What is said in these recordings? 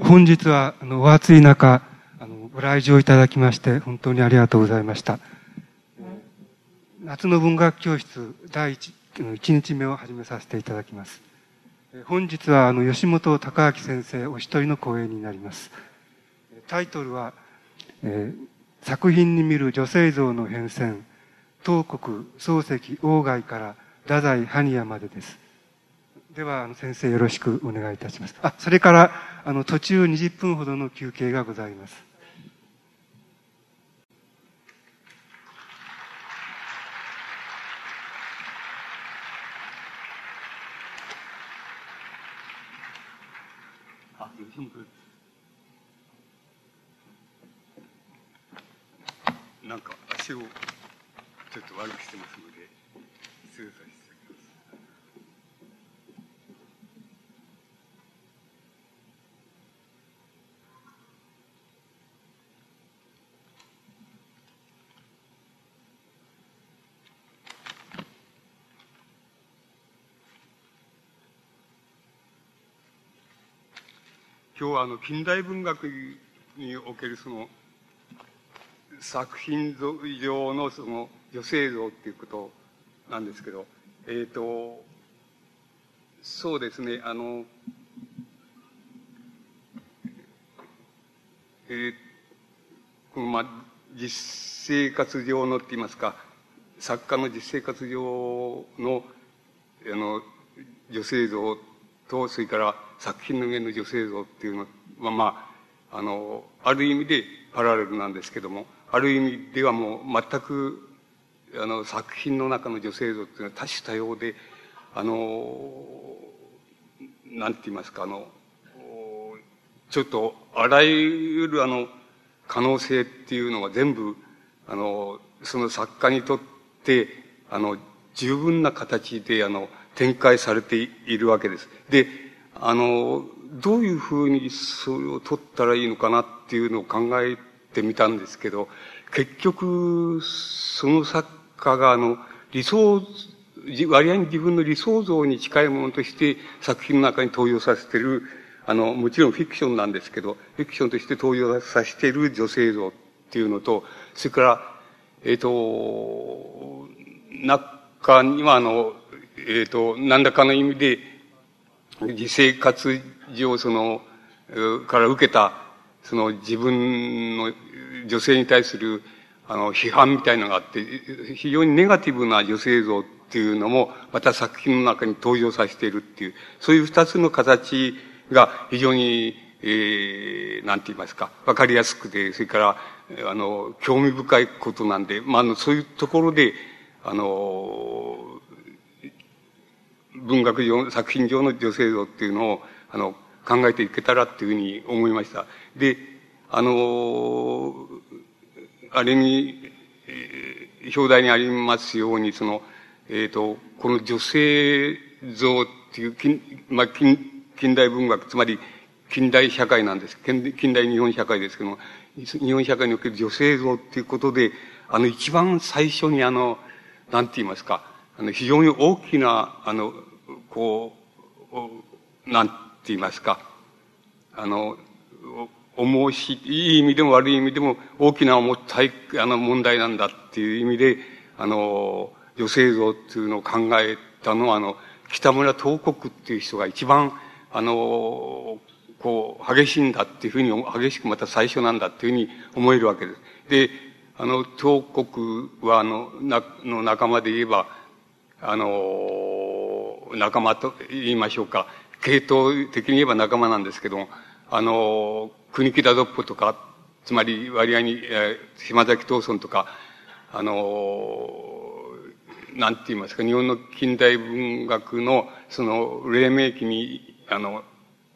本日は、あの、お暑い中、あの、ご来場いただきまして、本当にありがとうございました。夏の文学教室第一一日目を始めさせていただきます。本日は、あの、吉本隆明先生お一人の講演になります。タイトルは、えー、作品に見る女性像の変遷、東国、漱石、鴎外から太宰、埴屋までです。では、先生よろしくお願いいたします。あ、それから、あの、途中20分ほどの休憩がございます。なんか足をちょっと悪くしてますので失礼させて今日はあの近代文学におけるその作品上のその女性像っていうことなんですけど、えっ、ー、と、そうですね、あの、えー、このまあ、実生活上のって言いますか、作家の実生活上の、あの、女性像と、それから作品の上の女性像っていうのは、まあ、あの、ある意味でパラレルなんですけども、ある意味ではもう全く、あの、作品の中の女性像っていうのは多種多様で、あの、なんて言いますか、あの、ちょっとあらゆるあの、可能性っていうのは全部、あの、その作家にとって、あの、十分な形で、あの、展開されているわけです。で、あの、どういうふうにそれを取ったらいいのかなっていうのを考えてみたんですけど、結局、その作家があの、理想、割合に自分の理想像に近いものとして作品の中に登場させてる、あの、もちろんフィクションなんですけど、フィクションとして登場させてる女性像っていうのと、それから、えっ、ー、と、中にはあの、えっ、ー、と、何らかの意味で、自生活上、その、から受けた、その自分の女性に対する、あの、批判みたいのがあって、非常にネガティブな女性像っていうのも、また作品の中に登場させているっていう、そういう二つの形が非常に、えー、なんて言いますか、わかりやすくて、それから、あの、興味深いことなんで、まあ、あの、そういうところで、あの、文学上、作品上の女性像っていうのを、あの、考えていけたらっていうふうに思いました。で、あの、あれに、えー、表題にありますように、その、えっ、ー、と、この女性像っていう、近、まあ、近、近代文学、つまり近代社会なんです。近代日本社会ですけども、日本社会における女性像っていうことで、あの、一番最初にあの、なんて言いますか、あの、非常に大きな、あの、こう、なんて言いますか、あの、重し、いい意味でも悪い意味でも大きな重たい、あの問題なんだっていう意味で、あの、女性像っていうのを考えたのは、あの、北村東国っていう人が一番、あの、こう、激しいんだっていうふうに、激しくまた最初なんだっていうふうに思えるわけです。で、あの、東国は、あの、な、の仲間で言えば、あの、仲間と言いましょうか。系統的に言えば仲間なんですけども、あの、国木田ドッポとか、つまり割合に、えー、島崎藤村とか、あの、なんて言いますか、日本の近代文学の、その、黎明期に、あの、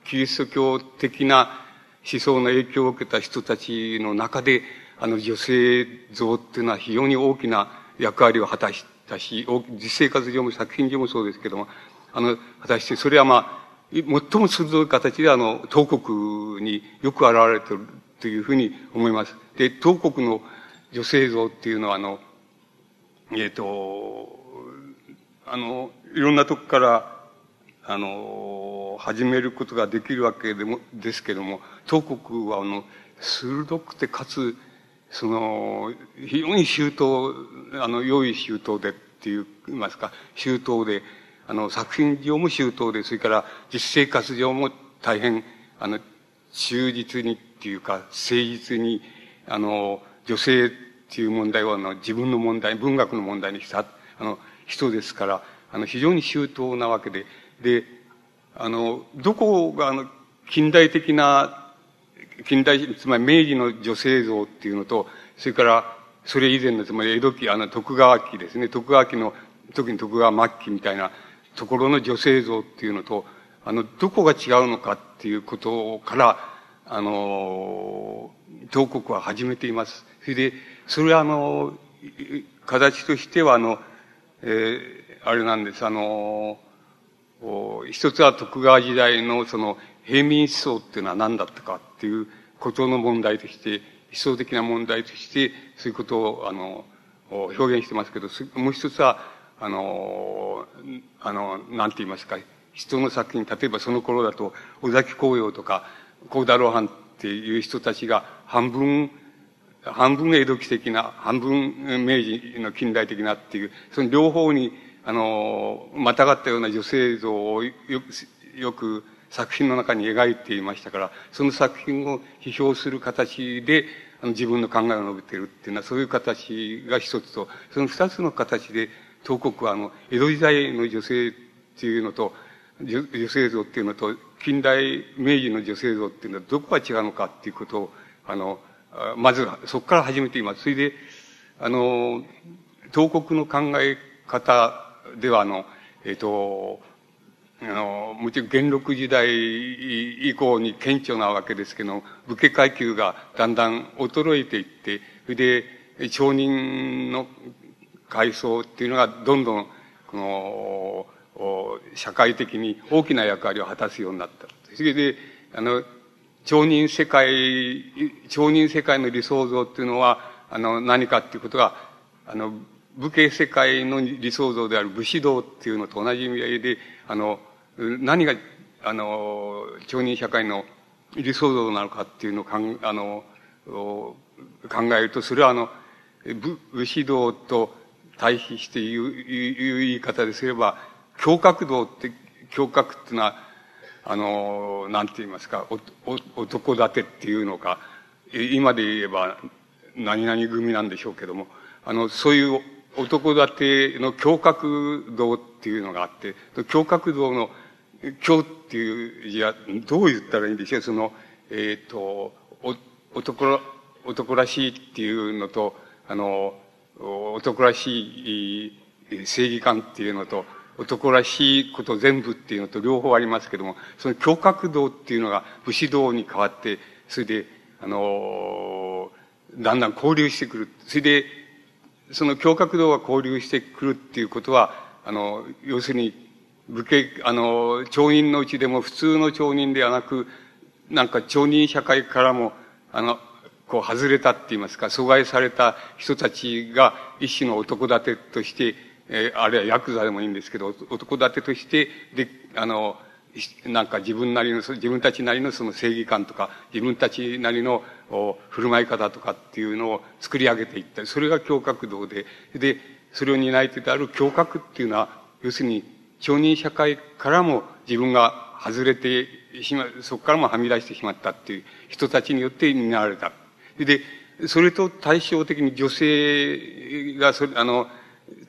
キリスト教的な思想の影響を受けた人たちの中で、あの、女性像っていうのは非常に大きな役割を果たしたし、実生活上も作品上もそうですけども、あの、果たして、それはまあ、最も鋭い形であの、東国によく現れてるというふうに思います。で、東国の女性像っていうのはあの、えっ、ー、と、あの、いろんなとこから、あの、始めることができるわけでも、ですけども、当国は、あの、鋭くて、かつ、その、非常に周到、あの、良い周到でっていう、言いますか、周到で、あの、作品上も周到で、それから実生活上も大変、あの、忠実にっていうか、誠実に、あの、女性っていう問題は、あの、自分の問題、文学の問題にした、あの、人ですから、あの、非常に周到なわけで、で、あの、どこが、あの、近代的な、近代、つまり明治の女性像っていうのと、それから、それ以前の、つまり江戸期、あの、徳川期ですね、徳川期の、特に徳川末期みたいなところの女性像っていうのと、あの、どこが違うのかっていうことから、あの、東国は始めています。それで、それはあの、形としてはあの、えー、あれなんです。あの、一つは徳川時代のその平民思想っていうのは何だったかっていうことの問題として、思想的な問題として、そういうことを、あの、表現してますけど、もう一つは、あの、あの、なんて言いますか、人の作品、例えばその頃だと、尾崎紅葉とか、高太郎藩っていう人たちが半分、半分江戸期的な、半分明治の近代的なっていう、その両方に、あの、またがったような女性像をよく、よく作品の中に描いていましたから、その作品を批評する形で、あの自分の考えを述べているっていうのは、そういう形が一つと、その二つの形で、東国はあの、江戸時代の女性っていうのと、女性像っていうのと、近代明治の女性像っていうのはどこが違うのかっていうことを、あの、まずそこから始めています。それで、あの、東国の考え方では、あの、えっ、ー、と、あの、もちろん元禄時代以降に顕著なわけですけど、武家階級がだんだん衰えていって、それで、町人の階層っていうのがどんどん、この、社会的に大きな役割を果たすようになった。それで、あの、町人世界、町人世界の理想像っていうのは、あの、何かっていうことが、あの、武家世界の理想像である武士道っていうのと同じ意味合いで、あの、何が、あの、町人社会の理想像なのかっていうのをかん、あの、考えると、それはあの、武武士道と対比して言う、いう言い方ですれば、胸郭道って、胸郭っていうのは、あの、なんて言いますか、おお男立てっていうのか、今で言えば何々組なんでしょうけども、あの、そういう男立ての胸郭道っていうのがあって、胸郭道の、胸っていう字はどう言ったらいいんでしょうその、えっ、ー、と、男、男らしいっていうのと、あの、男らしい正義感っていうのと、男らしいこと全部っていうのと両方ありますけども、その胸郭道っていうのが武士道に変わって、それで、あの、だんだん交流してくる。それで、その胸郭道が交流してくるっていうことは、あの、要するに、武家、あの、町人のうちでも普通の町人ではなく、なんか町人社会からも、あの、こう外れたって言いますか、阻害された人たちが一種の男立てとして、えー、あるいはヤクザでもいいんですけど、男立てとして、で、あの、なんか自分なりの、自分たちなりのその正義感とか、自分たちなりの振る舞い方とかっていうのを作り上げていった。それが胸郭道で、で、それを担い手である胸郭っていうのは、要するに、町人社会からも自分が外れてしまう、そこからもはみ出してしまったっていう人たちによって担われた。で、それと対照的に女性が、それ、あの、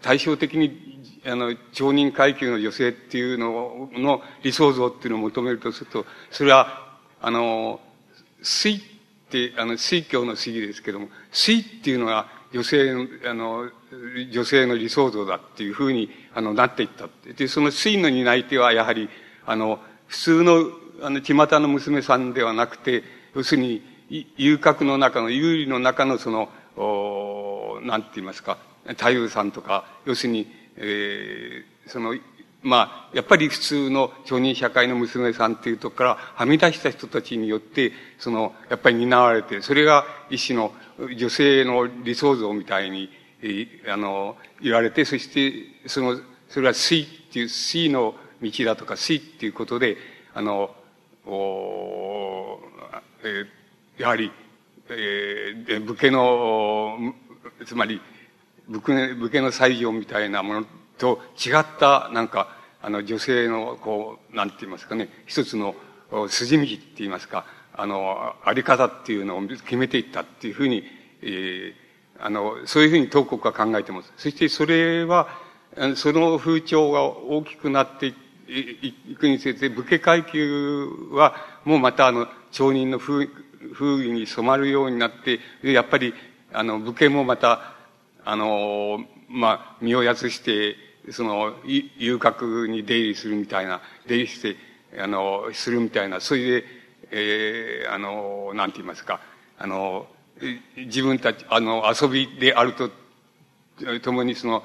対照的に、あの、町人階級の女性っていうのの理想像っていうのを求めるとすると、それは、あの、水って、あの、水教の水ですけども、水っていうのが女性の、あの、女性の理想像だっていうふうに、あの、なっていった。で、その水の担い手はやはり、あの、普通の、あの、巷の娘さんではなくて、要するに、遊郭の中の、有利の中のその、おなんて言いますか、太夫さんとか、要するに、えー、その、まあ、やっぱり普通の町人社会の娘さんっていうところからはみ出した人たちによって、その、やっぱり担われて、それが一種の女性の理想像みたいに、あの、言われて、そして、その、それは水っていう、水の道だとか、水っていうことで、あの、おえー、やはり、えー、武家の、つまり、武家武家の西条みたいなものと違った、なんか、あの、女性の、こう、なんて言いますかね、一つの筋道って言いますか、あの、あり方っていうのを決めていったっていうふうに、えー、あの、そういうふうに当国は考えてます。そしてそれは、その風潮が大きくなっていくにつれて、武家階級はもうまたあの、町人の風風に染まるようになって、やっぱり、あの、武家もまた、あの、まあ、身をやつして、その、遊郭に出入りするみたいな、出入りして、あの、するみたいな、それで、えー、あの、なんて言いますか、あの、自分たち、あの、遊びであると、ともにその、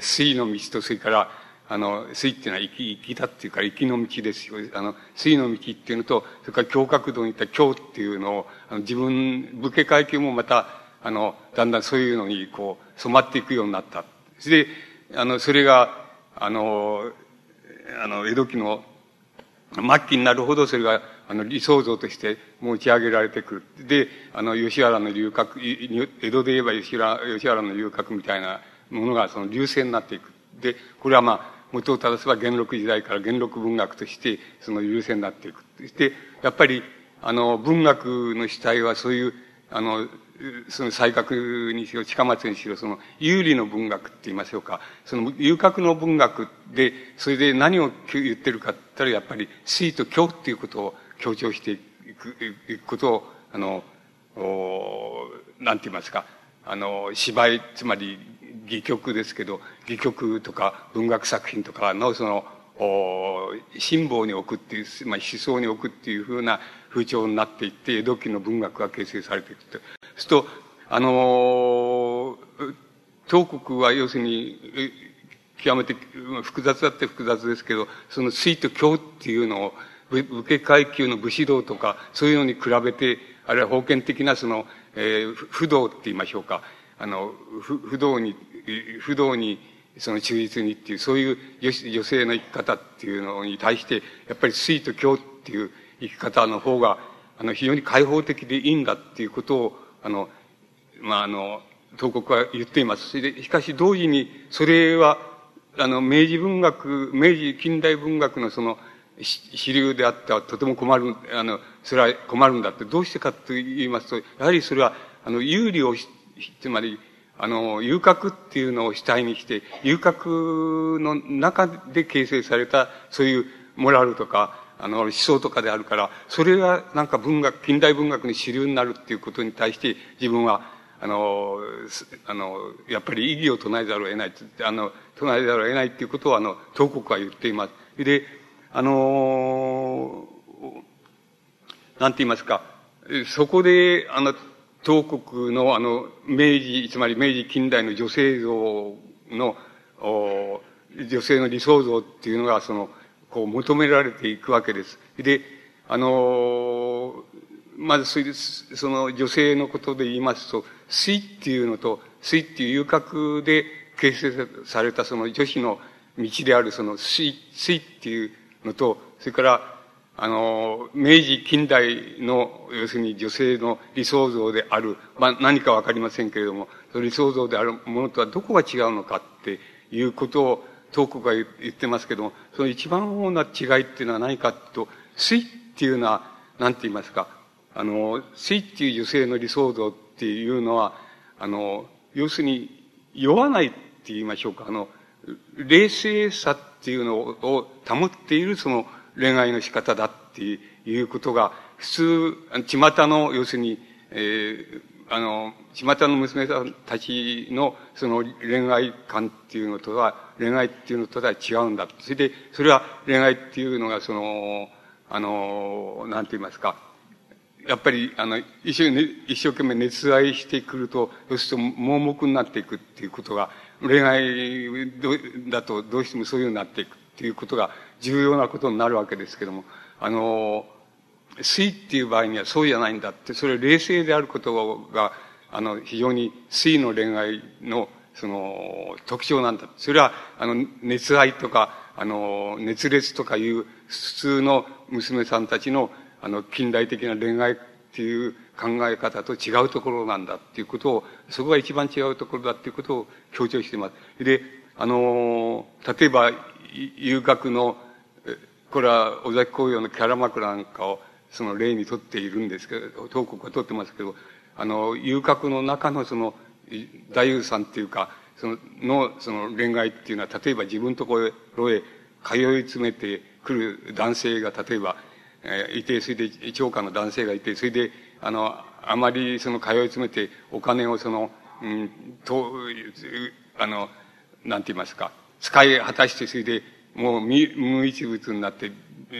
水の道と、それから、あの、水っていうのは生き、生きだっていうか、生きの道ですよ。あの、水の道っていうのと、それから教角度に行った教っていうのを、あの自分、武家階級もまた、あの、だんだんそういうのに、こう、染まっていくようになった。それで、あの、それが、あの、あの、江戸期の末期になるほどそれが、あの、理想像として持ち上げられてくる。で、あの、吉原の遊郭、江戸で言えば吉原、吉原の遊郭みたいなものが、その流星になっていく。で、これはまあ、元を正せば元禄時代から元禄文学として、その優先になっていく。そして、やっぱり、あの、文学の主体はそういう、あの、その才覚にしろ、近松にしろ、その、有利の文学って言いましょうか。その、遊郭の文学で、それで何を言ってるかって言ったら、やっぱり、水と教っていうことを強調していく、いくことを、あの、おなんて言いますか。あの、芝居、つまり、戯曲ですけど、戯曲とか文学作品とかの、その、お辛抱に置くっていう、まあ、思想に置くっていうふうな風潮になっていって、江戸期の文学が形成されていくと。すると、あのー、当国は要するに、極めて複雑だって複雑ですけど、その水と教っていうのを、武家階級の武士道とか、そういうのに比べて、あるいは封建的なその、えー、不道って言いましょうか。あの、不不道に、不道に、その忠実にっていう、そういう女性の生き方っていうのに対して、やっぱり水と教っていう生き方の方が、あの、非常に開放的でいいんだっていうことを、あの、まあ、あの、東国は言っています。それで、しかし同時に、それは、あの、明治文学、明治近代文学のその、主流であってはとても困る、あの、それは困るんだって、どうしてかと言いますと、やはりそれは、あの、有利を、つまり、あの、遊郭っていうのを主体にして、遊郭の中で形成された、そういうモラルとか、あの、思想とかであるから、それがなんか文学、近代文学に主流になるっていうことに対して、自分は、あの、あの、やっぱり意義を唱えざるを得ない、あの、唱えざるを得ないっていうことを、あの、東国は言っています。で、あの、なんて言いますか、そこで、あの、東国の、あの、明治、つまり明治近代の女性像の、女性の理想像っていうのが、その、こう求められていくわけです。で、あの、まずそれで、その女性のことで言いますと、水っていうのと、水っていう遊郭で形成されたその女子の道であるその水、水っていうのと、それから、あの、明治近代の、要するに女性の理想像である、まあ何かわかりませんけれども、その理想像であるものとはどこが違うのかっていうことを、東国が言ってますけども、その一番大な違いっていうのは何かと、水っていうのは、なんて言いますか、あの、水っていう女性の理想像っていうのは、あの、要するに、酔わないって言いましょうか、あの、冷静さっていうのを保っているその恋愛の仕方だっていうことが、普通、巷の、要するに、えー、あの、巷の娘さんたちのその恋愛観っていうのとは、恋愛っていうのとは違うんだ。それで、それは恋愛っていうのがその、あの、なんて言いますか、やっぱり、あの、一生、懸命熱愛してくると、そうすると盲目になっていくっていうことが、恋愛だとどうしてもそういうふうになっていくっていうことが重要なことになるわけですけども、あの、水っていう場合にはそうじゃないんだって、それ冷静であることが、あの、非常に水の恋愛の、その、特徴なんだ。それは、あの、熱愛とか、あの、熱烈とかいう普通の娘さんたちの、あの、近代的な恋愛っていう考え方と違うところなんだっていうことを、そこが一番違うところだっていうことを強調しています。で、あの、例えば、遊郭の、これは尾崎紅葉のキャラ枕なんかをその例にとっているんですけど、東国はとってますけど、あの、遊郭の中のその、大夫さんっていうか、その、の、その恋愛っていうのは、例えば自分ところへ通い詰めてくる男性が、例えば、えー、いて、それで、長官の男性がいて、それで、あの、あまりその通い詰めてお金をその、うん、と、あの、なんて言いますか、使い果たして、それで、もう無一物になって、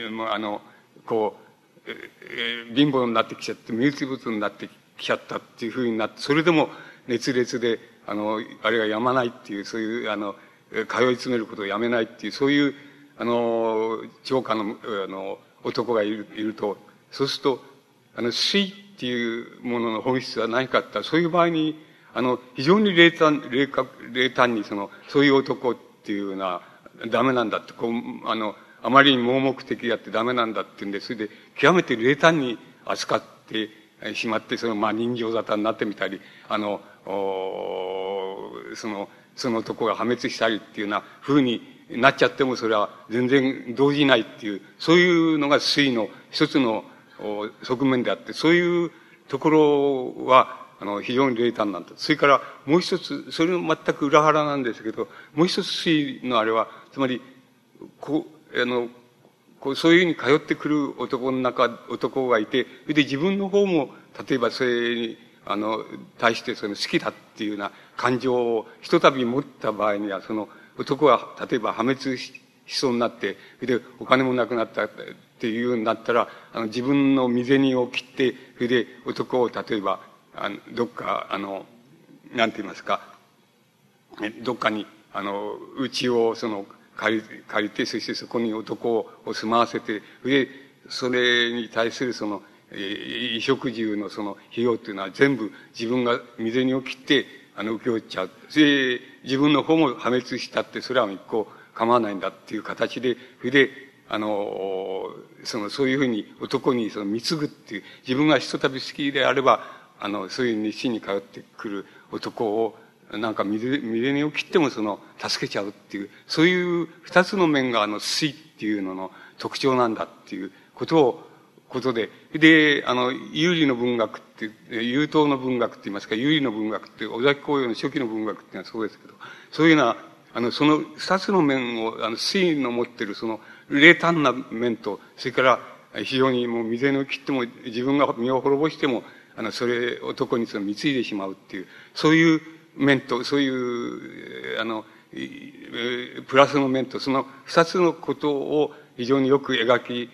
もうあの、こう、えー、貧乏になってきちゃって、無一物になってきちゃったっていうふうになって、それでも熱烈で、あの、あれがやまないっていう、そういう、あの、通い詰めることをやめないっていう、そういう、あの、長官の、あの、男がいるいると、そうすると、あの、水っていうものの本質は何かってそういう場合に、あの、非常に冷淡、冷冷淡にその、そういう男っていうのはダメなんだって、こう、あの、あまりに盲目的やってダメなんだっていうんで、それで極めて冷淡に扱ってしまって、その、まあ、人情沙汰になってみたり、あの、その、その男が破滅したりっていうような風になっちゃってもそれは全然動じないっていう、そういうのが水の一つの側面であって、そういうところは、あの、非常に冷淡なんだ。それからもう一つ、それの全く裏腹なんですけど、もう一つ水のあれは、つまり、こう、あの、こうそういうふうに通ってくる男の中、男がいて、それで自分の方も、例えばそれに、あの、対してその好きだっていうような感情をひとたび持った場合には、その男は例えば破滅しそうになって、それでお金もなくなったっていうようになったら、あの自分の身銭を切って、それで男を例えば、あのどっか、あの、なんて言いますか、どっかに、あの、うちをその、借り、借りて、そしてそこに男を住まわせて、それで、それに対するその、衣食住のその費用っていうのは全部自分が身銭を切って、あの、請け負っちゃう。それで、自分の方も破滅したって、それは一個構わないんだっていう形で、それで、あの、その、そういうふうに男にその貢ぐっていう、自分がひとたび好きであれば、あの、そういう日に通ってくる男を、なんか身銭を切ってもその、助けちゃうっていう、そういう二つの面があの、水っていうのの特徴なんだっていうことを、ことで、で、あの、有利の文学って、優等の文学って言いますか、有利の文学って、尾崎紅葉の初期の文学っていうのはそうですけど、そういうような、あの、その二つの面を、あの、水の持ってるその、冷淡な面と、それから、非常にもう未然を切っても、自分が身を滅ぼしても、あの、それ、男にその貢いでしまうっていう、そういう面と、そういう、あの、プラスの面と、その二つのことを非常によく描き、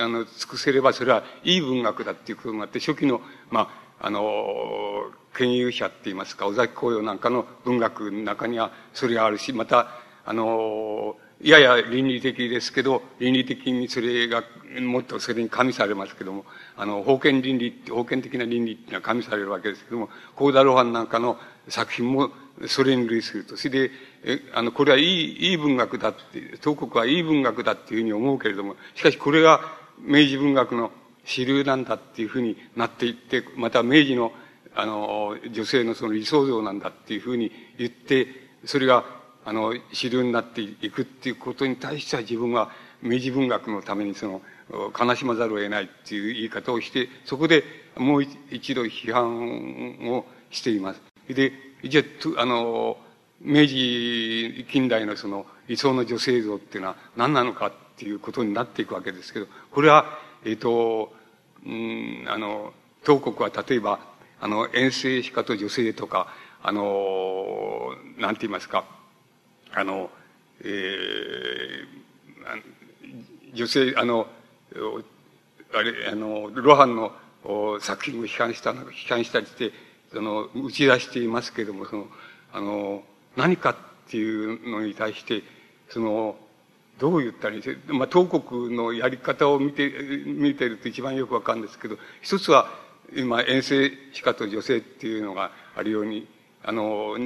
あの、尽くせれば、それはいい文学だっていうことがあって、初期の、まあ、あの、研究者って言いますか、尾崎紅葉なんかの文学の中にはそれがあるし、また、あの、やや倫理的ですけど、倫理的にそれが、もっとそれに加味されますけども、あの、封建倫理、封建的な倫理っていうのは加味されるわけですけども、コーダロハンなんかの作品もそれに類すると。それで、え、あの、これはいい、いい文学だって、東国はいい文学だっていうふうに思うけれども、しかしこれが明治文学の主流なんだっていうふうになっていって、また明治の、あの、女性のその理想像なんだっていうふうに言って、それが、あの、主流になっていくっていうことに対しては自分は明治文学のためにその、悲しまざるを得ないっていう言い方をして、そこでもう一度批判をしています。で、じゃあ、あの、明治近代のその理想の女性像っていうのは何なのかっていうことになっていくわけですけど、これは、えっ、ー、と、うん、あの、当国は例えば、あの、遠征歯科と女性とか、あの、なんて言いますか、あの、えー、女性、あの、あれ、あの、露伴の作品を批判した、批判したりして、その、打ち出していますけれども、その、あの、何かっていうのに対して、その、どう言ったらいいんですか。まあ、当国のやり方を見て、見てると一番よくわかるんですけど、一つは、今、遠征歯科と女性っていうのがあるように、あの、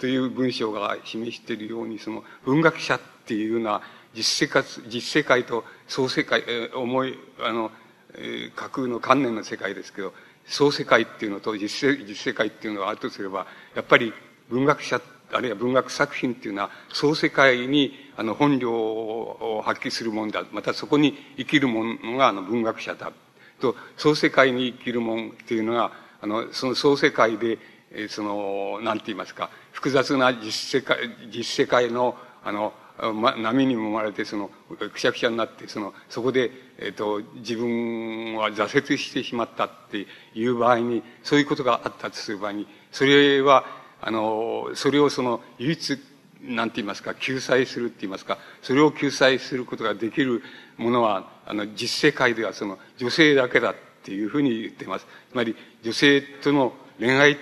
という文章が示しているように、その、文学者っていうような実世界、実世界と創世界、えー、思い、あの、えー、架空の観念の世界ですけど、創世界っていうのと実世実世界っていうのがあるとすれば、やっぱり文学者、あるいは文学作品っていうのは、創世界に、あの、本領を発揮するもんだ。またそこに生きるものが、あの、文学者だ。と、創世界に生きるもんっていうのが、あの、その創世界で、え、その、なんて言いますか、複雑な実世界、実世界の、あの、波にもまれて、その、くしゃくしゃになって、その、そこで、えっ、ー、と、自分は挫折してしまったっていう場合に、そういうことがあったとする場合に、それは、あの、それをその、唯一、なんて言いますか、救済するって言いますか、それを救済することができるものは、あの、実世界ではその、女性だけだっていうふうに言ってます。つまり、女性との恋愛っ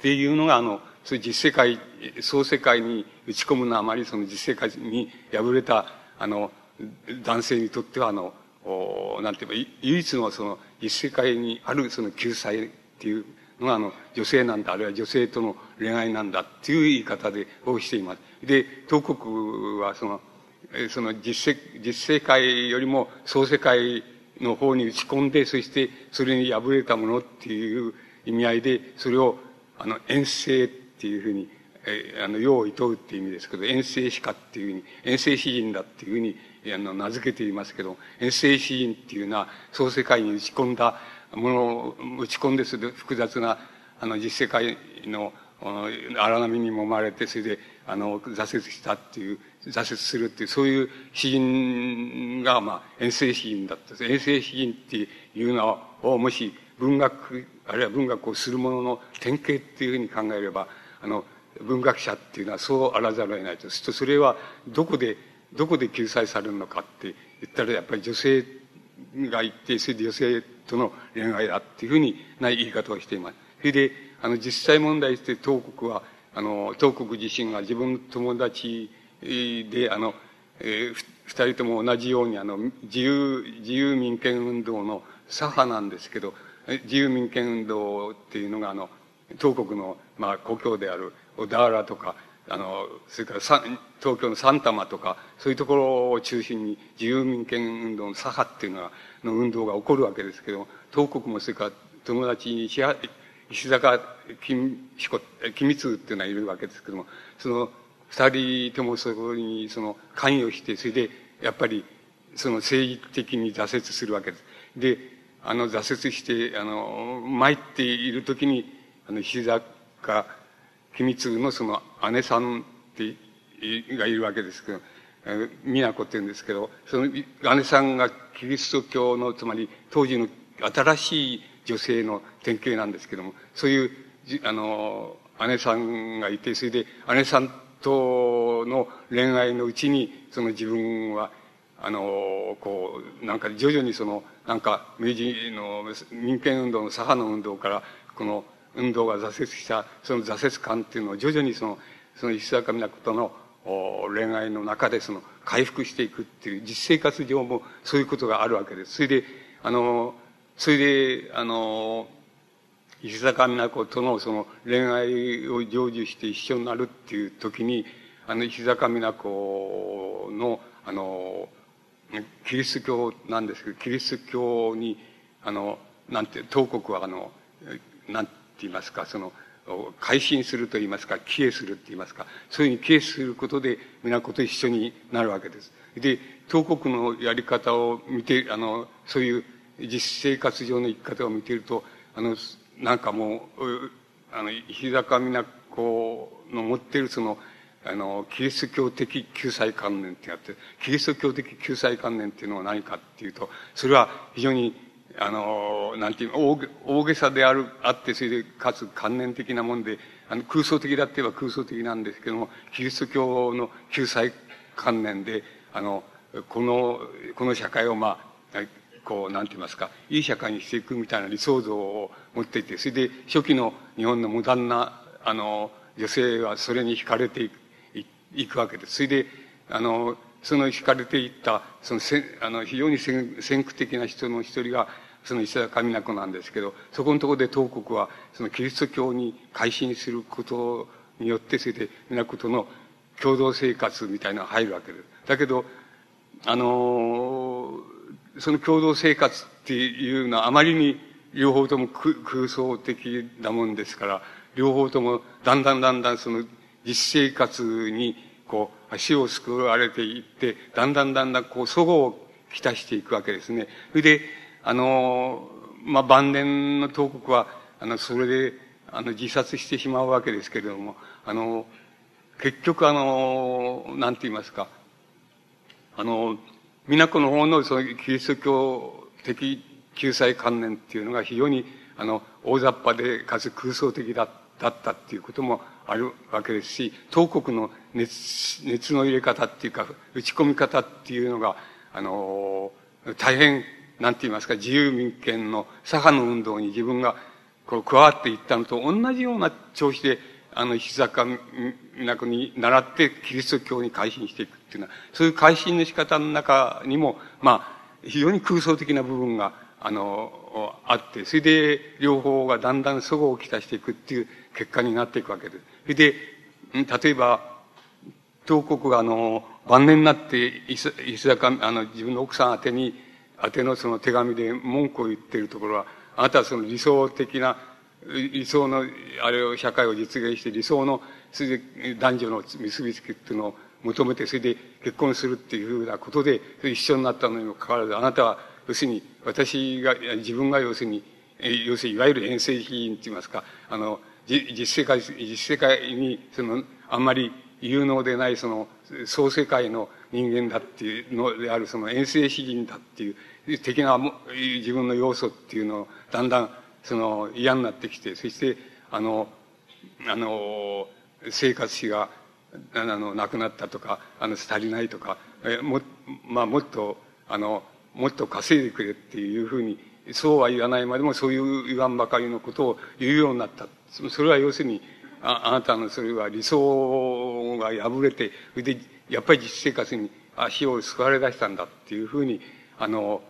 ていうのが、あの、そういう実世界、創世界に打ち込むのはあまりその実世界に敗れた、あの、男性にとっては、あの、なんて言えば、唯一のその実世界にあるその救済っていうのが、あの、女性なんだ、あるいは女性との恋愛なんだっていう言い方で、をしています。で、東国はその、その実世、実世界よりも創世界の方に打ち込んで、そしてそれに敗れたものっていう意味合いで、それを、あの、遠征っていうふうに、えあの、世を厭うっていう意味ですけど、遠征史家っていうふうに、遠征詩人だっていうふうに、あの、名付けていますけど、遠征詩人っていうのは、創世界に打ち込んだものを、打ち込んでする複雑な、あの、実世界の、荒波にもまれて、それで、あの、挫折したっていう、挫折するっていう、そういう詩人が、まあ、遠征詩人だった。遠征詩人っていうのを、もし文学、あるいは文学をするものの典型っていうふうに考えれば、あの、文学者っていうのはそうあらざるを得ないと。すると、それはどこで、どこで救済されるのかって言ったら、やっぱり女性が一定それで女性との恋愛だっていうふうにない言い方をしています。それで、あの、実際問題として東国は、あの、東国自身が自分の友達で、あの、えー、二人とも同じように、あの、自由、自由民権運動の左派なんですけど、自由民権運動っていうのが、あの、東国の、まあ、故郷である小田原とか、あの、それから東京の三玉とか、そういうところを中心に自由民権運動の左派っていうのが、の運動が起こるわけですけども、東国もそれから友達に石坂金彦、金光っていうのはいるわけですけども、その二人ともそこにその関与して、それでやっぱりその政治的に挫折するわけです。で、あの挫折して、あの、参っている時に、あの、石坂君津のその姉さんってがいるわけですけど、美奈子って言うんですけど、その姉さんがキリスト教の、つまり当時の新しい女性の典型なんですけども、そういう、あの、姉さんがいて、それで姉さんとの恋愛のうちに、その自分は、あの、こう、なんか徐々にその、なんか明治の民権運動の左派の運動から、この運動が挫折した、その挫折感っていうのを徐々にその、その石坂美奈子との恋愛の中でその回復していくっていう実生活上もそういうことがあるわけです。それで、あの、それで、あの、石坂美奈子とのその恋愛を成就して一緒になるっていう時に、あの、石坂美奈子の、あの、キリスト教なんですけど、キリスト教に、あの、なんて、東国はあの、なんてって言いますか、その、改心すると言いますか、帰依するって言いますか、そういうふうに帰依することで、都と一緒になるわけです。で、東国のやり方を見て、あの、そういう実生活上の生き方を見ていると、あの、なんかもう、あの、日高美奈子の持っているその、あの、キリスト教的救済観念ってやって、キリスト教的救済観念っていうのは何かっていうと、それは非常に、あの、なんていう大大げさである、あって、それで、かつ観念的なもんで、あの、空想的だって言えば空想的なんですけども、キリスト教の救済観念で、あの、この、この社会をまあ、こう、なんて言いますか、いい社会にしていくみたいな理想像を持っていて、それで初期の日本のモダンな、あの、女性はそれに惹かれていく。いくわけです。それで、あの、その惹かれていった、その、あの、非常に先駆的な人の一人が、その石田上子なんですけど、そこのところで東国は、そのキリスト教に改心することによって、それで、源の共同生活みたいなのが入るわけです。だけど、あのその共同生活っていうのはあまりに両方とも空想的なもんですから、両方ともだんだんだんだんその実生活にこう足をすくわれていって、だんだんだんだんこう、祖母をきたしていくわけですね。それで、あの、まあ、晩年の東国は、あの、それで、あの、自殺してしまうわけですけれども、あの、結局あの、なんて言いますか、あの、港の方のそのキリスト教的救済観念っていうのが非常に、あの、大雑把で、かつ空想的だだったっていうこともあるわけですし、東国の熱、熱の入れ方っていうか、打ち込み方っていうのが、あの、大変、なんて言いますか、自由民権の左派の運動に自分がこう加わっていったのと同じような調子で、あの、石坂港に習ってキリスト教に改心していくっていうのは、そういう改心の仕方の中にも、まあ、非常に空想的な部分が、あの、あって、それで両方がだんだん祖母をきたしていくっていう結果になっていくわけです。それで、例えば、東国があの、晩年になって、石坂、あの、自分の奥さん宛てに、宛てのその手紙で文句を言っているところは、あなたはその理想的な、理想の、あれを、社会を実現して理想の、それで男女の結びつきっていうのを求めて、それで結婚するっていうふうなことで、一緒になったのにもかかわらず、あなたは、要するに、私が、自分が要するに、要するに、いわゆる遠征人って言いますか、あの、実世界、実世界に、その、あんまり有能でない、その、創世界の人間だっていうのである、その遠征詩人だっていう、的な自分の要素っていうのを、だんだん、その、嫌になってきて、そして、あの、あの、生活費が、あの、なくなったとか、あの、足りないとか、えも、まあ、もっと、あの、もっと稼いでくれっていうふうに、そうは言わないまでもそういう言わんばかりのことを言うようになった。それは要するに、ああなたのそれは理想が破れて、それで、やっぱり実生活に足を救われ出したんだっていうふうに、あの、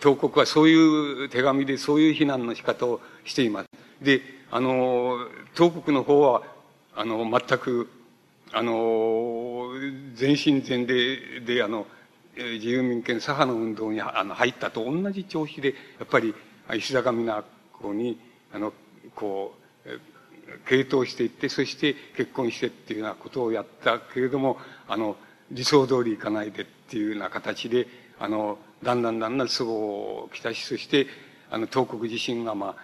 東国はそういう手紙でそういう非難の仕方をしています。で、あの、東国の方は、あの、全く、あの、全身全霊で、あの、自由民権左派の運動にあの入ったと同じ調子で、やっぱり石坂美奈子に、あの、こう、傾倒していって、そして結婚してっていうようなことをやったけれども、あの、理想通りいかないでっていうような形で、あの、だんだんだんだん祖母をきたし、そして、あの、東国自身が、ま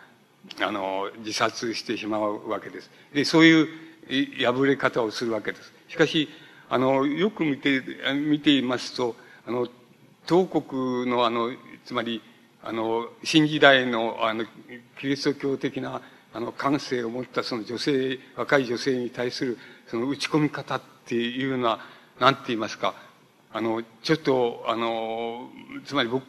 あ、あの、自殺してしまうわけです。で、そういう破れ方をするわけです。しかし、あの、よく見て、見ていますと、あの、東国のあの、つまり、あの、新時代の、あの、キリスト教的な、あの、感性を持ったその女性、若い女性に対する、その打ち込み方っていうのは、なんて言いますか、あの、ちょっと、あの、つまり僕、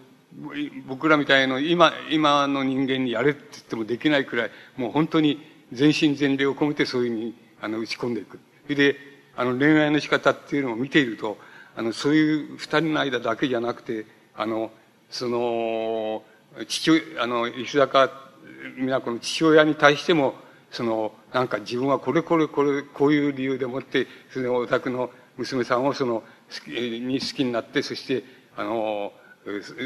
僕らみたいな、今、今の人間にやれって言ってもできないくらい、もう本当に全身全霊を込めてそういうふうに、あの、打ち込んでいく。で、あの、恋愛の仕方っていうのを見ていると、あの、そういう二人の間だけじゃなくて、あの、その、父、あの、石坂美奈子の父親に対しても、その、なんか自分はこれこれこれ、こういう理由でもって、そのお宅の娘さんをその、好きに好きになって、そして、あの、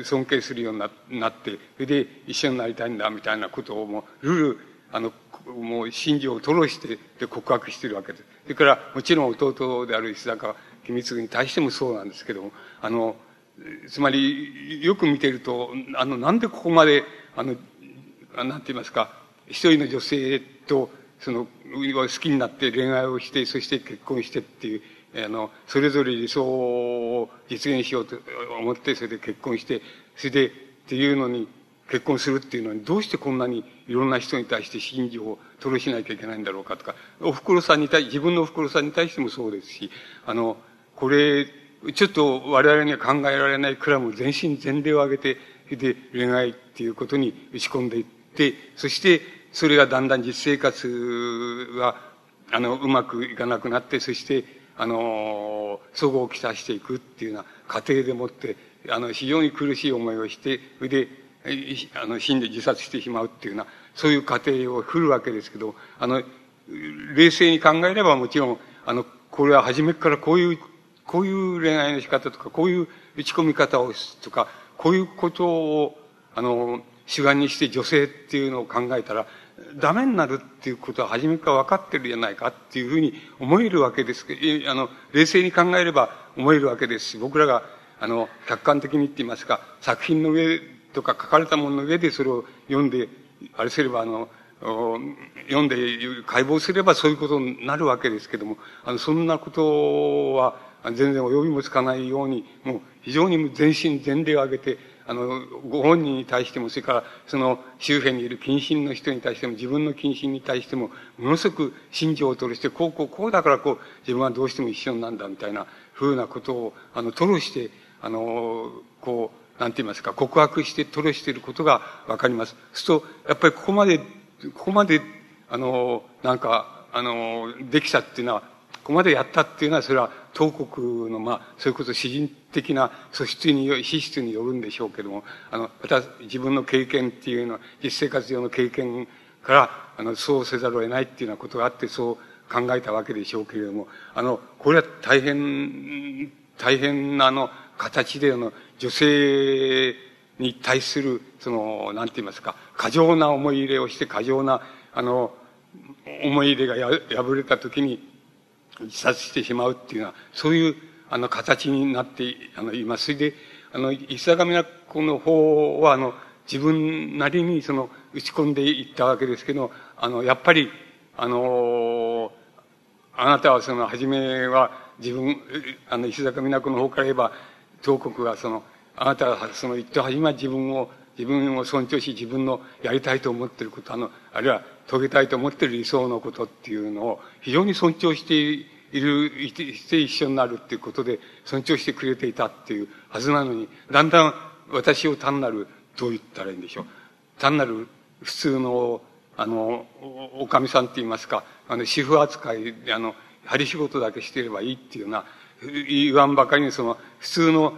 尊敬するようになって、それで一緒になりたいんだ、みたいなことをもう、ルール、あの、もう心情を吐露して、で告白してるわけです。それから、もちろん弟である石坂秘密に対してもそうなんですけども、あの、つまり、よく見てると、あの、なんでここまで、あの、なんて言いますか、一人の女性と、その、好きになって恋愛をして、そして結婚してっていう、あの、それぞれ理想を実現しようと思って、それで結婚して、それで、っていうのに、結婚するっていうのに、どうしてこんなにいろんな人に対して心情を吐露しなきゃいけないんだろうかとか、お袋さんに対、自分のお袋さんに対してもそうですし、あの、これ、ちょっと我々には考えられないくらいも全身全霊を上げて、で、恋愛っていうことに打ち込んでいって、でそして、それがだんだん実生活が、あの、うまくいかなくなって、そして、あの、祖母をきさしていくっていうような過程でもって、あの、非常に苦しい思いをして、それで、あの、死んで自殺してしまうっていうような、そういう過程を振るわけですけど、あの、冷静に考えればもちろん、あの、これは初めからこういう、こういう恋愛の仕方とか、こういう打ち込み方をとか、こういうことを、あの、主眼にして女性っていうのを考えたら、ダメになるっていうことは初めから分かってるじゃないかっていうふうに思えるわけですけど、あの、冷静に考えれば思えるわけですし、僕らが、あの、客観的にって言いますか、作品の上とか書かれたものの上でそれを読んで、あれすれば、あの、読んで解剖すればそういうことになるわけですけども、あの、そんなことは全然及びもつかないように、もう非常に全身全霊を挙げて、あの、ご本人に対しても、それからその周辺にいる近親の人に対しても、自分の近親に対しても、ものすごく心情を吐露して、こうこうこうだからこう、自分はどうしても一緒なんだみたいなふうなことを、あの、吐露して、あの、こう、なんて言いますか、告白して吐露していることがわかります。そうすると、やっぱりここまで、ここまで、あの、なんか、あの、できたっていうのは、ここまでやったっていうのは、それは、当国の、まあ、そういうこと詩人的な素質によ、資質によるんでしょうけども、あの、また自分の経験っていうのは、実生活上の経験から、あの、そうせざるを得ないっていうようなことがあって、そう考えたわけでしょうけれども、あの、これは大変、大変な、あの、形で、あの、女性に対する、その、なんて言いますか、過剰な思い入れをして、過剰な、あの、思い入れがや破れたときに、自殺してしまうっていうのは、そういう、あの、形になってあのいます。それで、あの、石坂美奈子の方は、あの、自分なりにその、打ち込んでいったわけですけど、あの、やっぱり、あの、あなたはその、初めは自分、あの、石坂美奈子の方から言えば、東国はその、あなたはその、一等初めは自分を、自分を尊重し、自分のやりたいと思ってること、あの、あるいは遂げたいと思っている理想のことっていうのを非常に尊重している、して一緒になるっていうことで尊重してくれていたっていうはずなのに、だんだん私を単なる、どう言ったらいいんでしょう。単なる普通の、あの、おかみさんって言いますか、あの、主婦扱いで、あの、針仕事だけしてればいいっていうような、言わんばかりにその、普通の、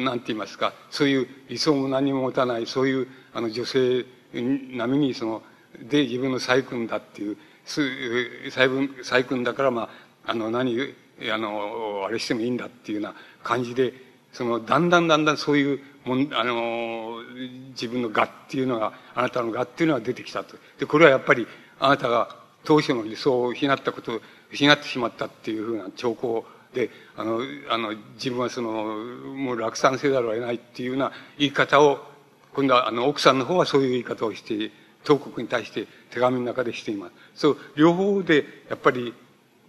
なんて言いますか、そういう理想も何も持たない、そういう、あの、女性並みにその、で自分の細君だっていう、細分、細君だからまあ、あの、何、あの、あれしてもいいんだっていうような感じで、その、だんだんだんだんそういうもん、あの、自分の我っていうのが、あなたの我っていうのが出てきたと。で、これはやっぱり、あなたが当初の理想を失ったこと、失ってしまったっていうふうな兆候で、あの、あの、自分はその、もう落胆せざるを得ないっていうような言い方を、今度はあの、奥さんの方はそういう言い方をして当国に対して手紙の中でしています。そう、両方で、やっぱり、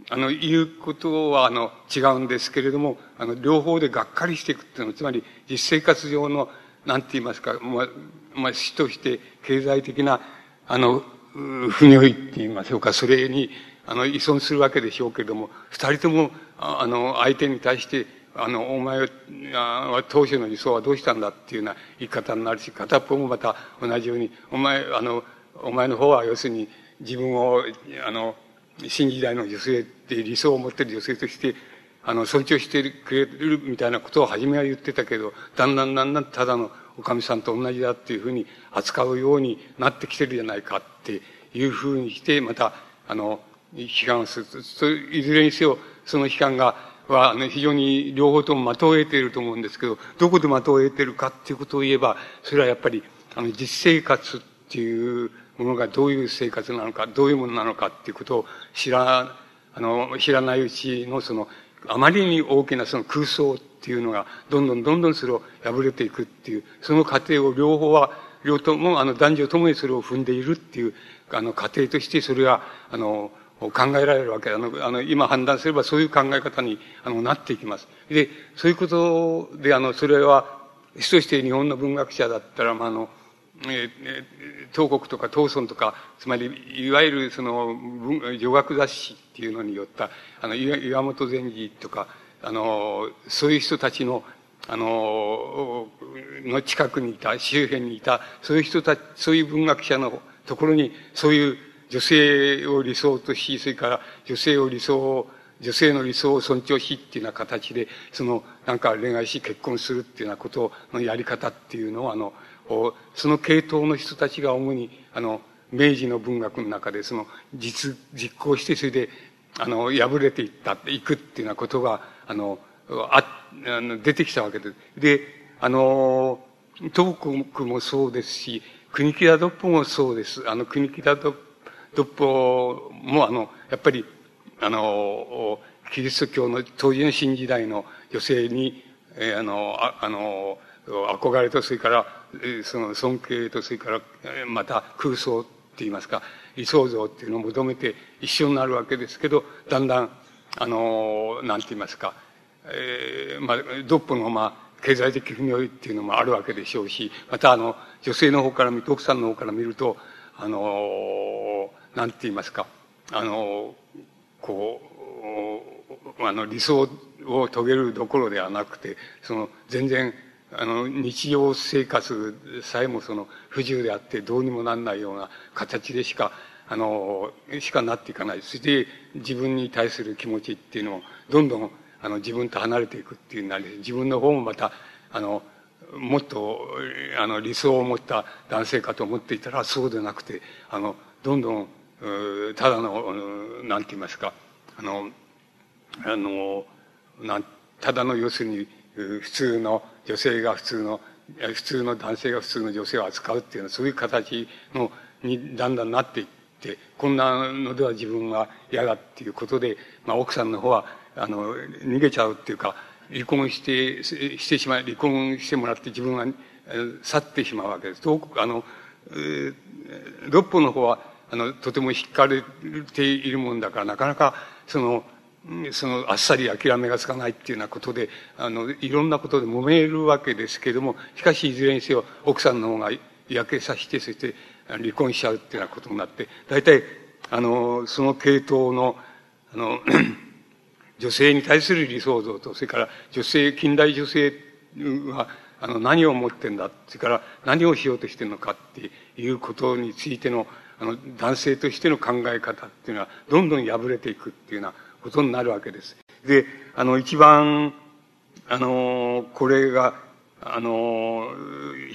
あの、言うことは、あの、違うんですけれども、あの、両方でがっかりしていくっていうのは、つまり、実生活上の、なんて言いますか、まあ、まあ、死として経済的な、あの、不如意って言いましょうか、それに、あの、依存するわけでしょうけれども、二人とも、あの、相手に対して、あの、お前は、当初の理想はどうしたんだっていうような言い方になるし、片っぽもまた同じように、お前、あの、お前の方は要するに自分を、あの、新時代の女性って理想を持ってる女性として、あの、尊重してくれるみたいなことを初めは言ってたけど、だんだんだんだんただのおかみさんと同じだっていうふうに扱うようになってきてるじゃないかっていうふうにして、また、あの、批判する。いずれにせよ、その批判がは、ね、非常に両方とも的を得ていると思うんですけど、どこで的を得ているかっていうことを言えば、それはやっぱり、あの、実生活っていうものがどういう生活なのか、どういうものなのかっていうことを知ら、あの、知らないうちのその、あまりに大きなその空想っていうのが、どんどんどんどんそれを破れていくっていう、その過程を両方は、両とも、あの、男女ともにそれを踏んでいるっていう、あの、過程としてそれは、あの、考えられるわけあの、あの、今判断すればそういう考え方に、あの、なっていきます。で、そういうことで、あの、それは、主として日本の文学者だったら、まあ、あの、えー、東国とか東村とか、つまり、いわゆるその、女学雑誌っていうのによった、あの、岩本禅師とか、あの、そういう人たちの、あの、の近くにいた、周辺にいた、そういう人たち、そういう文学者のところに、そういう女性を理想とし、それから女性を理想を女性の理想を尊重しっていうような形で、その、なんか恋愛し結婚するっていうようなことのやり方っていうのを、あの、その系統の人たちが主に、あの、明治の文学の中で、その、実、実行して、それで、あの、破れていった、いくっていうようなことが、あの、あ、あの、出てきたわけです。で、あの、東国もそうですし、国木田ドッポもそうです。あの、国木田ドッポも、あの、やっぱり、あの、キリスト教の当時の新時代の女性に、えー、あの、ああの、憧れと、それから、その尊敬と、それから、また空想って言いますか、理想像っていうのを求めて一緒になるわけですけど、だんだん、あの、なんて言いますか、えー、まあ、ドッポの、まあ、経済的不明っていうのもあるわけでしょうし、またあの、女性の方から見ると、奥さんの方から見ると、あの、なんて言いますか、あの、こう、あの、理想を遂げるどころではなくて、その、全然、あの、日常生活さえもその、不自由であってどうにもなんないような形でしか、あの、しかなっていかない。そして自分に対する気持ちっていうのをどんどんあの自分と離れていくっていうなり、自分の方もまた、あの、もっと、あの、理想を持った男性かと思っていたら、そうでなくて、あの、どんどん、ただの、なんて言いますか、あの、あの、なん、ただの要するに、普通の女性が普通の、普通の男性が普通の女性を扱うっていうのは、そういう形の、にだんだんなっていって、こんなのでは自分は嫌だっていうことで、まあ奥さんの方は、あの、逃げちゃうっていうか、離婚して、してしまい、離婚してもらって自分は去ってしまうわけです。あの、六歩の方は、あの、とても惹かれているもんだから、なかなか、その、その、あっさり諦めがつかないっていうようなことで、あの、いろんなことで揉めるわけですけれども、しかしいずれにせよ、奥さんの方が焼けさせて、そして離婚しちゃうっていうようなことになって、大体、あの、その系統の、あの、女性に対する理想像と、それから女性、近代女性は、あの、何を思ってんだ、それから何をしようとしてるのかっていうことについての、あの、男性としての考え方っていうのは、どんどん破れていくっていうようなことになるわけです。で、あの、一番、あの、これが、あの、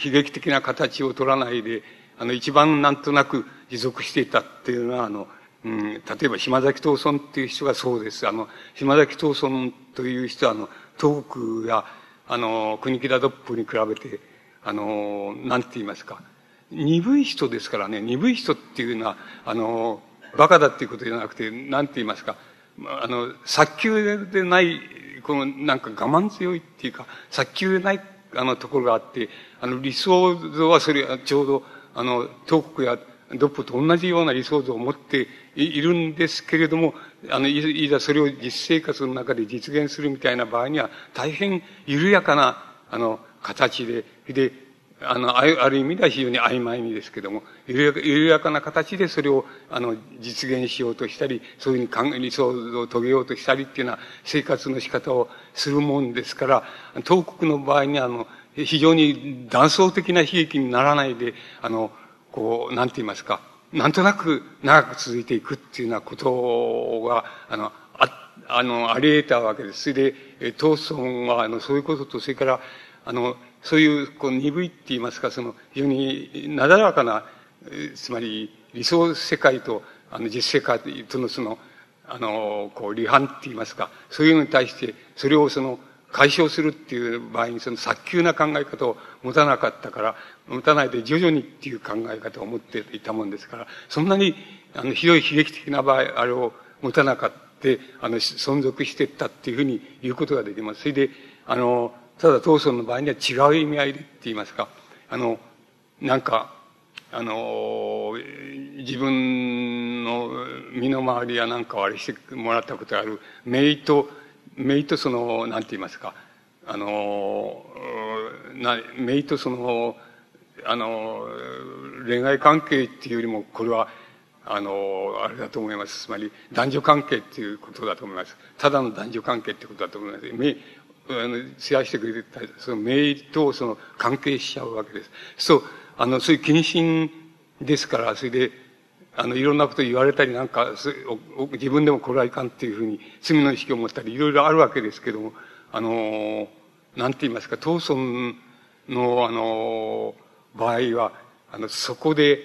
悲劇的な形を取らないで、あの、一番なんとなく持続していたっていうのは、あの、うん、例えば島崎藤村っていう人がそうです。あの、島崎藤村という人は、あの、東北や、あの、国木田ドップに比べて、あの、なんて言いますか、鈍い人ですからね、鈍い人っていうのは、あの、バカだっていうことじゃなくて、なんて言いますか、あの、早急でない、この、なんか我慢強いっていうか、早急でない、あの、ところがあって、あの、理想像はそれちょうど、あの、東北やドップと同じような理想像を持っているんですけれども、あの、いざそれを実生活の中で実現するみたいな場合には、大変緩やかな、あの、形で、で、あの、ある意味では非常に曖昧にですけども、緩やかな形でそれを、あの、実現しようとしたり、そういうふうに理想を遂げようとしたりっていうような生活の仕方をするもんですから、東国の場合にあの、非常に断層的な悲劇にならないで、あの、こう、なんて言いますか、なんとなく長く続いていくっていうようなことが、あの、あ、あの、あり得たわけです。それで、東村は、あの、そういうことと、それから、あの、そういう、こう、鈍いって言いますか、その、非常になだらかな、つまり、理想世界と、あの、実世界とのその、あの、こう、離反って言いますか、そういうのに対して、それをその、解消するっていう場合に、その早急な考え方を持たなかったから、持たないで徐々にっていう考え方を持っていたもんですから、そんなに、あの、ひどい悲劇的な場合、あれを持たなかった、あの、存続していったっていうふうに言うことができます。それで、あの、ただ、当村の場合には違う意味合いでって言いますか、あの、なんか、あの、自分の身の回りやなんかをあれしてもらったことがある、メイと、メイとその、なんて言いますか、あの、な、メイとその、あの、恋愛関係っていうよりも、これは、あの、あれだと思います。つまり、男女関係っていうことだと思います。ただの男女関係ってことだと思います。あの、シェアしてくれてた、そのメイとその関係しちゃうわけです。そう、あの、そういう謹慎ですから、それで、あの、いろんなこと言われたりなんか、自分でもこれはいかんっていうふうに罪の意識を持ったり、いろいろあるわけですけども、あの、なんて言いますか、当村の、あの、場合は、あの、そこで、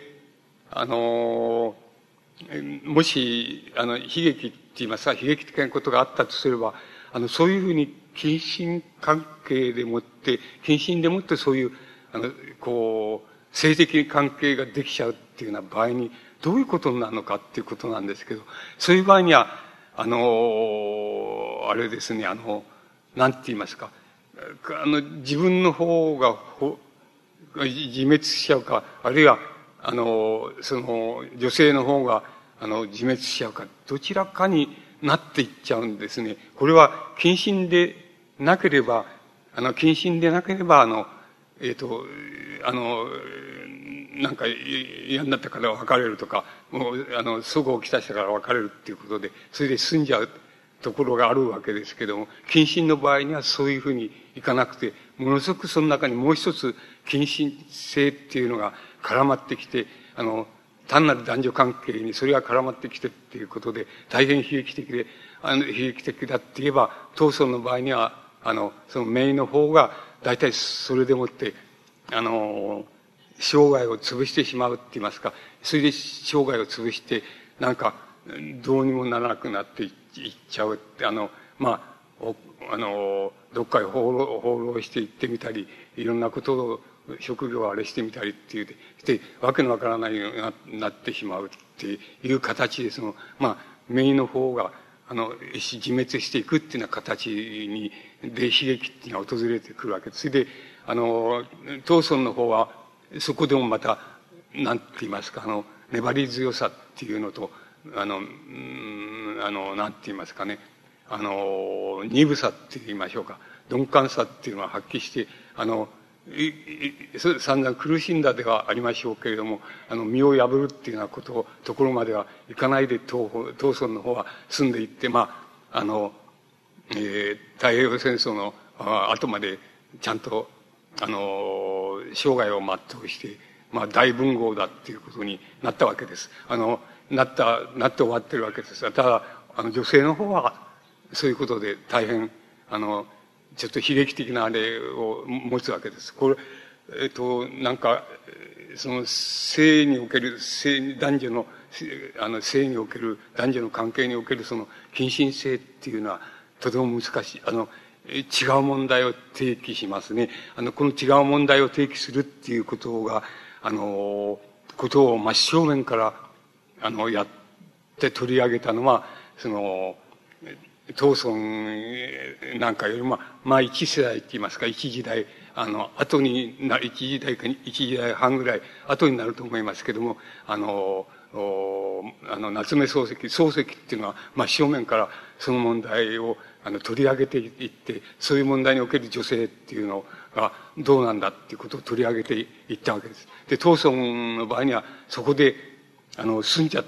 あの、もし、あの、悲劇って言いますか、悲劇的なことがあったとすれば、あの、そういうふうに近親関係でもって、近親でもってそういう、あの、こう、性的関係ができちゃうっていうような場合に、どういうことなのかっていうことなんですけど、そういう場合には、あの、あれですね、あの、なんて言いますか、あの、自分の方がほ、自滅しちゃうか、あるいは、あの、その、女性の方が、あの、自滅しちゃうか、どちらかになっていっちゃうんですね。これは、謹慎でなければ、あの、謹慎でなければ、あの、えっ、ー、と、あの、なんか嫌になったから別れるとか、もう、あの、そごをきたしたから別れるっていうことで、それで済んじゃうところがあるわけですけども、謹慎の場合にはそういうふうにいかなくて、ものすごくその中にもう一つ、謹慎性っていうのが絡まってきて、あの、単なる男女関係にそれが絡まってきてっていうことで、大変悲劇的で、あの、悲劇的だって言えば、当村の場合には、あの、その名の方が、大体それでもって、あの、生涯を潰してしまうって言いますか、それで生涯を潰して、なんか、どうにもならなくなっていっちゃうって、あの、まあ、あの、どっかへ放浪放浪していってみたり、いろんなことを、職業をあれしてみたりっていう、で、わけのわからないようになってしまうっていう形で、その、まあ、メイの方が、あの、自滅していくっていうような形に、で、悲劇っていうのが訪れてくるわけです。それで、あの、東村の方は、そこでもまた、なんて言いますか、あの、粘り強さっていうのと、あの、んあの、なんて言いますかね、あの、鈍さって言いましょうか、鈍感さっていうのは発揮して、あの、散々苦しんだではありましょうけれども、あの、身を破るっていうようなこと、ところまではいかないで東、東村の方は住んでいって、まあ、あの、えー、太平洋戦争の後までちゃんと、あの、生涯を全うして、まあ、大文豪だっていうことになったわけです。あの、なった、なって終わってるわけです。ただ、あの、女性の方は、そういうことで大変、あの、ちょっと悲劇的なあれを持つわけです。これ、えっと、なんか、その性における、性、男女の、あの、性における、男女の関係におけるその、近親性っていうのは、とても難しい。あの、違う問題を提起しますね。あの、この違う問題を提起するっていうことが、あの、ことを真正面から、あの、やって取り上げたのは、その、東村なんかよりも、まあ一世代って言いますか、一時代、あの、後にな、一時代か一時代半ぐらい後になると思いますけども、あの、あの、夏目漱石、漱石っていうのは、まあ正面からその問題を、あの、取り上げていって、そういう問題における女性っていうのがどうなんだっていうことを取り上げていったわけです。で、東村の場合には、そこで、あの、住んじゃっ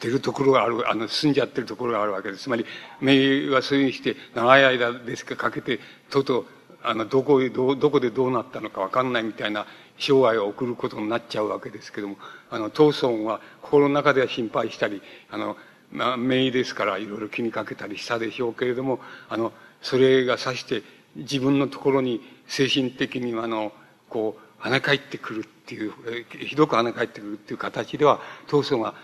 てるところがある、あの、住んじゃってるところがあるわけです。つまり、名はそういうふうにして、長い間ですかかけて、とうとう、あの、どこへ、ど、どこでどうなったのかわかんないみたいな生涯を送ることになっちゃうわけですけども、あの、東村は心の中では心配したり、あの、まあ、名医ですからいろいろ気にかけたりしたでしょうけれども、あの、それがさして自分のところに精神的にあの、こう、跳ね返ってくるっていう、ひどく跳ね返ってくるっていう形では、当初が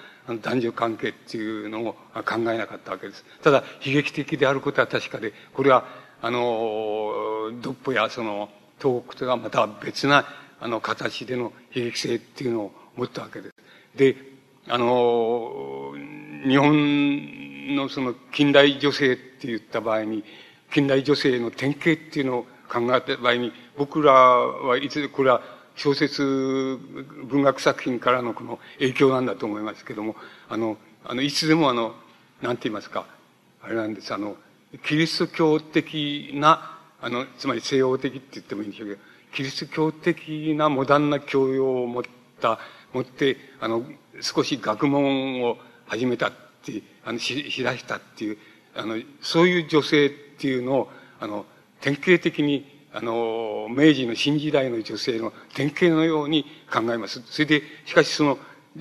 男女関係っていうのを考えなかったわけです。ただ、悲劇的であることは確かで、これは、あの、ドッポやその、東北とはまた別な、あの、形での悲劇性っていうのを持ったわけです。で、あの、日本のその近代女性って言った場合に、近代女性の典型っていうのを考えた場合に、僕らはいつ、これは小説、文学作品からのこの影響なんだと思いますけども、あの、あの、いつでもあの、なんて言いますか、あれなんです、あの、キリスト教的な、あの、つまり西洋的って言ってもいいんでしょうけど、キリスト教的なモダンな教養を持った、持って、あの、少し学問を始めたって、あの、し、しだしたっていう、あの、そういう女性っていうのを、あの、典型的に、あの、明治の新時代の女性の典型のように考えます。それで、しかしその、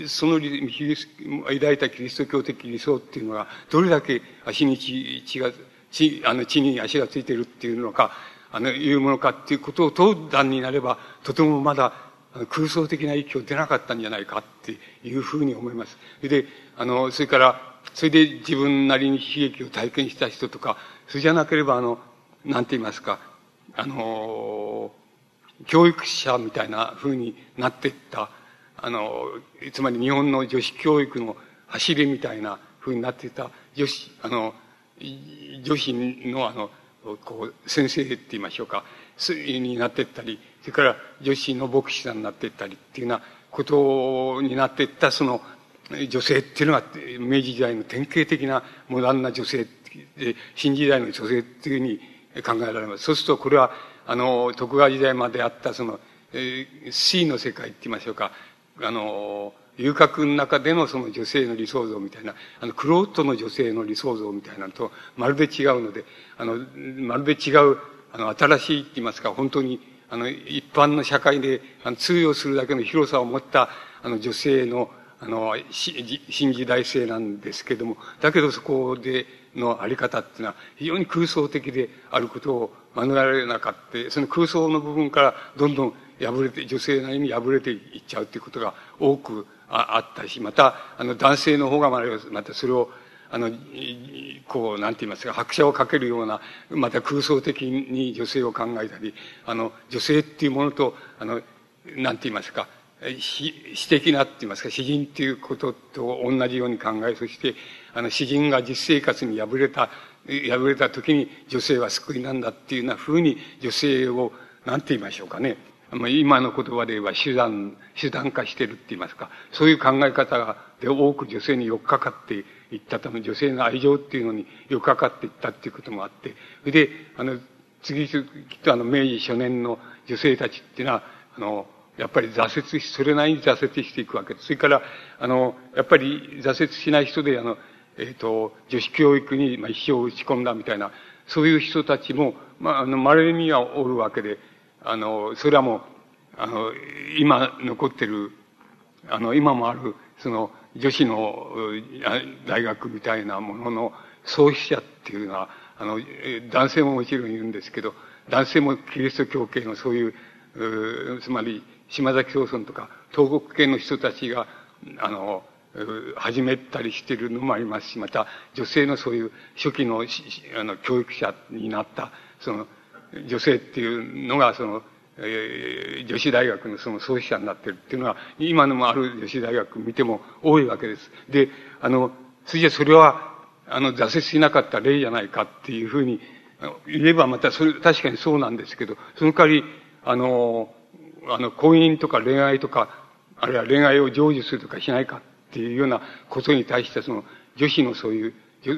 その抱いたキリスト教的理想っていうのが、どれだけ足に血血が、血、あの、血に足がついてるっていうのか、あの、いうものかっていうことを当段になれば、とてもまだ、空想的な域を出なかったんじゃないかっていうふうに思います。で、あの、それから、それで自分なりに悲劇を体験した人とか、それじゃなければ、あの、なんて言いますか、あの、教育者みたいな風になっていった、あの、つまり日本の女子教育の走りみたいな風になっていた女子、あの、女子のあの、こう、先生って言いましょうか、になっていったり、それから女子の牧師さんになっていったりっていうようなことになっていった、その、女性っていうのが、明治時代の典型的なモダンな女性、新時代の女性っていうふうに考えられます。そうすると、これは、あの、徳川時代まであった、その、えー、C の世界って言いましょうか、あの、遊郭の中でのその女性の理想像みたいな、あの、クロートの女性の理想像みたいなのと、まるで違うので、あの、まるで違う、あの、新しいって言いますか、本当に、あの、一般の社会で、あの、通用するだけの広さを持った、あの、女性の、あの、新時代性なんですけども、だけどそこでのあり方っていうのは非常に空想的であることを免れなかった、その空想の部分からどんどん破れて、女性なりに破れていっちゃうっていうことが多くあったし、また、あの、男性の方がまたそれを、あの、こう、なんて言いますか、拍車をかけるような、また空想的に女性を考えたり、あの、女性っていうものと、あの、なんて言いますか、詩的なって言いますか、詩人っていうことと同じように考え、そして、あの、詩人が実生活に敗れた、敗れた時に女性は救いなんだっていうような風に女性を、なんて言いましょうかね。今の言葉で言えば手段、手段化してるって言いますか。そういう考え方で多く女性に寄っかかっていったため、女性の愛情っていうのに寄っかかっていったっていうこともあって、それで、あの、次々とあの、明治初年の女性たちっていうのは、あの、やっぱり挫折し、それなりに挫折していくわけです。それから、あの、やっぱり挫折しない人で、あの、えっ、ー、と、女子教育に、まあ、一生打ち込んだみたいな、そういう人たちも、まあ、あの、稀にはおるわけで、あの、それはもう、あの、今残ってる、あの、今もある、その、女子の大学みたいなものの創始者っていうのは、あの、男性ももちろんいるんですけど、男性もキリスト教系のそういう、うつまり、島崎町村とか、東国系の人たちが、あの、始めたりしているのもありますし、また、女性のそういう初期の、あの、教育者になった、その、女性っていうのが、その、えー、女子大学のその創始者になってるっていうのは、今のもある女子大学見ても多いわけです。で、あの、それじゃそれは、あの、挫折しなかった例じゃないかっていうふうに言えばまた、それ、確かにそうなんですけど、その代わり、あの、あの、婚姻とか恋愛とか、あるいは恋愛を成就するとかしないかっていうようなことに対して、その、女子のそういう、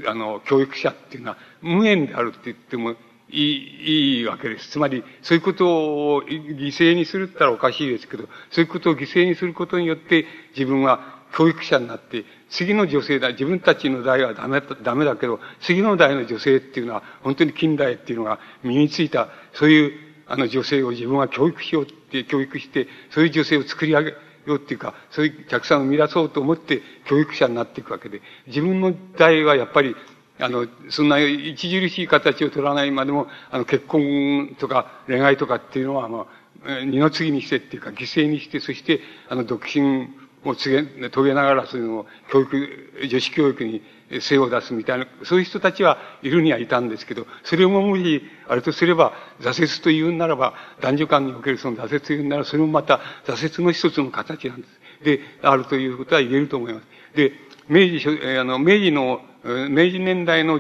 あの、教育者っていうのは、無縁であるって言ってもいい、いいわけです。つまり、そういうことを犠牲にするったらおかしいですけど、そういうことを犠牲にすることによって、自分は教育者になって、次の女性だ、自分たちの代はダメだ、ダメだけど、次の代の女性っていうのは、本当に近代っていうのが身についた、そういう、あの女性を自分は教育しようって教育して、そういう女性を作り上げようっていうか、そういう客さんを生み出そうと思って教育者になっていくわけで、自分の代はやっぱり、あの、そんな著しい形を取らないまでも、あの、結婚とか恋愛とかっていうのは、まあ、二の次にしてっていうか、犠牲にして、そして、あの、独身を告げ、遂げながら、そういうのを、教育、女子教育に精を出すみたいな、そういう人たちはいるにはいたんですけど、それももし、あれとすれば、挫折と言うならば、男女間におけるその挫折と言うなら、それもまた挫折の一つの形なんです。で、あるということは言えると思います。で、明治、あの、明治の、明治年代の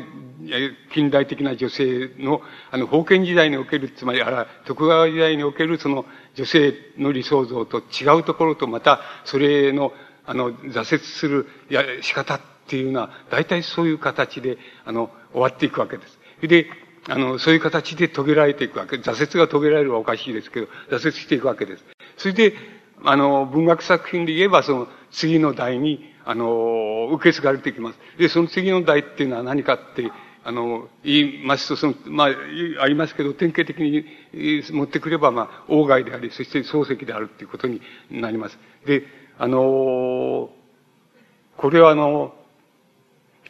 近代的な女性の、あの、封建時代における、つまり、あら、徳川時代におけるその女性の理想像と違うところと、また、それの、あの、挫折する、や、仕方っていうのは、大体そういう形で、あの、終わっていくわけです。で、あの、そういう形で遂げられていくわけ。挫折が遂げられるはおかしいですけど、挫折していくわけです。それで、あの、文学作品で言えば、その、次の代に、あの、受け継がれていきます。で、その次の代っていうのは何かって、あの、言いますと、その、まあ、ありますけど、典型的に持ってくれば、まあ、王外であり、そして漱石であるっていうことになります。で、あの、これはあの、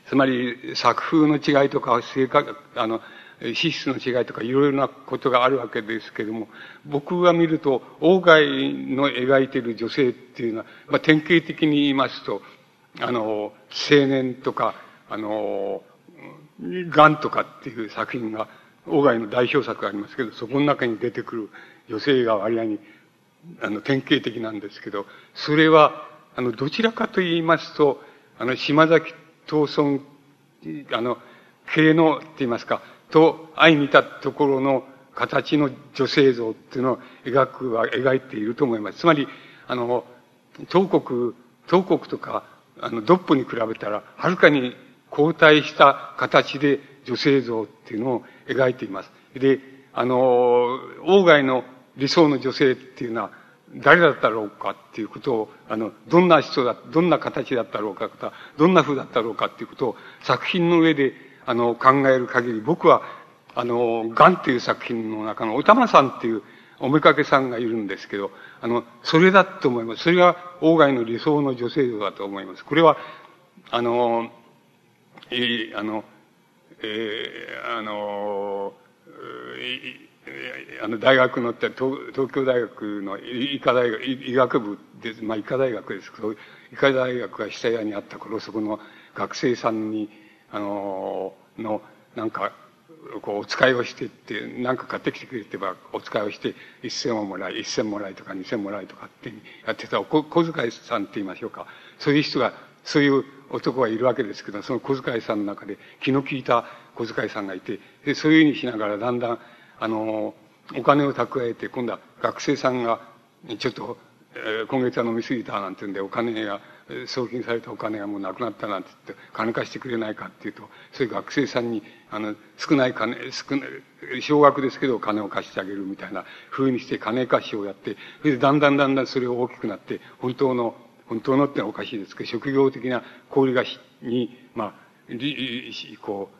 つまり作風の違いとか、性格、あの、資質の違いとかいろいろなことがあるわけですけれども、僕が見ると、外の描いている女性っていうのは、まあ、典型的に言いますと、あの、青年とか、あの、ガンとかっていう作品が、外の代表作がありますけど、そこの中に出てくる女性が割合に、あの、典型的なんですけど、それは、あの、どちらかと言いますと、あの、島崎東村、あの、系の、って言いますか、と相似たところの形の女性像っていうのを描くは、描いていると思います。つまり、あの、東国、東国とか、あの、ドップに比べたら、はるかに後退した形で女性像っていうのを描いています。で、あの、王外の理想の女性っていうのは、誰だったろうかっていうことを、あの、どんな人だ、どんな形だったろうかどんな風だったろうかっていうことを作品の上で、あの、考える限り、僕は、あの、ガンっていう作品の中のおたまさんっていうおめかけさんがいるんですけど、あの、それだと思います。それが王外の理想の女性像だと思います。これは、あの、えー、あの、えー、あの、あの、大学のって東、東京大学の医科大学、医学部です。まあ、医科大学ですけど、医科大学が下屋にあった頃、そこの学生さんに、あの、の、なんか、こう、お使いをしてって、なんか買ってきてくれってば、お使いをして、一銭をもらい、一銭もらいとか二銭もらいとかってやってた、お小遣いさんって言いましょうか。そういう人が、そういう男がいるわけですけど、その小遣いさんの中で気の利いた小遣いさんがいて、で、そういうふうにしながらだんだん、あの、お金を蓄えて、今度は学生さんが、ちょっと、えー、今月は飲み過ぎたなんて言うんで、お金が、送金されたお金がもうなくなったなんて言って、金貸してくれないかっていうと、そういう学生さんに、あの、少ない金、少ない、少額ですけど金を貸してあげるみたいな風にして金貸しをやって、それでだんだんだんだんそれを大きくなって、本当の、本当のってのはおかしいですけど、職業的な小売貸しに、まあ、こう、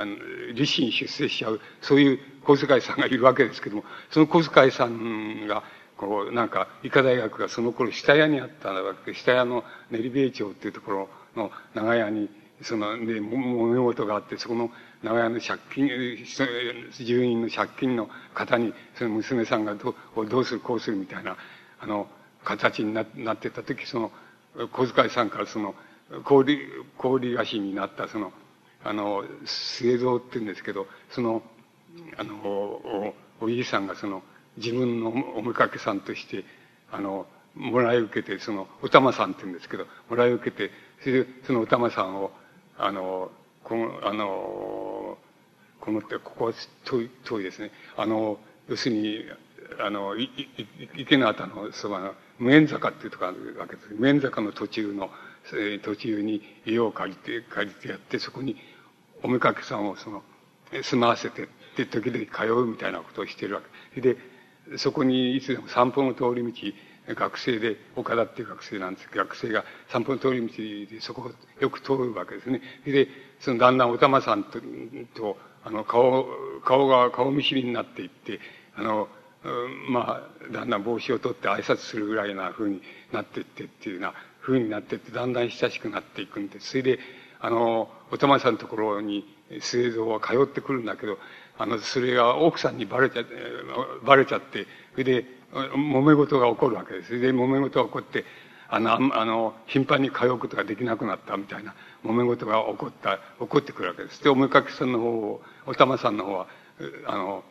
あの、立身出世しちゃう、そういう小遣いさんがいるわけですけども、その小遣いさんが、こう、なんか、医科大学がその頃下屋にあったわけで、下屋の練馬町っていうところの長屋に、その、で、揉め事があって、そこの長屋の借金、住人の借金の方に、その娘さんがどうどうする、こうするみたいな、あの、形にななってた時、その、小遣いさんからその、氷、氷菓子になった、その、あの、末蔵って言うんですけど、その、あの、お、おじいさんがその、自分のおめかけさんとして、あの、もらい受けて、その、お玉さんって言うんですけど、もらい受けて、それで、そのお玉さんを、あの、この、あの、このって、ここは遠い、遠いですね。あの、要するに、あの、い、い、池の辺のそばの、無縁坂っていうとこあるわけです。無縁坂の途中の、えー、途中に家を借りて、借りてやって、そこにおめかけさんをその、住まわせてって時々通うみたいなことをしてるわけ。で、そこにいつでも散歩の通り道、学生で、岡田っていう学生なんですけど、学生が散歩の通り道でそこをよく通るわけですね。で、そのだんだんお玉さんと、とあの、顔、顔が顔見知りになっていって、あの、まあ、だんだん帽子を取って挨拶するぐらいな風になっていってっていうような風になっていって、だんだん親しくなっていくんです。それで、あの、お玉さんのところに末蔵は通ってくるんだけど、あの、それが奥さんにバレちゃって、バレちゃって、それで、揉め事が起こるわけです。それで、揉め事が起こって、あの、あの、頻繁に通うことができなくなったみたいな揉め事が起こった、起こってくるわけです。で、おめかけさんの方を、お玉さんの方は、あの、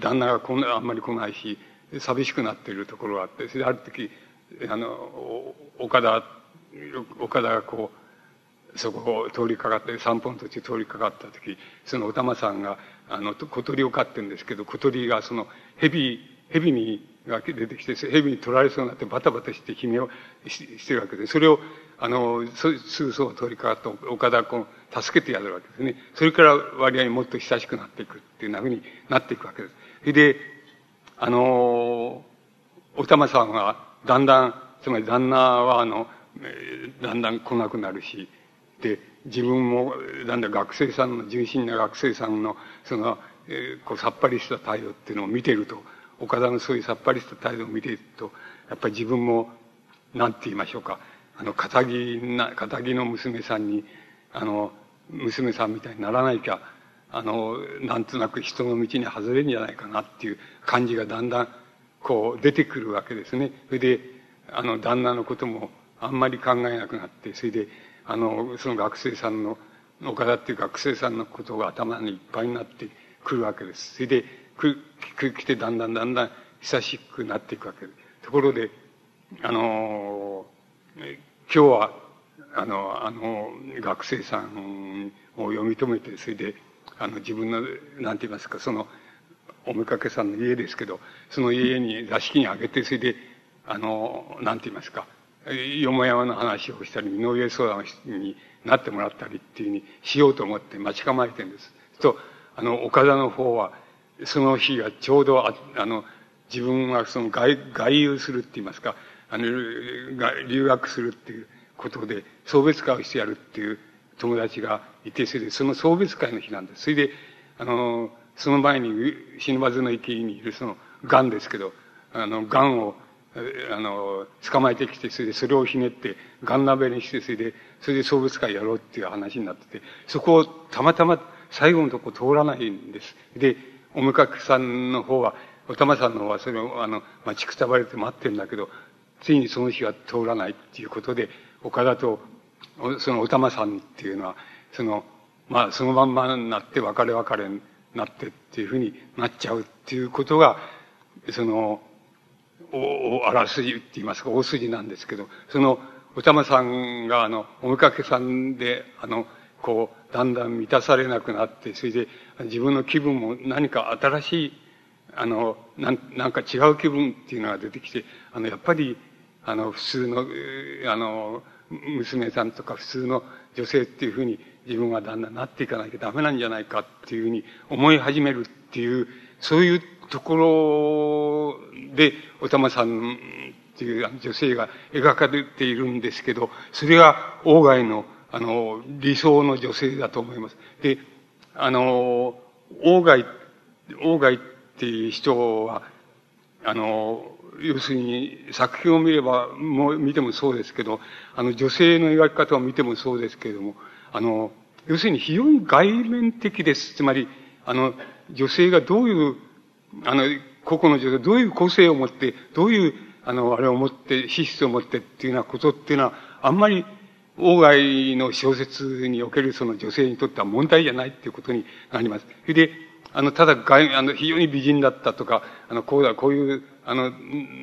旦那がこんな、あんまり来ないし、寂しくなっているところがあって、それである時、あの、岡田、岡田がこう、そこを通りかかって、散歩の途中通りかかった時、そのお玉さんが、あの、小鳥を飼ってるんですけど、小鳥がその、蛇、蛇に、が出てきて、蛇に取られそうになってバタバタして悲鳴をしてるわけで、それを、あの、すぐそば通りかかった岡田君、助けてやるわけですね。それから割合にもっと親しくなっていくっていうふうになっていくわけです。それで、あの、お玉さんは、だんだん、つまり旦那は、あの、だんだん来なくなるし、自分も、だんだ学生さんの、純真な学生さんの、その、えー、こう、さっぱりした態度っていうのを見てると、岡田のそういうさっぱりした態度を見てると、やっぱり自分も、なんて言いましょうか、あの、仇な、仇の娘さんに、あの、娘さんみたいにならなきゃ、あの、なんとなく人の道に外れるんじゃないかなっていう感じがだんだん、こう、出てくるわけですね。それで、あの、旦那のこともあんまり考えなくなって、それで、あの、その学生さんの、岡田っていう学生さんのことが頭にいっぱいになってくるわけです。それで、く、く、来てだんだんだんだん久しくなっていくわけです。ところで、あの、今日は、あの、あの、学生さんを読み止めて、それで、あの、自分の、なんて言いますか、その、おめかけさんの家ですけど、その家に座敷にあげて、それで、あの、なんて言いますか、よもやまの話をしたり、身の上相談になってもらったりっていうふうにしようと思って待ち構えてるんです。と、あの、岡田の方は、その日がちょうど、ああの、自分はその外、外遊するって言いますか、あの、留学するっていうことで、送別会をしてやるっていう友達がいて、それで、その送別会の日なんです。それで、あの、その前に、死ぬずの池にいるその、癌ですけど、あの、癌を、あの、捕まえてきて、それでそれをひねって、ガン鍋にして、それで、それで送別会やろうっていう話になってて、そこをたまたま最後のとこ通らないんです。で、おむかくさんの方は、おたまさんの方はそれを、あの、待ちくたばれて待ってるんだけど、ついにその日は通らないっていうことで、岡田と、そのおたまさんっていうのは、その、まあ、そのまんまになって別れ別れになってっていうふうになっちゃうっていうことが、その、お、あらすじって言いますか、大筋なんですけど、その、おたまさんが、あの、おめかけさんで、あの、こう、だんだん満たされなくなって、それで、自分の気分も何か新しい、あの、なん、なんか違う気分っていうのが出てきて、あの、やっぱり、あの、普通の、あの、娘さんとか普通の女性っていうふうに自分はだんだんなっていかなきゃダメなんじゃないかっていうふうに思い始めるっていう、そういうところで、おたまさんっていう女性が描かれているんですけど、それが外の、あの、理想の女性だと思います。で、あの、外、外っていう人は、あの、要するに作品を見れば、もう見てもそうですけど、あの女性の描き方を見てもそうですけれども、あの、要するに非常に外面的です。つまり、あの、女性がどういう、あの、個々の女性どういう個性を持って、どういう、あの、あれを持って、資質を持ってっていうようなことっていうのは、あんまり、外の小説におけるその女性にとっては問題じゃないっていうことになります。それで、あの、ただ外、あの、非常に美人だったとか、あの、こうだ、こういう、あの、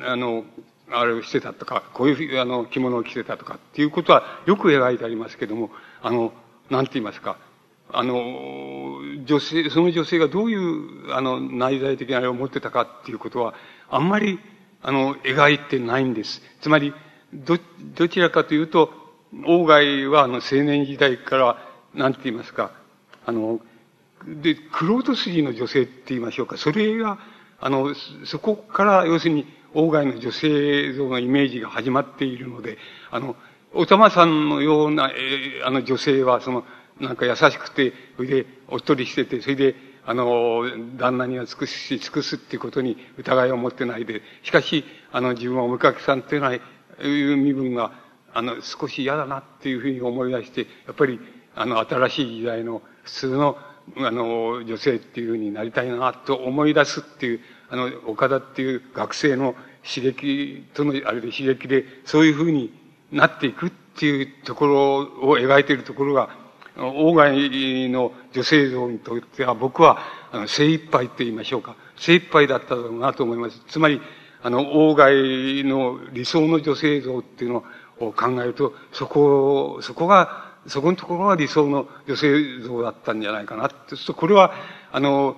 あの、あれをしてたとか、こういう、あの、着物を着てたとかっていうことはよく描いてありますけども、あの、なんて言いますか、あの、女性、その女性がどういう、あの、内在的なあれを持ってたかっていうことは、あんまり、あの、描いてないんです。つまり、ど、どちらかというと、王外は、あの、青年時代から、なんて言いますか、あの、で、黒人筋の女性って言いましょうか、それが、あの、そこから、要するに、王外の女性像のイメージが始まっているので、あの、おたまさんのような、えー、あの女性は、その、なんか優しくて、それで、おっとりしてて、それで、あの、旦那には尽くし、尽くすっていうことに疑いを持ってないで、しかし、あの、自分はおめかけさんっていうのは、いう身分が、あの、少し嫌だなっていうふうに思い出して、やっぱり、あの、新しい時代の普通の、あの、女性っていうふうになりたいなと思い出すっていう、あの、岡田っていう学生の刺激との、あれで刺激で、そういうふうになっていくっていうところを描いているところが、王外の女性像にとっては僕は、あの、精一杯と言いましょうか。精一杯だっただろうなと思います。つまり、あの、王外の理想の女性像っていうのを考えると、そこ、そこがそこのところが理想の女性像だったんじゃないかな。そうすると、これは、あの、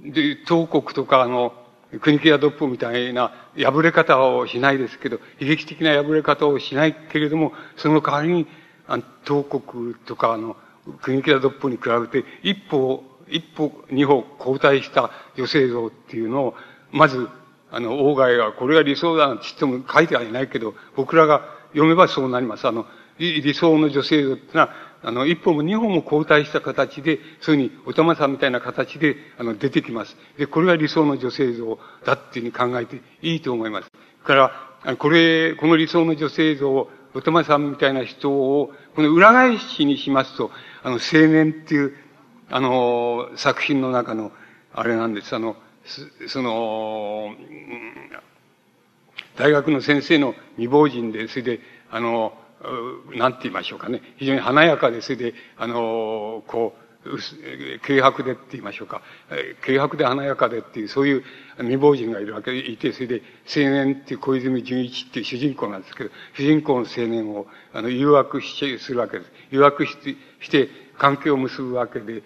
で、東国とか、あの、国木屋ドッポみたいな破れ方をしないですけど、悲劇的な破れ方をしないけれども、その代わりに、東国とか、あの、国木屋ドッポに比べて、一歩、一歩、二歩後退した女性像っていうのを、まず、あの、王外が、これが理想だなんて言っても書いてはいないけど、僕らが読めばそうなります。あの、理想の女性像ってのは、あの、一歩も二歩も後退した形で、そういうふうに、おたまさんみたいな形で、あの、出てきます。で、これは理想の女性像だっていうふうに考えていいと思います。から、これ、この理想の女性像を、おたまさんみたいな人を、この裏返しにしますと、あの、青年っていう、あの、作品の中の、あれなんです。あの、その、大学の先生の未亡人で、それで、あの、なんて言いましょうかね。非常に華やかで、それで、あの、こう、軽薄でって言いましょうか。軽薄で華やかでっていう、そういう未亡人がいるわけでいて、それで青年っていう小泉純一っていう主人公なんですけど、主人公の青年を、あの、誘惑して、するわけです。誘惑して、して関係を結ぶわけで、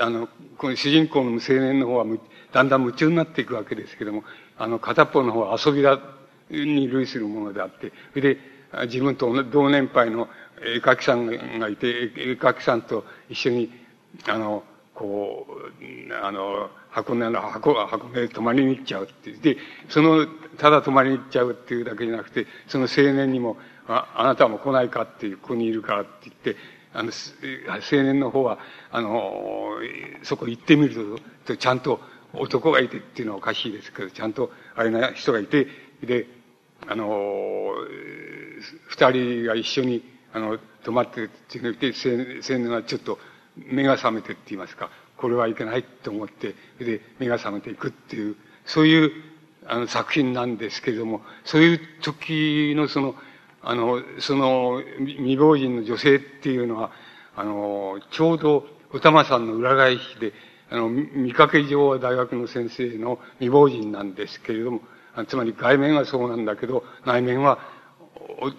あの、この主人公の青年の方はだんだん夢中になっていくわけですけども、あの、片っぽの方は遊びだ、に類するものであって、それで、自分と同年配の絵描きさんがいて、絵描きさんと一緒にあの、こう、あの、箱根の、箱が、箱根泊まりに行っちゃうっていう。で、その、ただ泊まりに行っちゃうっていうだけじゃなくて、その青年にも、ああなたも来ないかっていう、ここにいるからって言って、あの、青年の方は、あの、そこ行ってみると、ちゃんと男がいてっていうのはおかしいですけど、ちゃんとあれな人がいて、で、あの、二人が一緒に、あの、泊まってって言って、青年がちょっと、目が覚めてって言いますか、これはいけないと思って、で、目が覚めていくっていう、そういうあの作品なんですけれども、そういう時のその、あの、その未亡人の女性っていうのは、あの、ちょうど、お玉さんの裏返しで、あの、見かけ上は大学の先生の未亡人なんですけれども、つまり外面はそうなんだけど、内面は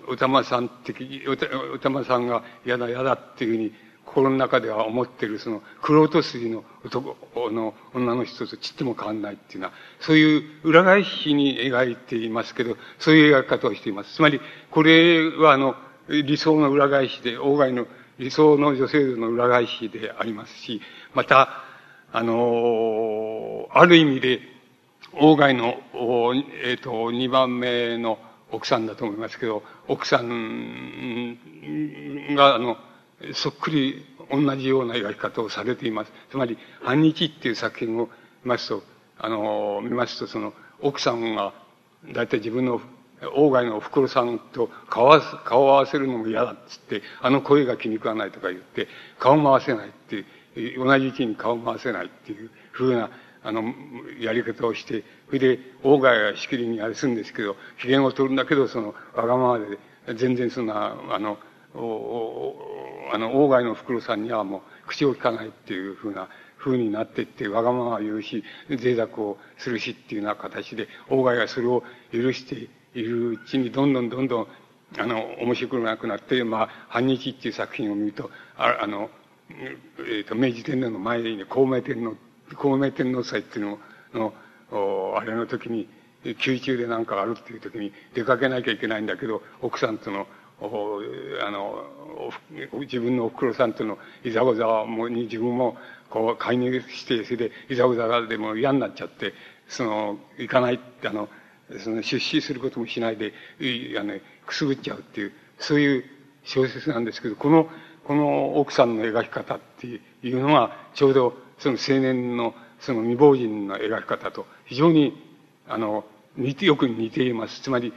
お、お玉さん的、おお玉さんが嫌だ嫌だっていうふうに心の中では思ってるその、黒と筋の男の女の人とちっとも変わんないっていうのは、そういう裏返しに描いていますけど、そういう描き方をしています。つまり、これはあの、理想の裏返しで、外の理想の女性の裏返しでありますし、また、あの、ある意味で、外の、えっ、ー、と、二番目の奥さんだと思いますけど、奥さんが、あの、そっくり同じような描き方をされています。つまり、反日っていう作品を見ますと、あの、見ますと、その、奥さんが、だいたい自分の、大外のお袋さんと顔を合わせるのも嫌だっつって、あの声が気に食わないとか言って、顔も合わせないっていう、同じ位置に顔も合わせないっていうふうな、あの、やり方をして、それで、大外はしきりにあれするんですけど、機嫌を取るんだけど、その、わがままで、全然そんな、あの、あの、大外の袋さんにはもう口を聞かないっていうふうな風になっていって、わがままを言うし、贅沢をするしっていうような形で、大外がそれを許しているうちに、どんどんどんどん、あの、面白くなくなって、まあ、反日っていう作品を見ると、ああの、えっ、ー、と、明治天皇の前に、孔明天皇、孔明天皇祭っていうのの、のあれの時に、宮中でなんかあるっていう時に出かけなきゃいけないんだけど、奥さんとのあの、自分のおふくろさんとのいざこざもに自分もこう介入して、それでいざこざがでも嫌になっちゃって、その、行かない、あの、その出資することもしないで、あの、くすぐっちゃうっていう、そういう小説なんですけど、この、この奥さんの描き方っていうのは、ちょうどその青年のその未亡人の描き方と非常に、あの、似て、よく似ています。つまり、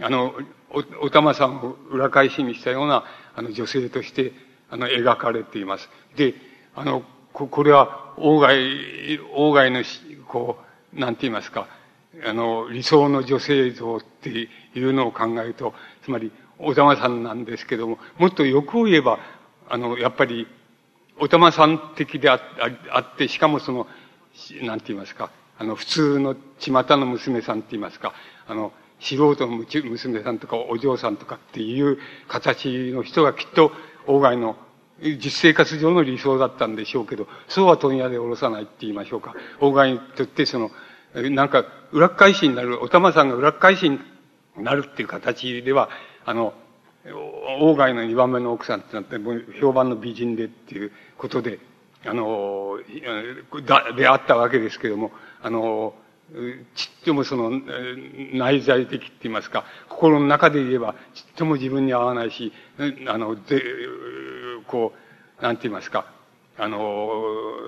あの、お、お玉さんを裏返しにしたような、あの、女性として、あの、描かれています。で、あの、こ、これは、王外、王外の、こう、なんて言いますか、あの、理想の女性像っていうのを考えると、つまり、お玉さんなんですけども、もっと欲を言えば、あの、やっぱり、お玉さん的であって、しかもその、なんて言いますか、あの、普通の巷の娘さんって言いますか、あの、素人の娘さんとかお嬢さんとかっていう形の人がきっと、外の実生活上の理想だったんでしょうけど、そうは問屋で下ろさないって言いましょうか。外にとってその、なんか、裏返しになる、お玉さんが裏返しになるっていう形では、あの、外の二番目の奥さんってなって、もう評判の美人でっていうことで、あの、だ、であったわけですけども、あの、ちっともその、内在的って言いますか、心の中で言えば、ちっとも自分に合わないし、あの、で、こう、なんて言いますか、あの、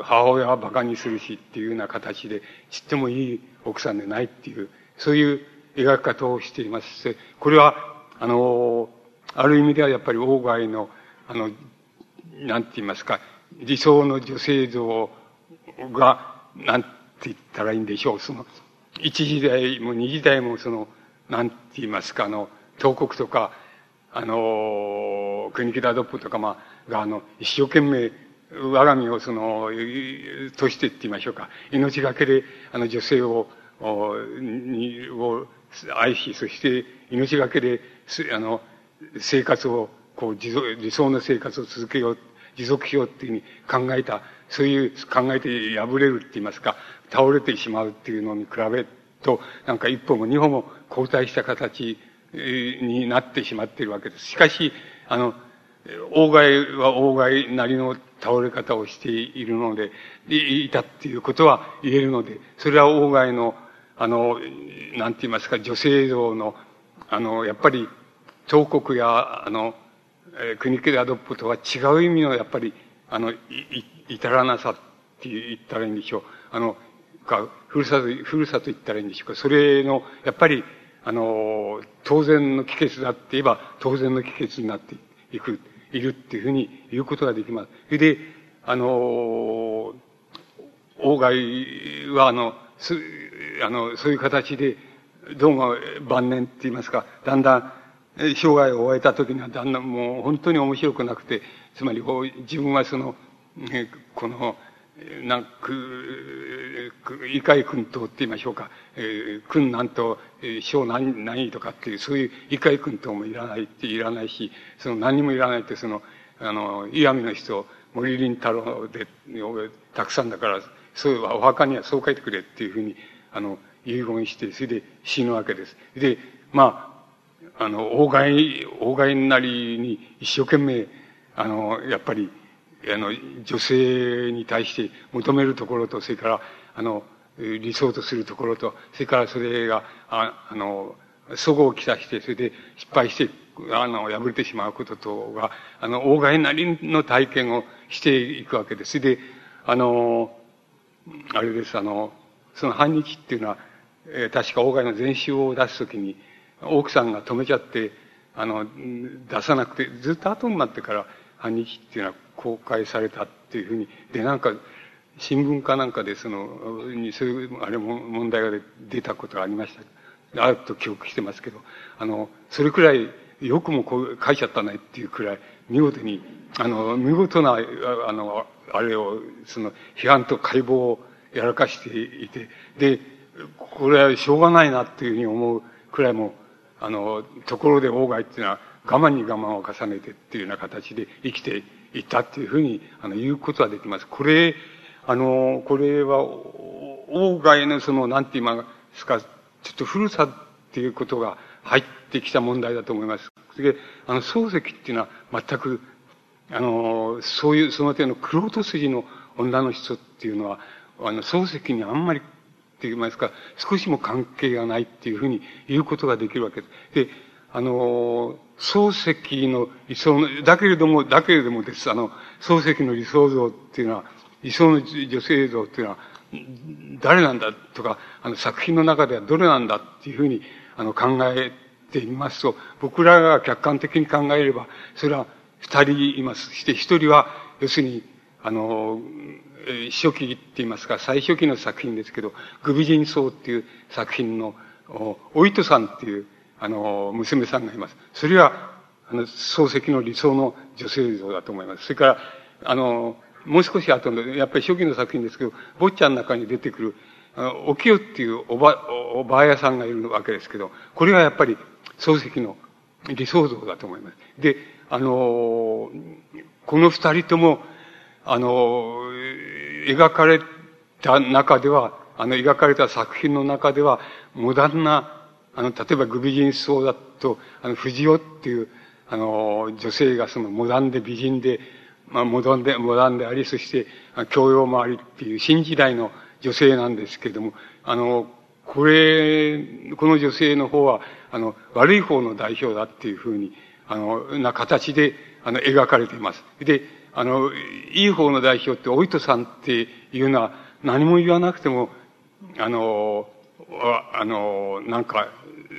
母親は馬鹿にするしっていうような形で、ちっともいい奥さんでないっていう、そういう描き方をしています。これは、あの、ある意味ではやっぱり外の、あの、なんて言いますか、理想の女性像が、なんてって言ったらいいんでしょう。その、一時代も二時代もその、なんて言いますか、あの、東国とか、あの、国木田ドップとか、まあ、が、あの、一生懸命、我が身をその、としてって言いましょうか。命がけで、あの、女性を、に、を愛し、そして命がけで、あの、生活を、こう、自理想の生活を続けよう、持続しようっていうふうに考えた、そういう考えて破れるって言いますか、倒れてしまうっていうのに比べと、なんか一歩も二歩も後退した形になってしまっているわけです。しかし、あの、大外は大外なりの倒れ方をしているので、いたっていうことは言えるので、それは大外の、あの、なんて言いますか、女性像の、あの、やっぱり、彫刻や、あの、えー、国木アドップとは違う意味の、やっぱり、あの、い、至らなさって言ったらいいんでしょう。あの、か、ふるさと、ふるさと言ったらいいんでしょうか。それの、やっぱり、あの、当然の帰結だって言えば、当然の帰結になっていく、いるっていうふうに言うことができます。それで、あの、王外は、あの、す、あの、そういう形で、どうも晩年って言いますか、だんだん、生涯を終えた時にはだんだんもう本当に面白くなくて、つまり自分はその、この、なんく、異界君とって言いましょうか、えー、君なんと、小何、何とかっていう、そういう異界君ともいらないっていらないし、その何にもいらないって、その、あの、岩見の人、森林太郎で、たくさんだから、そういうお墓にはそう書いてくれっていうふうに、あの、遺言して、それで死ぬわけです。で、まあ、あの、大外、大外なりに一生懸命、あの、やっぱり、あの、女性に対して求めるところと、それから、あの、理想とするところと、それからそれが、ああの、祖語をきさして、それで失敗して、あの、破れてしまうこととが、あの、大外なりの体験をしていくわけです。で、あの、あれです、あの、その反日っていうのは、えー、確か大外の全集を出すときに、奥さんが止めちゃって、あの、出さなくて、ずっと後になってから反日っていうのは公開されたっていうふうに、で、なんか、新聞かなんかで、その、にそういう、あれも問題が出たことがありました。あると記憶してますけど、あの、それくらい、よくもこう書いちゃったねっていうくらい、見事に、あの、見事な、あの、あれを、その、批判と解剖をやらかしていて、で、これはしょうがないなっていうふうに思うくらいも、あの、ところで外っていうのは我慢に我慢を重ねてっていうような形で生きていったっていうふうに、あの、言うことはできます。これ、あの、これは、王外のその、なんて言いますか、ちょっと古さっていうことが入ってきた問題だと思います。で、あの、漱石っていうのは全く、あの、そういう、その点の黒人筋の女の人っていうのは、あの、漱石にあんまりって言いますか、少しも関係がないっていうふうに言うことができるわけです。で、あの、漱石の理想の、だけれども、だけれどもです、あの、漱石の理想像っていうのは、理想の女性像っていうのは、誰なんだとか、あの作品の中ではどれなんだっていうふうに、あの、考えてみますと、僕らが客観的に考えれば、それは二人います。して一人は、要するに、あの、初期って言いますか、最初期の作品ですけど、グビジンソウっていう作品の、おいとさんっていう、あの、娘さんがいます。それは、あの、漱石の理想の女性像だと思います。それから、あの、もう少し後の、やっぱり初期の作品ですけど、坊ちゃんの中に出てくる、あの、おきよっていうおば、おばあやさんがいるわけですけど、これはやっぱり漱石の理想像だと思います。で、あの、この二人とも、あの、描かれた中では、あの、描かれた作品の中では、モダンな、あの、例えばグビジン層だと、あの、藤尾っていう、あの、女性がそのモダンで美人で、まあ、モダンで、モダンであり、そして、教養もありっていう新時代の女性なんですけれども、あの、これ、この女性の方は、あの、悪い方の代表だっていうふうに、あの、な形で、あの、描かれています。で、あの、いい方の代表って、おいとさんっていうのは、何も言わなくても、あの、あの、なんか、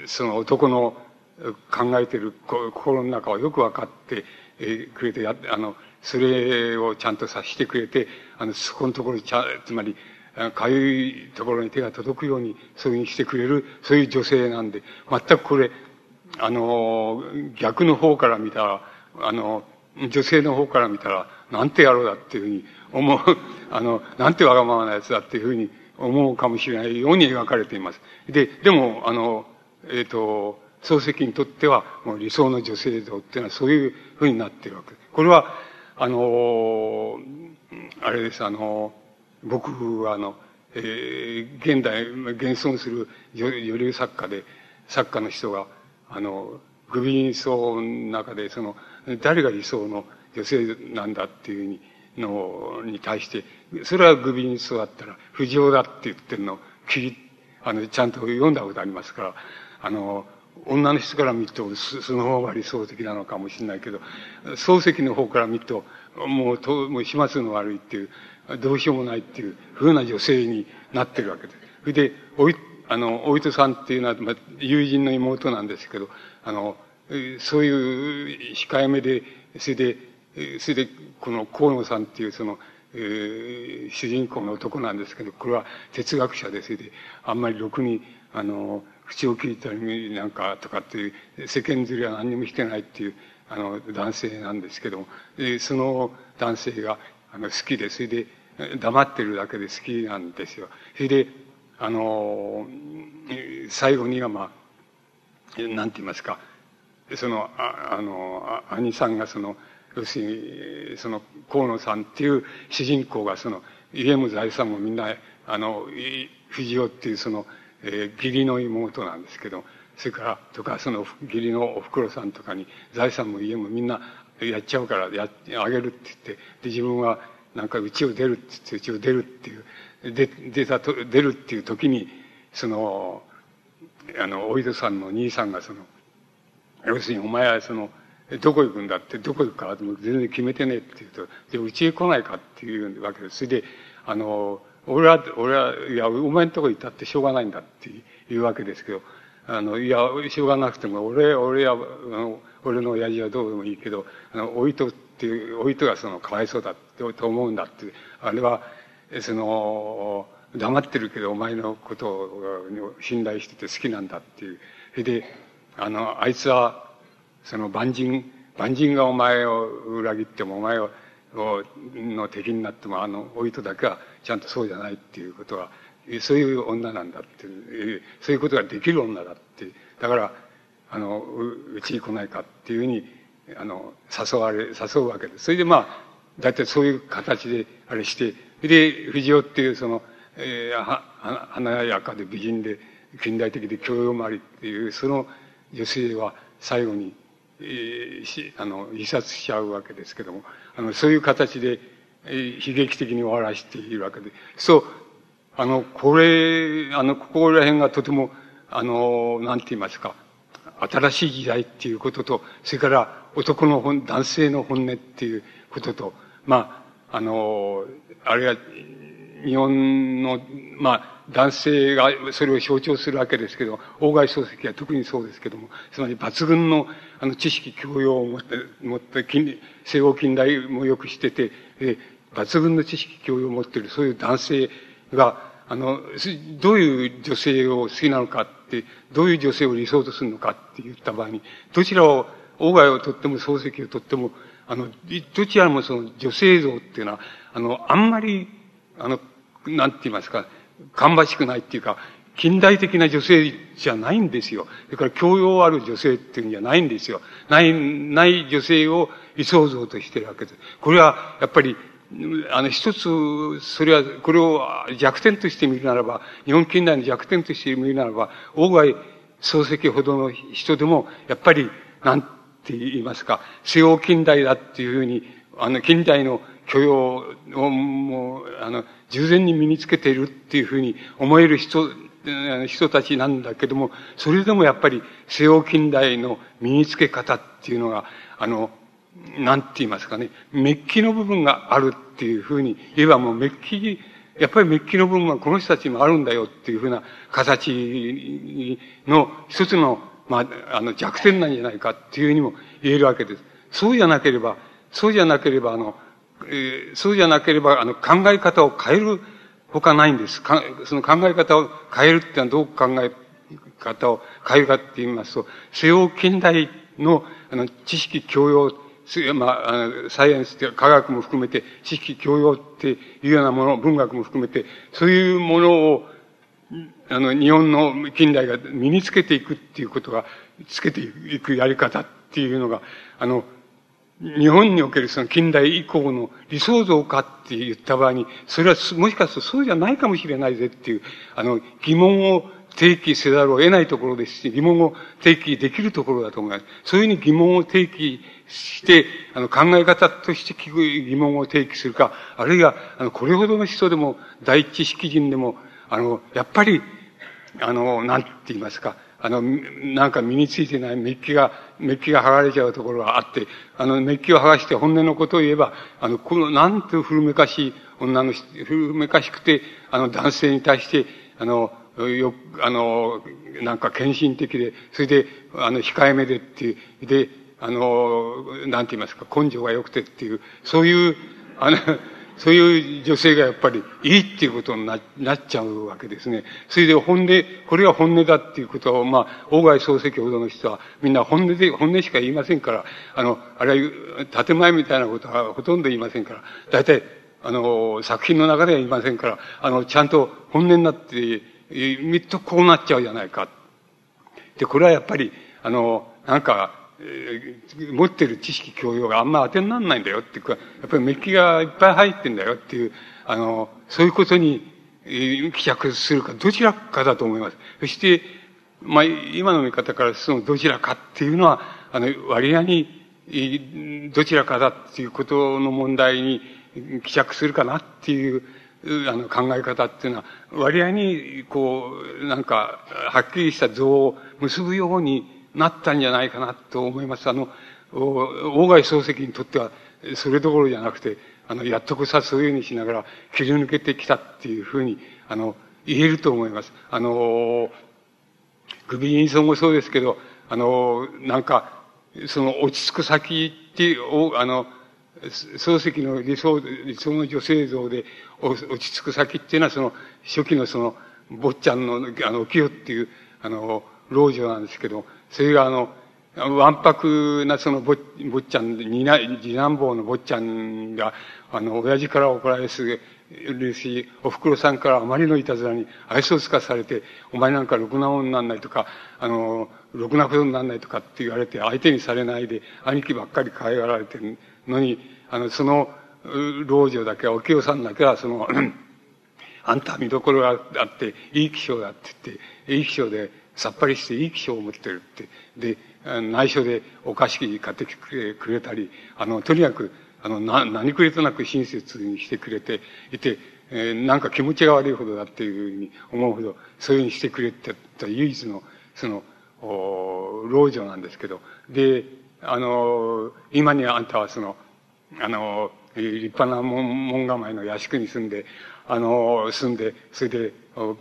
その男の考えてる心の中はよくわかって、くれてや、あの、それをちゃんと察してくれて、あの、そこのところちゃ、つまり、かゆいところに手が届くように、そういうふうにしてくれる、そういう女性なんで、全くこれ、あの、逆の方から見たら、あの、女性の方から見たら、なんて野郎だっていうふうに思う、あの、なんてわがままなやつだっていうふうに思うかもしれないように描かれています。で、でも、あの、えっ、ー、と、漱石にとっては、もう理想の女性像っていうのはそういうふうになっているわけです。これは、あの、あれです、あの、僕はあの、えー、現代、現存する女流作家で、作家の人が、あの、グビーン層の中で、その、誰が理想の女性なんだっていうふうに、の、に対して、それはグビーン層だったら、不条だって言ってるのを、切り、あの、ちゃんと読んだことありますから、あの、女の人から見ると、その方が理想的なのかもしれないけど、漱石の方から見ると、もう、ともう始末の悪いっていう、どうしようもないっていうふうな女性になってるわけです。それで、おい、あの、お糸さんっていうのは、まあ、友人の妹なんですけど、あの、そういう控えめで、それで、それで、この河野さんっていうその、えー、主人公の男なんですけど、これは哲学者で、それで、あんまりろくに、あの、口を聞いたりなんかとかっていう、世間釣りは何にもしてないっていう、あの、男性なんですけども、その男性が、あの、好きで、それで、黙ってるだけで好きなんですよ。それで、あの、最後にはまあ、なんて言いますか、その、ああの、兄さんがその、要するに、その、河野さんっていう主人公がその、家も財産もみんな、あの、藤尾っていうその、えー、義理の妹なんですけど、それから、とか、その義理のお袋さんとかに財産も家もみんなやっちゃうからや、あげるって言って、で、自分はなんか家を出るって言って、家を出るっていう、で、出たと、出るっていう時に、その、あの、おいどさんの兄さんがその、要するにお前はその、どこ行くんだって、どこ行くか全然決めてねえって言うと、じゃあ家へ来ないかっていうわけです。それで、あの、俺は、俺は、いや、お前んとこ行ったってしょうがないんだっていうわけですけど、あの、いや、しょうがなくても、俺、俺は、あの、俺の親父はどうでもいいけど、あの、おいとっていう、おいとがその、かわいそうだってと思うんだって、あれは、その、黙ってるけど、お前のことを信頼してて好きなんだっていう。それで、あの、あいつは、その万人、万人がお前を裏切っても、お前を、の敵になっても、あの、おいとだけはちゃんとそうじゃないっていうことは、そういう女なんだっていう、そういうことができる女だって。だから、あの、うちに来ないかっていうふうに、あの、誘われ、誘うわけです。それでまあ、大体そういう形であれして、で、藤尾っていうその、えー、は、華やかで美人で、近代的で教養もありっていう、その女性は最後に、えー、あの、自殺しちゃうわけですけども、あの、そういう形で、えー、悲劇的に終わらせているわけで。そう、あの、これ、あの、ここら辺がとても、あの、なんて言いますか、新しい時代っていうことと、それから男の本、男性の本音っていうことと、まあ、あの、あれは、日本の、まあ、男性がそれを象徴するわけですけど、大貝漱石は特にそうですけども、つまり抜群の、あの、知識教養を持って、持って、近、西欧近代もよくしてて、え抜群の知識教養を持っている、そういう男性が、あの、どういう女性を好きなのかって、どういう女性を理想とするのかって言った場合に、どちらを、大貝をとっても漱石をとっても、あの、どちらもその女性像っていうのは、あの、あんまり、あの、なんて言いますか、芳しくないっていうか、近代的な女性じゃないんですよ。それから教養ある女性っていうんじゃないんですよ。ない、ない女性を理想像としてるわけです。これは、やっぱり、あの、一つ、それは、これを弱点として見るならば、日本近代の弱点として見るならば、大外漱石ほどの人でも、やっぱり、なんて言いますか、西欧近代だっていうふうに、あの、近代の許容を、もう、あの、従前に身につけているっていうふうに思える人、人たちなんだけども、それでもやっぱり西欧近代の身につけ方っていうのが、あの、なんて言いますかね、メッキの部分があるっていうふうに言えばもうメッキ、やっぱりメッキの部分はこの人たちもあるんだよっていうふうな形の一つの、まあ、あの弱点なんじゃないかっていうふうにも言えるわけです。そうじゃなければ、そうじゃなければ、あの、えー、そうじゃなければ、あの、考え方を変えるほかないんです。かその考え方を変えるってのはどう考え方を変えるかって言いますと、西洋近代の、あの、知識教養、まあ、サイエンスって科学も含めて、知識教養っていうようなもの、文学も含めて、そういうものを、あの、日本の近代が身につけていくっていうことが、つけていくやり方っていうのが、あの、日本におけるその近代以降の理想像かって言った場合に、それはもしかするとそうじゃないかもしれないぜっていう、あの、疑問を提起せざるを得ないところですし、疑問を提起できるところだと思います。そういうふうに疑問を提起して、あの、考え方として聞く疑問を提起するか、あるいは、あの、これほどの人でも、第一識人でも、あの、やっぱり、あの、なんて言いますか、あの、なんか身についてないメッキが、メッキが剥がれちゃうところがあって、あの、メッキを剥がして本音のことを言えば、あの、この、なんて古めかしい女の、古めかしくて、あの、男性に対して、あの、よ、あの、なんか献身的で、それで、あの、控えめでっていう、で、あの、なんて言いますか、根性が良くてっていう、そういう、あの、そういう女性がやっぱりいいっていうことになっちゃうわけですね。それで本音、これが本音だっていうことを、まあ、大貝漱石ほどの人はみんな本音で、本音しか言いませんから、あの、あれは建前みたいなことはほとんど言いませんから、大体、あの、作品の中では言いませんから、あの、ちゃんと本音になって、みっとこうなっちゃうじゃないか。で、これはやっぱり、あの、なんか、持ってる知識教養があんま当てにならないんだよっていうか、やっぱりメッキがいっぱい入ってんだよっていう、あの、そういうことに、帰着するか、どちらかだと思います。そして、まあ、今の見方からそのどちらかっていうのは、あの、割合に、どちらかだっていうことの問題に帰着するかなっていう、あの、考え方っていうのは、割合に、こう、なんか、はっきりした像を結ぶように、なったんじゃないかなと思います。あの、大貝漱石にとっては、それどころじゃなくて、あの、やっとこさそういうふうにしながら切り抜けてきたっていうふうに、あの、言えると思います。あの、首人相もそうですけど、あの、なんか、その落ち着く先っていう、あの、漱石の理想、理想の女性像で落ち着く先っていうのは、その、初期のその、坊ちゃんの、あの、清っていう、あの、老女なんですけど、それがあの、わんぱくなその坊ちゃん、次男坊の坊ちゃんが、あの、親父から怒られするし、お袋さんからあまりのいたずらに愛想つかされて、お前なんかろくなもんなんないとか、あの、ろくなことになんないとかって言われて、相手にされないで、兄貴ばっかり可愛がられてるのに、あの、その、老女だけは、お清さんだけは、その、あんた見どころがあって、いい気象だって言って、いい気象で、さっぱりしていい気象を持ってるって。で、内緒でお菓子買ってきてくれたり、あの、とにかく、あの、な、何くれとなく親切にしてくれていて、えー、なんか気持ちが悪いほどだっていうふうに思うほど、そういうふうにしてくれてた唯一の、その、お老女なんですけど、で、あの、今にあんたはその、あの、立派な門構えの屋敷に住んで、あの、住んで、それで、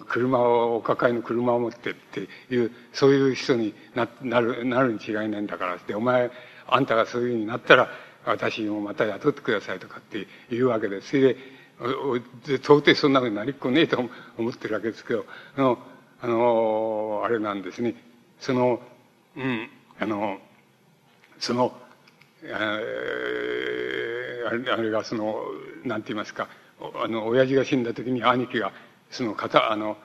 車を、お抱えの車を持ってっていう、そういう人にななる、なるに違いないんだからって、お前、あんたがそういうふうになったら、私もまた雇ってくださいとかって言うわけです。それで、到底そんなふうになりっこねえと思ってるわけですけど、あの、あの、あれなんですね。その、うん、あの、その、あれあれがその、なんて言いますか、あの、親父が死んだ時に兄貴が、その、た、あの、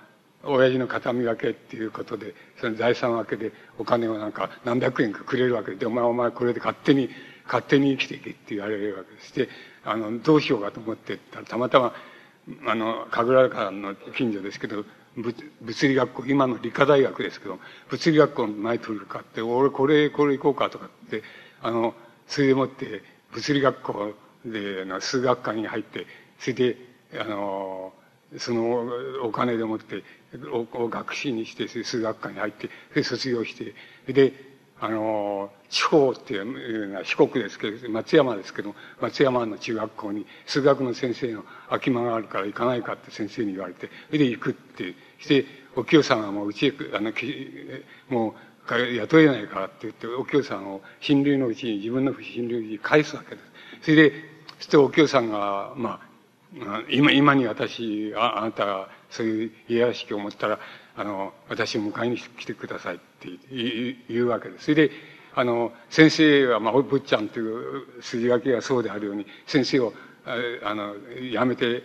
親父の形見分けっていうことで、その財産分けでお金をなんか何百円かくれるわけで、お前お前これで勝手に、勝手に生きていけって言われるわけです。で、あの、どうしようかと思ってたら、たまたま、あの、神楽川の近所ですけど、物理学校、今の理科大学ですけど、物理学校の前通るかって、俺これ、これ行こうかとかって、あの、それでもって、物理学校で、数学科に入って、それで、あの、そのお金でもってお学士にして数学科に入ってで卒業してであの地方っていうのは四国ですけど松山ですけど松山の中学校に数学の先生の空き間があるから行かないかって先生に言われてそれで行くってしてお清さんはもううちへあのもう雇えないからって言って、お京さんを親類のうちに、自分の親類に返すわけです。それで、そしてお京さんが、まあ、今、今に私、ああなたがそういう家屋敷を持ったら、あの、私を迎えに来てくださいって言うわけです。それで、あの、先生は、まあ、ぶっちゃんという筋書きがそうであるように、先生を、あの、やめて、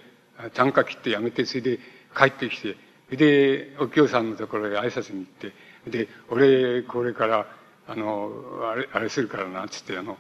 単価切ってやめて、それで帰ってきて、で、お京さんのところへ挨拶に行って、で、俺、これから、あの、あれ、あれするからな、つって、あの、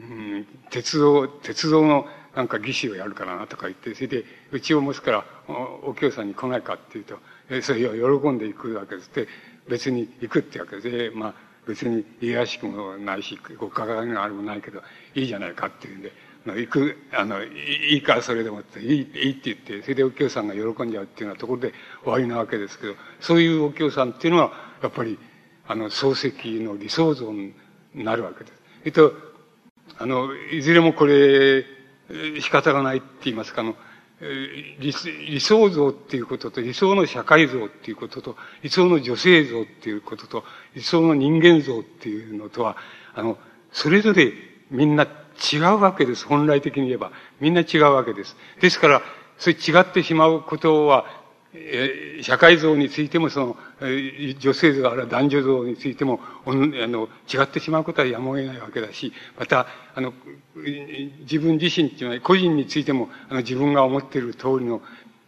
うん、鉄道、鉄道のなんか儀式をやるからな、とか言って、それで、うちを持つから、お、お京さんに来ないかって言うと、え、それを喜んで行くわけです。で、別に行くってわけで、まあ、別に家らしくもないし、ご加害があるもないけど、いいじゃないかっていうんで、行く、あの、いいからそれでもって、いい、いいって言って、それでお経さんが喜んじゃうっていうようなところで終わりなわけですけど、そういうお経さんっていうのは、やっぱり、あの、漱石の理想像になるわけです。えっと、あの、いずれもこれ、仕方がないって言いますか、あの、理理想像っていうことと、理想の社会像っていうことと、理想の女性像っていうことと、理想の人間像っていうのとは、あの、それぞれみんな違うわけです。本来的に言えば。みんな違うわけです。ですから、それ違ってしまうことは、えー、社会像についても、その、女性像あるいは男女像についても、あの、違ってしまうことはやむを得ないわけだし、また、あの、自分自身っていうのは、個人についても、あの、自分が思っている通りの、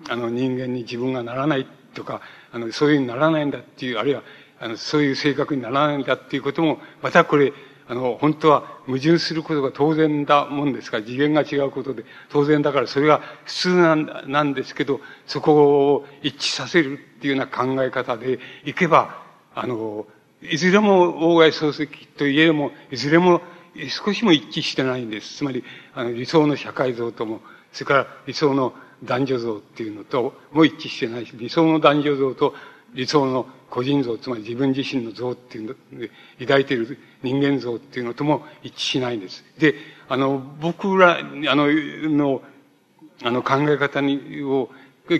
あの、人間に自分がならないとか、あの、そういうふうにならないんだっていう、あるいは、あの、そういう性格にならないんだっていうことも、またこれ、あの、本当は矛盾することが当然だもんですか？ら、次元が違うことで当然だからそれが普通なんなんですけど、そこを一致させるっていうような考え方でいけば、あの、いずれも大外漱石といえども、いずれも少しも一致してないんです。つまり、あの、理想の社会像とも、それから理想の男女像っていうのとも一致してないし、理想の男女像と理想の個人像、つまり自分自身の像っていうので、抱いている人間像っていうのとも一致しないんです。で、あの、僕ら、あの、の、あの考え方に、を、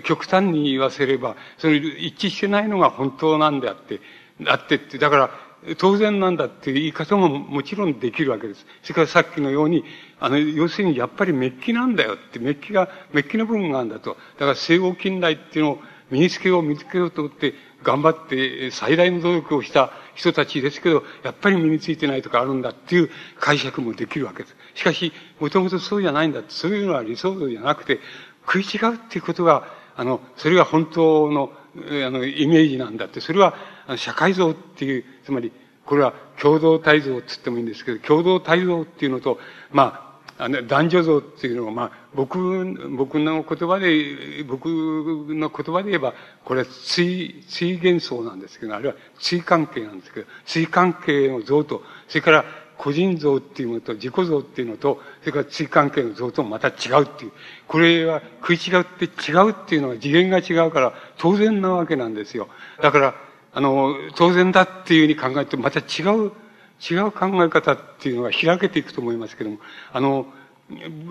極端に言わせれば、それ一致してないのが本当なんであって、あってって、だから、当然なんだっていう言い方ももちろんできるわけです。それからさっきのように、あの、要するにやっぱりメッキなんだよって、メッキが、メッキの部分があるんだと。だから西欧近代っていうのを身につけよう、身につけようと思って、頑張って最大の努力をした人たちですけど、やっぱり身についてないとかあるんだっていう解釈もできるわけです。しかし、もともとそうじゃないんだ、そういうのは理想像じゃなくて、食い違うっていうことが、あの、それが本当の、あの、イメージなんだって、それは、社会像っていう、つまり、これは共同体像って言ってもいいんですけど、共同体像っていうのと、まあ、あの、男女像っていうのは、まあ、僕、僕の言葉で、僕の言葉で言えば、これは追、追幻想なんですけど、あるいは追関係なんですけど、追関係の像と、それから個人像っていうのと、自己像っていうのと、それから追関係の像ともまた違うっていう。これは食い違って違うっていうのは次元が違うから当然なわけなんですよ。だから、あの、当然だっていうふうに考えてまた違う違う考え方っていうのが開けていくと思いますけども、あの、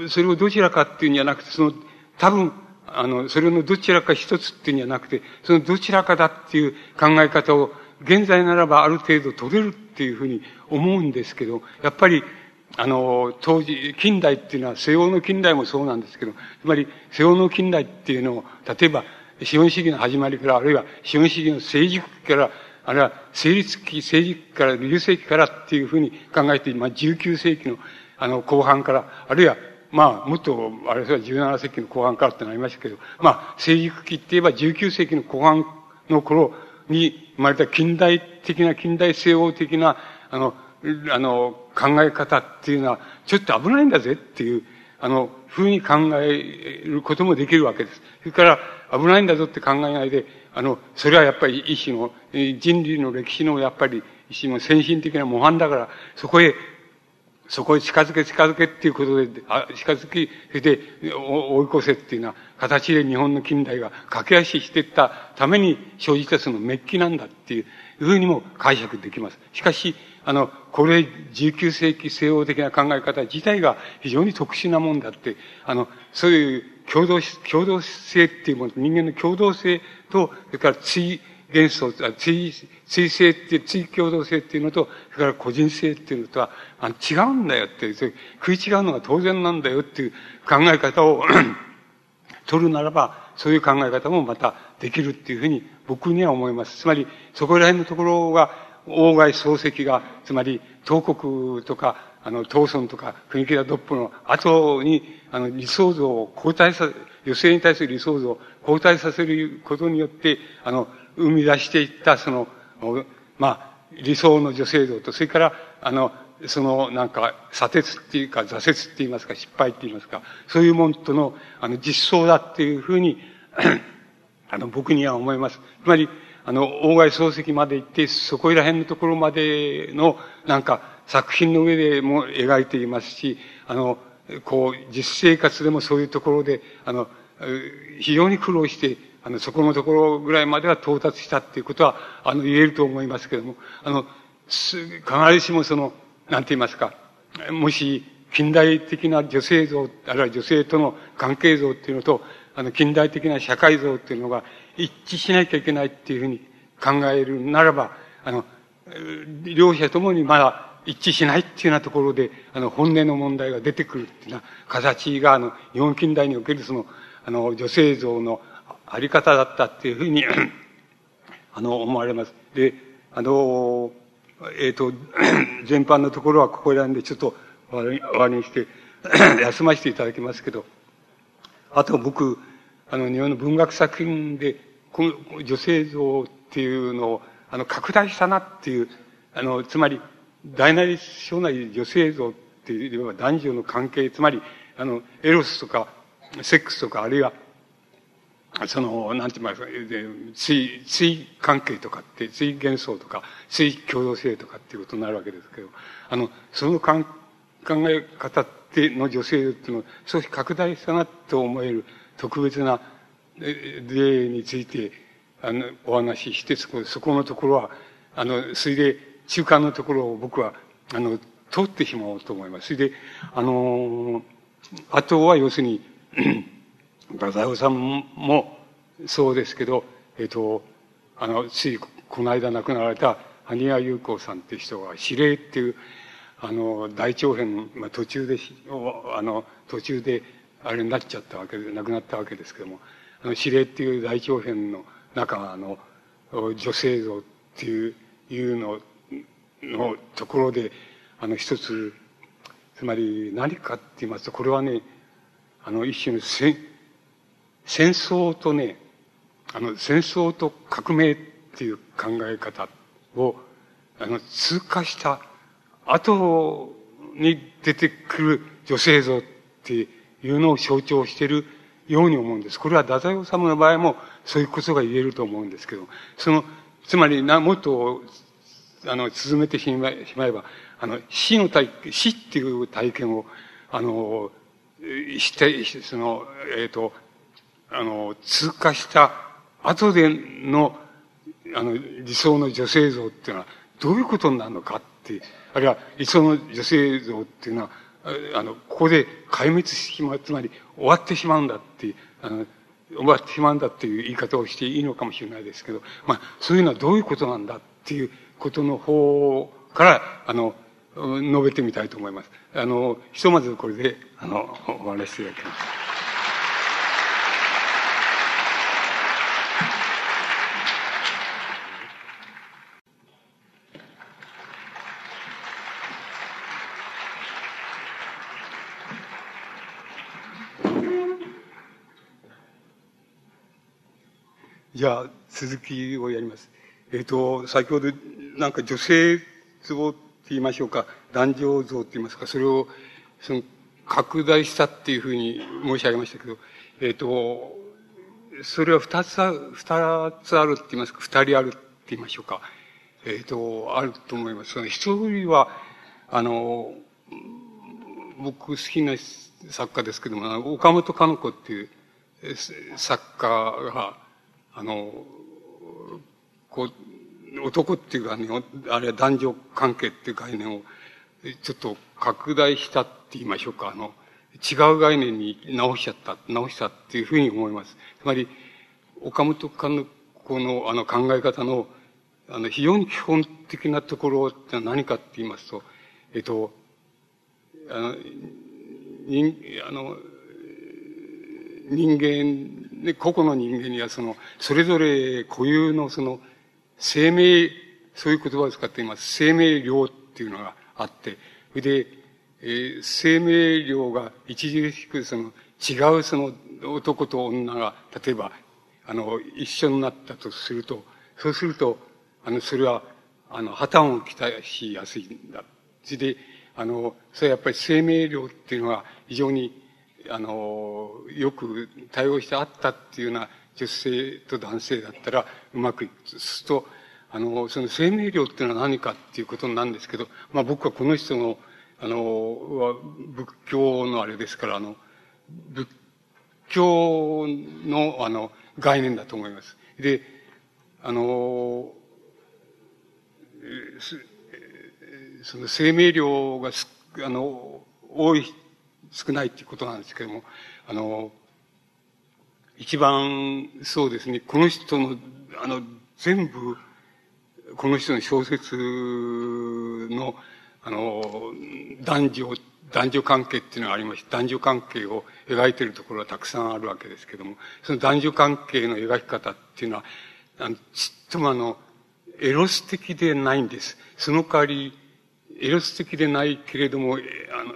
それをどちらかっていうんじゃなくて、その、多分、あの、それのどちらか一つっていうんじゃなくて、そのどちらかだっていう考え方を、現在ならばある程度取れるっていうふうに思うんですけど、やっぱり、あの、当時、近代っていうのは、西欧の近代もそうなんですけど、つまり、西欧の近代っていうのを、例えば、資本主義の始まりから、あるいは資本主義の政治から、あるいは成立期、政治期から、流世紀からっていうふうに考えて、まあ、19世紀の、あの、後半から、あるいは、まあ、もっと、あれは17世紀の後半からってなりましたけど、まあ、成熟期って言えば19世紀の後半の頃に生まれた近代的な、近代西欧的な、あの、あの、考え方っていうのは、ちょっと危ないんだぜっていう、あの、ふうに考えることもできるわけです。それから、危ないんだぞって考えないで、あの、それはやっぱり一種の、人類の歴史のやっぱり一種の先進的な模範だから、そこへ、そこへ近づけ近づけっていうことで、近づき、それで追い越せっていうような形で日本の近代が駆け足していったために生じたそのメッキなんだっていうふうにも解釈できます。しかし、あの、これ19世紀西欧的な考え方自体が非常に特殊なもんだって、あの、そういう共同、共同性っていうもの、人間の共同性と、それから追元素、追、追性って、追共同性っていうのと、それから個人性っていうのとは、あの違うんだよっていう、食い違うのが当然なんだよっていう考え方を 取るならば、そういう考え方もまたできるっていうふうに僕には思います。つまり、そこら辺のところが、大外漱石が、つまり、東国とか、あの、東村とか、国木田ドップの後に、あの、理想像を交代さ、女性に対する理想像を交代させることによって、あの、生み出していった、その、まあ、理想の女性像と、それから、あの、その、なんか、砂鉄っていうか、挫折って言いますか、失敗って言いますか、そういうものとの、あの、実相だっていうふうに あの、僕には思います。つまり、あの、大外漱石まで行って、そこら辺のところまでの、なんか、作品の上でも描いていますし、あの、こう、実生活でもそういうところで、あの、非常に苦労して、あの、そこのところぐらいまでは到達したっていうことは、あの、言えると思いますけれども、あの、必ずしもその、なんて言いますか、もし、近代的な女性像、あるいは女性との関係像っていうのと、あの、近代的な社会像っていうのが一致しなきゃいけないっていうふうに考えるならば、あの、両者ともにまだ一致しないっていうようなところで、あの、本音の問題が出てくるっていうような形が、あの、日本近代におけるその、あの、女性像のあり方だったっていうふうにあの、思われます。で、あの、えっ、ー、と、全般のところはここら辺でちょっと終わりにして 休ませていただきますけど、あと僕、あの、日本の文学作品で、この女性像っていうのを、あの、拡大したなっていう、あの、つまり、大なり小なり女性像っていうのは男女の関係、つまり、あの、エロスとか、セックスとか、あるいは、その、なんて言いますか、水、水関係とかって、水幻想とか、水共同性とかっていうことになるわけですけど、あの、その考え方っての女性っていうのを少し拡大したなと思える特別な例について、あの、お話しして、そこ、そこのところは、あの、それで、中間のところを僕は、あの、通ってしまおうと思います。それで、あの、あとは要するに、太宰治もそうですけど、えっ、と、あの、ついこの間亡くなられた埴谷優子さんっていう人が、指令っていう、あの、大長編、まあ、途中で、あの、途中で、あれになっちゃったわけで、亡くなったわけですけども、あの、指令っていう大長編の中の、女性像っていう、いうの、のところで、あの、一つ、つまり何かって言いますと、これはね、あの、一種の戦、戦争とね、あの、戦争と革命っていう考え方を、あの、通過した後に出てくる女性像っていうのを象徴しているように思うんです。これは太宰治の場合もそういうことが言えると思うんですけど、その、つまりな、もっと、あの、進めてしまえば、あの、死の体、死っていう体験を、あの、して、その、えっ、ー、と、あの、通過した後での、あの、理想の女性像っていうのはどういうことになるのかって、あるいは理想の女性像っていうのは、あの、ここで壊滅してしまう、つまり終わってしまうんだっていう、あの、終わってしまうんだっていう言い方をしていいのかもしれないですけど、まあ、そういうのはどういうことなんだっていうことの方から、あの、述べてみたいと思います。あの、ひとまずこれで、あの、終わらせていただきます。じゃあ、続きをやります。えっ、ー、と、先ほど、なんか女性像って言いましょうか、男女像って言いますか、それを、その、拡大したっていうふうに申し上げましたけど、えっ、ー、と、それは二つある、二つあるって言いますか、二人あるって言いましょうか。えっ、ー、と、あると思います。一人は、あの、僕好きな作家ですけども、岡本かの子っていう作家が、あの、こう、男っていうかね、あれは男女関係っていう概念をちょっと拡大したって言いましょうか、あの、違う概念に直しちゃった、直したっていうふうに思います。つまり、岡本かのこの、あの、考え方の、あの、非常に基本的なところって何かって言いますと、えっと、あの、人、あの、人間、で、個々の人間にはその、それぞれ固有のその、生命、そういう言葉を使っています。生命量っていうのがあって、それで、えー、生命量が著しくその、違うその男と女が、例えば、あの、一緒になったとすると、そうすると、あの、それは、あの、破綻をきたしやすいんだ。それで、あの、それはやっぱり生命量っていうのは非常に、あの、よく対応してあったっていうような女性と男性だったらうまくいく。すると、あの、その生命量っていうのは何かっていうことなんですけど、まあ僕はこの人の、あの、仏教のあれですから、あの、仏教の、あの、概念だと思います。で、あの、その生命量が、あの、多い、少ないっていうことなんですけども、あの、一番、そうですね、この人の、あの、全部、この人の小説の、あの、男女、男女関係っていうのがありまして、男女関係を描いているところはたくさんあるわけですけども、その男女関係の描き方っていうのは、あのちっともあの、エロス的でないんです。その代わり、エロス的でないけれども、あの、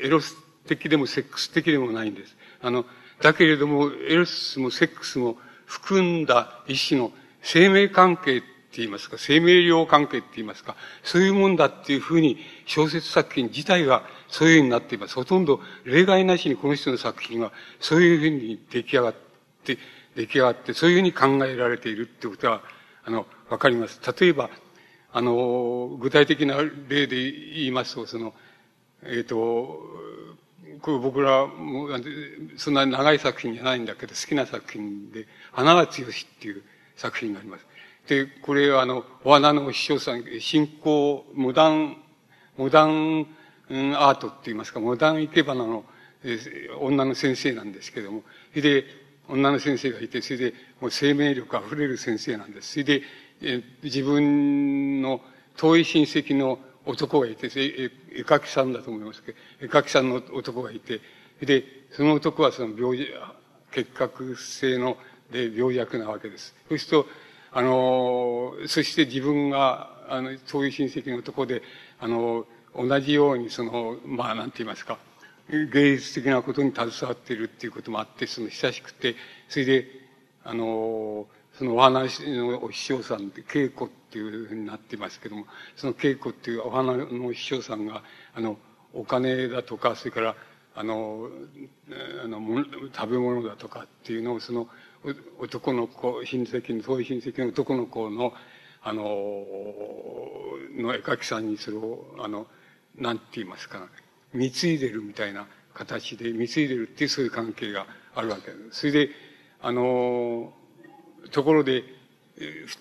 エロス的でもセックス的でもないんです。あの、だけれども、エロスもセックスも含んだ一種の生命関係って言いますか、生命量関係って言いますか、そういうもんだっていうふうに小説作品自体がそういうふうになっています。ほとんど例外なしにこの人の作品はそういうふうに出来上がって、出来上がって、そういうふうに考えられているってことは、あの、わかります。例えば、あの、具体的な例で言いますと、その、えっ、ー、と、僕らも、そんな長い作品じゃないんだけど、好きな作品で、花が強しっていう作品があります。で、これはあの、お花の師匠さん、新興、モダン、モダン、うん、アートって言いますか、モダン生け花の、え、女の先生なんですけども、それで、女の先生がいて、それで、もう生命力あふれる先生なんです。それで、え自分の遠い親戚の男がいて、絵描きさんだと思いますけど、絵描きさんの男がいて、で、その男はその病結核性ので病弱なわけです。そうすると、あの、そして自分が、あの、そういう親戚の男で、あの、同じようにその、まあ、なんて言いますか、芸術的なことに携わっているっていうこともあって、その親しくて、それで、あの、そのお話のお師匠さんって稽古っていうふうになってますけども、その稽古っていうお花の師匠さんが、あの、お金だとか、それから、あの、あの、食べ物だとかっていうのを、その、男の子、親戚の、そういう親戚の男の子の、あの、の絵描きさんにそれを、あの、なんて言いますか、貢いでるみたいな形で、貢いでるっていうそういう関係があるわけです。それで、あの、ところで、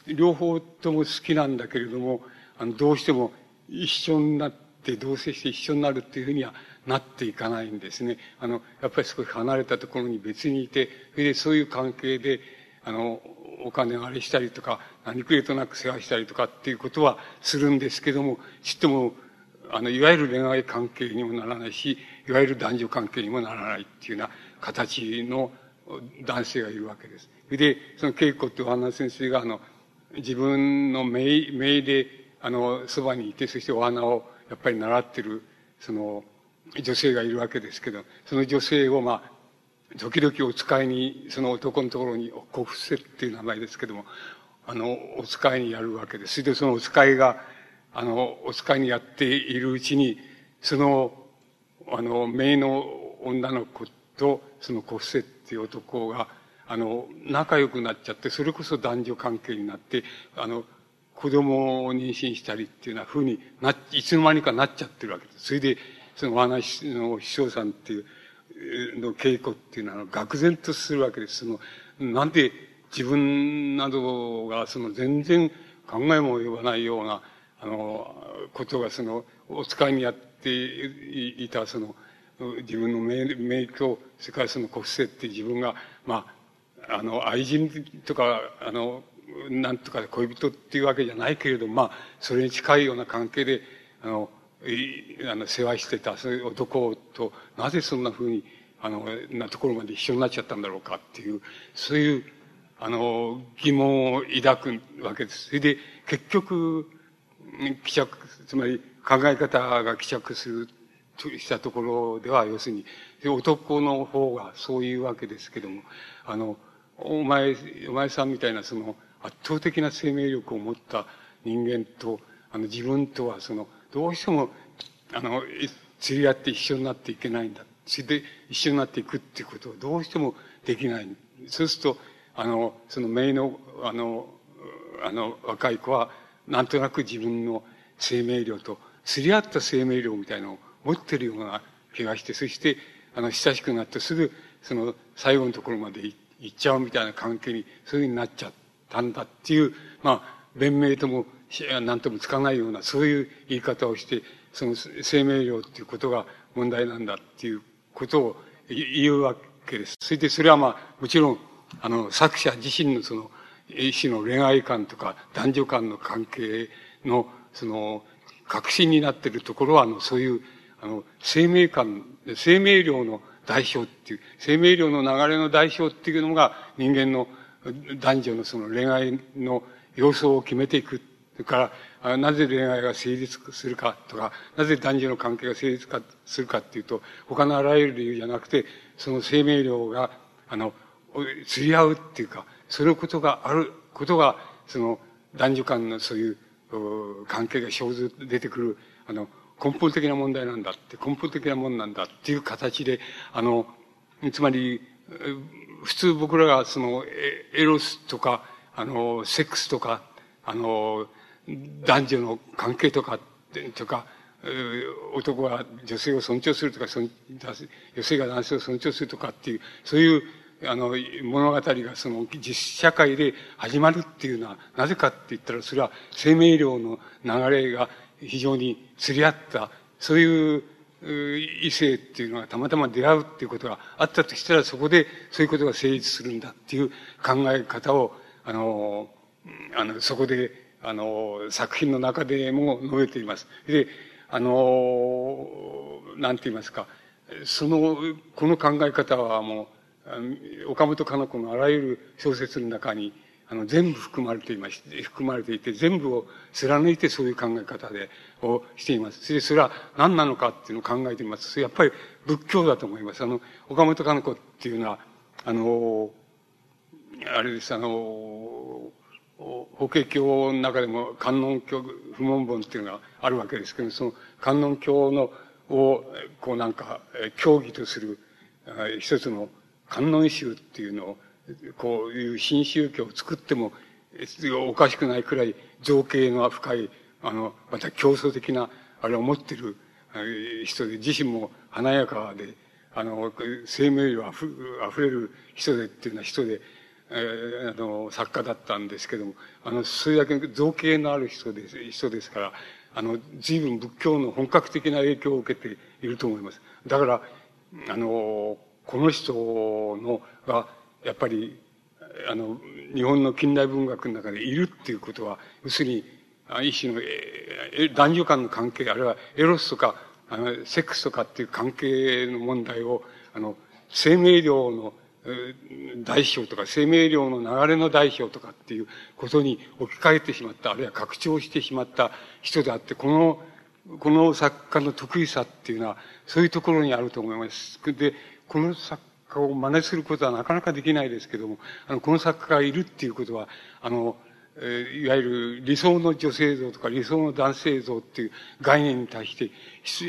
両方とも好きなんだけれども、あの、どうしても一緒になって、同棲して一緒になるっていうふうにはなっていかないんですね。あの、やっぱり少し離れたところに別にいて、それでそういう関係で、あの、お金あれしたりとか、何くれとなく世話したりとかっていうことはするんですけども、ちっとも、あの、いわゆる恋愛関係にもならないし、いわゆる男女関係にもならないっていうような形の男性がいるわけです。で、その稽古ってお花先生が、あの、自分の姪、姪で、あの、そばにいて、そしてお花をやっぱり習ってる、その、女性がいるわけですけど、その女性を、まあ、時々お使いに、その男のところに、コフセっていう名前ですけども、あの、お使いにやるわけです。それでそのお使いが、あの、お使いにやっているうちに、その、あの、姪の女の子と、そのコフセっっていう男が、あの、仲良くなっちゃって、それこそ男女関係になって、あの、子供を妊娠したりっていうような風にな、いつの間にかなっちゃってるわけです。それで、そのお話の秘書さんっていう、の稽古っていうのは、愕然とするわけです。その、なんで自分などが、その全然考えも及ばないような、あの、ことが、その、お使いにやっていた、その、自分の名、名と、それからその骨折って自分が、まあ、あの、愛人とか、あの、なんとか恋人っていうわけじゃないけれど、まあ、それに近いような関係で、あの、いあの世話してた、そういう男と、なぜそんな風に、あの、なところまで一緒になっちゃったんだろうかっていう、そういう、あの、疑問を抱くわけです。それで、結局、希釈、つまり考え方が希釈するしたところでは、要するに、男の方がそういうわけですけども、あの、お前、お前さんみたいなその圧倒的な生命力を持った人間と、あの自分とはその、どうしても、あの、釣り合って一緒になっていけないんだ。それで一緒になっていくっていうことはどうしてもできない。そうすると、あの、その姪の、あの、あの、若い子は、なんとなく自分の生命量と、釣り合った生命量みたいなのを持ってるような気がして、そして、あの、親しくなってすぐ、その、最後のところまで行っちゃうみたいな関係に、そういうふうになっちゃったんだっていう、まあ、弁明とも、何ともつかないような、そういう言い方をして、その生命量っていうことが問題なんだっていうことを言うわけです。それでそれはまあ、もちろん、あの、作者自身のその、一種の恋愛観とか男女間の関係の、その、核心になっているところは、あの、そういう、あの、生命感、生命量の代表っていう、生命量の流れの代表っていうのが人間の男女のその恋愛の様相を決めていく。それから、なぜ恋愛が成立するかとか、なぜ男女の関係が成立するかっていうと、他のあらゆる理由じゃなくて、その生命量が、あの、釣り合うっていうか、そういうことがあることが、その男女間のそういう関係が生ず出てくる、あの、根本的な問題なんだって、根本的なもんなんだっていう形で、あの、つまり、普通僕らがその、エロスとか、あの、セックスとか、あの、男女の関係とか、とか、男が女性を尊重するとか、女性が男性を尊重するとかっていう、そういう、あの、物語がその実社会で始まるっていうのは、なぜかって言ったら、それは生命量の流れが非常に釣り合った、そういう異性っていうのがたまたま出会うっていうことがあったとしたら、そこでそういうことが成立するんだっていう考え方を、あの、あの、そこで、あの、作品の中でも述べています。で、あの、なんて言いますか、その、この考え方はもう、岡本かの子のあらゆる小説の中に、あの、全部含まれていまして、含まれていて、全部を貫いてそういう考え方で、をしています。それで、それは何なのかっていうのを考えてみます。やっぱり仏教だと思います。あの、岡本かの子っていうのは、あの、あれです、あの、法華経の中でも観音経、不問本っていうのがあるわけですけど、その観音経の、を、こうなんか、教義とする、一つの観音宗っていうのを、こういう新宗教を作ってもおかしくないくらい造形が深い、あの、また競争的な、あれを持ってる人で、自身も華やかで、あの、生命力あふ溢れる人でっていうような人で、えー、あの、作家だったんですけども、あの、それだけ造形のある人です、人ですから、あの、随分仏教の本格的な影響を受けていると思います。だから、あの、この人のが、やっぱり、あの、日本の近代文学の中でいるっていうことは、要するに、一種の、男女間の関係、あるいはエロスとか、あの、セックスとかっていう関係の問題を、あの、生命量の代表とか、生命量の流れの代表とかっていうことに置き換えてしまった、あるいは拡張してしまった人であって、この、この作家の得意さっていうのは、そういうところにあると思います。で、この作家を真似することはなかなかできないですけども、あの、この作家がいるっていうことは、あの、え、いわゆる理想の女性像とか理想の男性像っていう概念に対して、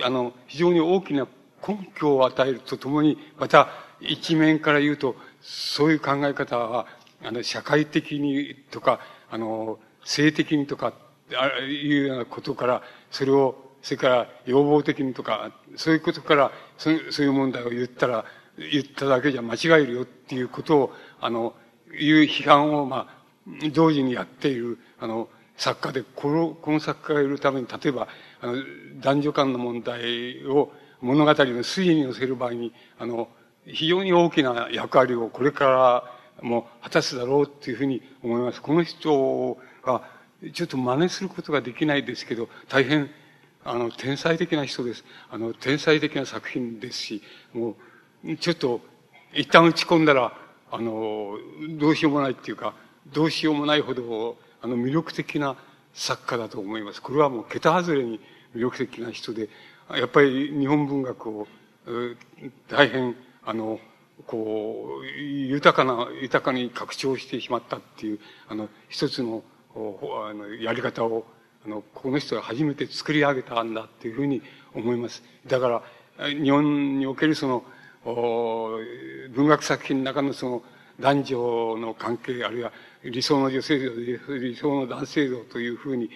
あの、非常に大きな根拠を与えるとともに、また一面から言うと、そういう考え方は、あの、社会的にとか、あの、性的にとか、あいうようなことから、それを、それから要望的にとか、そういうことから、そういう問題を言ったら、言っただけじゃ間違えるよっていうことを、あの、いう批判を、まあ、同時にやっている、あの、作家で、この、この作家がいるために、例えば、あの、男女間の問題を物語の筋に寄せる場合に、あの、非常に大きな役割をこれからも果たすだろうっていうふうに思います。この人が、ちょっと真似することができないですけど、大変、あの、天才的な人です。あの、天才的な作品ですし、もう、ちょっと、一旦打ち込んだら、あの、どうしようもないっていうか、どうしようもないほど、あの、魅力的な作家だと思います。これはもう桁外れに魅力的な人で、やっぱり日本文学を、大変、あの、こう、豊かな、豊かに拡張してしまったっていう、あの、一つの、あの、やり方を、あの、この人が初めて作り上げたんだっていうふうに思います。だから、日本におけるその、文学作品の中のその、男女の関係、あるいは理想の女性像、理想の男性像というふうに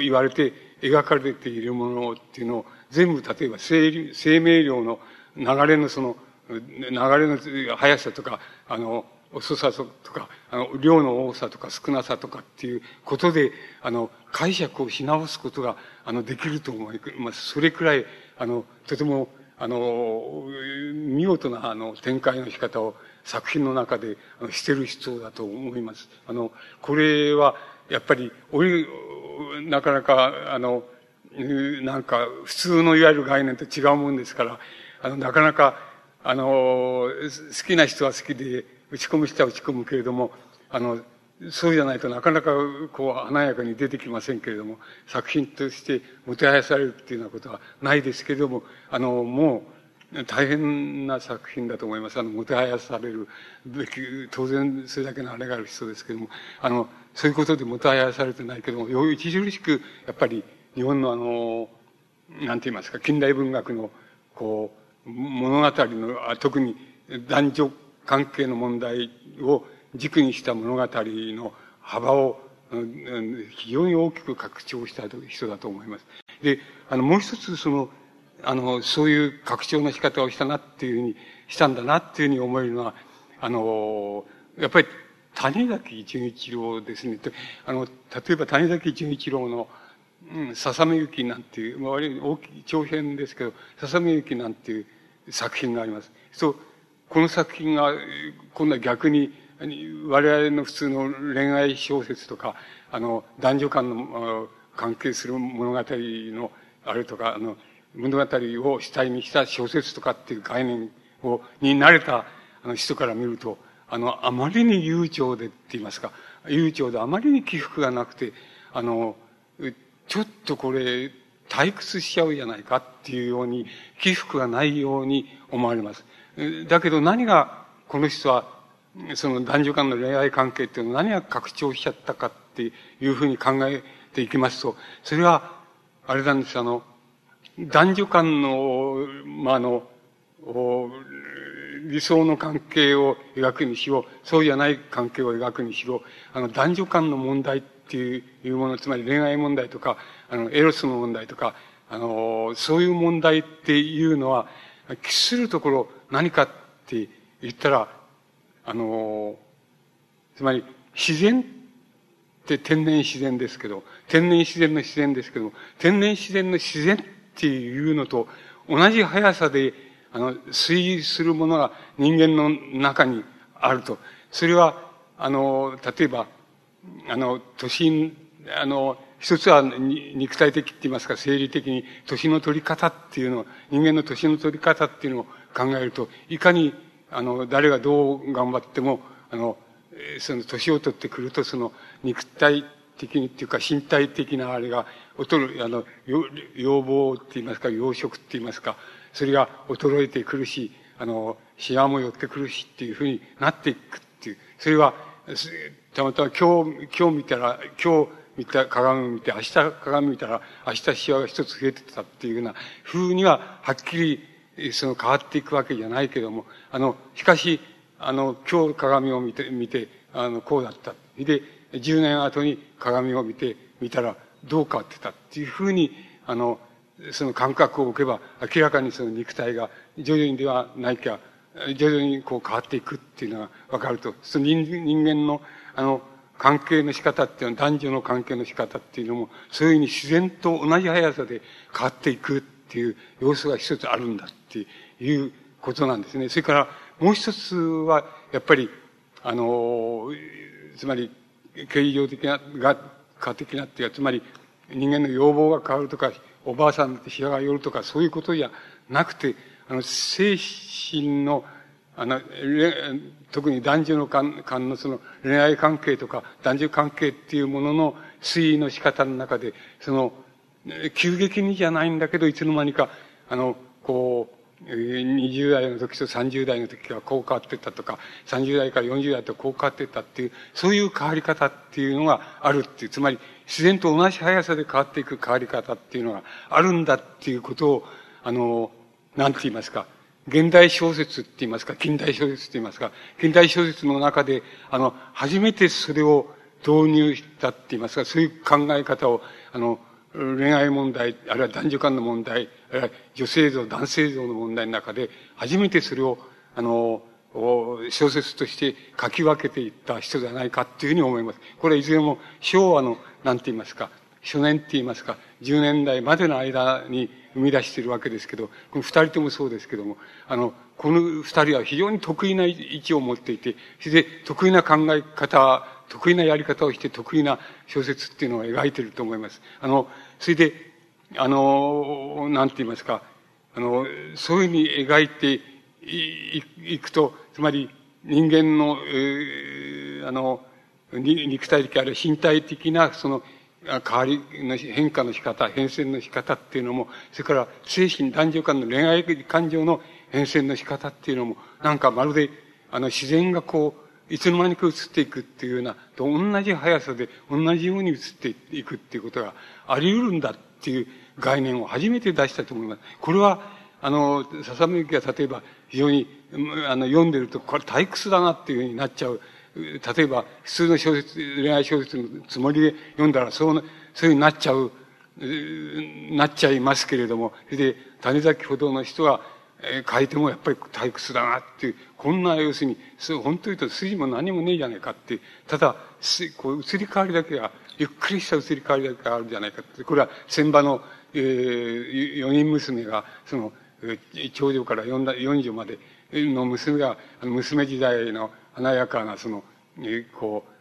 言われて描かれているものっていうのを全部例えば生生命量の流れのその流れの速さとか、あの、遅さとか、あの、量の多さとか少なさとかっていうことで、あの、解釈をし直すことが、あの、できると思います。それくらい、あの、とても、あの、見事な、あの、展開の仕方を作品の中で、してる必要だと思います。あの、これは、やっぱり、俺、なかなか、あの、なんか、普通のいわゆる概念と違うもんですから、あの、なかなか、あの、好きな人は好きで、打ち込む人は打ち込むけれども、あの、そうじゃないとなかなかこう華やかに出てきませんけれども、作品としてもてはやされるっていうようなことはないですけれども、あの、もう大変な作品だと思います。あの、もてはやされるべき、当然それだけのあれがある人ですけれども、あの、そういうことでもてはやされてないけども、著しくやっぱり日本のあの、なんて言いますか、近代文学の、こう、物語の、特に男女関係の問題を軸にした物語の幅を非常に大きく拡張した人だと思います。で、あの、もう一つその、あの、そういう拡張の仕方をしたなっていうふうに、したんだなっていうふうに思えるのは、あの、やっぱり谷崎潤一郎ですね。あの、例えば谷崎潤一郎の、うん、ささめゆきなんていう、まあ、割に大きい長編ですけど、ささめゆきなんていう作品があります。そう、この作品が、今度は逆に、我々の普通の恋愛小説とか、あの、男女間の関係する物語の、あれとか、あの、物語を主体にした小説とかっていう概念を、に慣れたあの人から見ると、あの、あまりに悠長でって言いますか、悠長であまりに起伏がなくて、あの、ちょっとこれ、退屈しちゃうじゃないかっていうように、起伏がないように思われます。だけど何が、この人は、その男女間の恋愛関係っていうのは何が拡張しちゃったかっていうふうに考えていきますと、それは、あれなんです、あの、男女間の、まあ、あの、理想の関係を描くにしろ、そうじゃない関係を描くにしろ、あの、男女間の問題っていうもの、つまり恋愛問題とか、あの、エロスの問題とか、あの、そういう問題っていうのは、期するところ何かって言ったら、あの、つまり自然って天然自然ですけど、天然自然の自然ですけど天然自然の自然っていうのと同じ速さで、あの、推移するものが人間の中にあると。それは、あの、例えば、あの、都心、あの、一つは肉体的って言いますか、生理的に年の取り方っていうのを、人間の年の取り方っていうのを考えると、いかに、あの、誰がどう頑張っても、あの、その年を取ってくると、その肉体的にっていうか身体的なあれが、劣る、あの、要望って言いますか、養殖って言いますか、それが衰えてくるし、あの、シワも寄ってくるしっていうふうになっていくっていう。それは、たまたま今日、今日見たら、今日見た鏡見て、明日鏡見たら、明日シワが一つ増えてたっていうような風には、はっきり、その変わっていくわけじゃないけども、あの、しかし、あの、今日鏡を見て、見て、あの、こうだった。で、10年後に鏡を見て、見たら、どう変わってたっていうふうに、あの、その感覚を置けば、明らかにその肉体が徐々にではないか、徐々にこう変わっていくっていうのが分かると、その人間の、あの、関係の仕方っていうのは、男女の関係の仕方っていうのも、そういうふうに自然と同じ速さで変わっていくっていう要素が一つあるんだっていうことなんですね。それから、もう一つは、やっぱり、あの、つまり、形状的な、が、家的なっていうか、つまり、人間の要望が変わるとか、おばあさんって日が寄るとか、そういうことじゃなくて、あの、精神の、あの、特に男女の間のその恋愛関係とか男女関係っていうものの推移の仕方の中で、その、急激にじゃないんだけど、いつの間にか、あの、こう、20代の時と30代の時はこう変わってったとか、30代から40代とこう変わってったっていう、そういう変わり方っていうのがあるっていう、つまり自然と同じ速さで変わっていく変わり方っていうのがあるんだっていうことを、あの、なんて言いますか、現代小説って言いますか、近代小説って言いますか、近代小説の中で、あの、初めてそれを導入したって言いますか、そういう考え方を、あの、恋愛問題、あるいは男女間の問題、あるいは女性像、男性像の問題の中で、初めてそれを、あの、小説として書き分けていった人じゃないかっていうふうに思います。これはいずれも昭和の、なんて言いますか、初年って言いますか、10年代までの間に生み出しているわけですけど、この二人ともそうですけども、あの、この二人は非常に得意な位置を持っていて、それで得意な考え方、得意なやり方をして得意な小説っていうのを描いていると思います。あの、それで、あの、なんて言いますか、あの、そういうふうに描いていくと、つまり人間の、えー、あの、肉体的あるいは身体的な、その、変わりの変化の仕方、変遷の仕方っていうのも、それから精神男女間の恋愛感情の変遷の仕方っていうのも、なんかまるで、あの自然がこう、いつの間にか移っていくっていうような、と同じ速さで同じように移っていくっていうことがあり得るんだっていう概念を初めて出したと思います。これは、あの、笹目が例えば非常に、あの、読んでると、これ退屈だなっていうふうになっちゃう。例えば、普通の小説、恋愛小説のつもりで読んだら、そう、そういうふうになっちゃう、なっちゃいますけれども、それで、谷崎ほどの人は、えー、書いてもやっぱり退屈だなっていう、こんな要するに、本当に言うと筋も何もねえじゃないかって、ただ、こう移り変わりだけが、ゆっくりした移り変わりだけがあるじゃないかって、これは千葉の、えー、四人娘が、その、長女から四四女までの娘が、娘時代の華やかな、その、こう、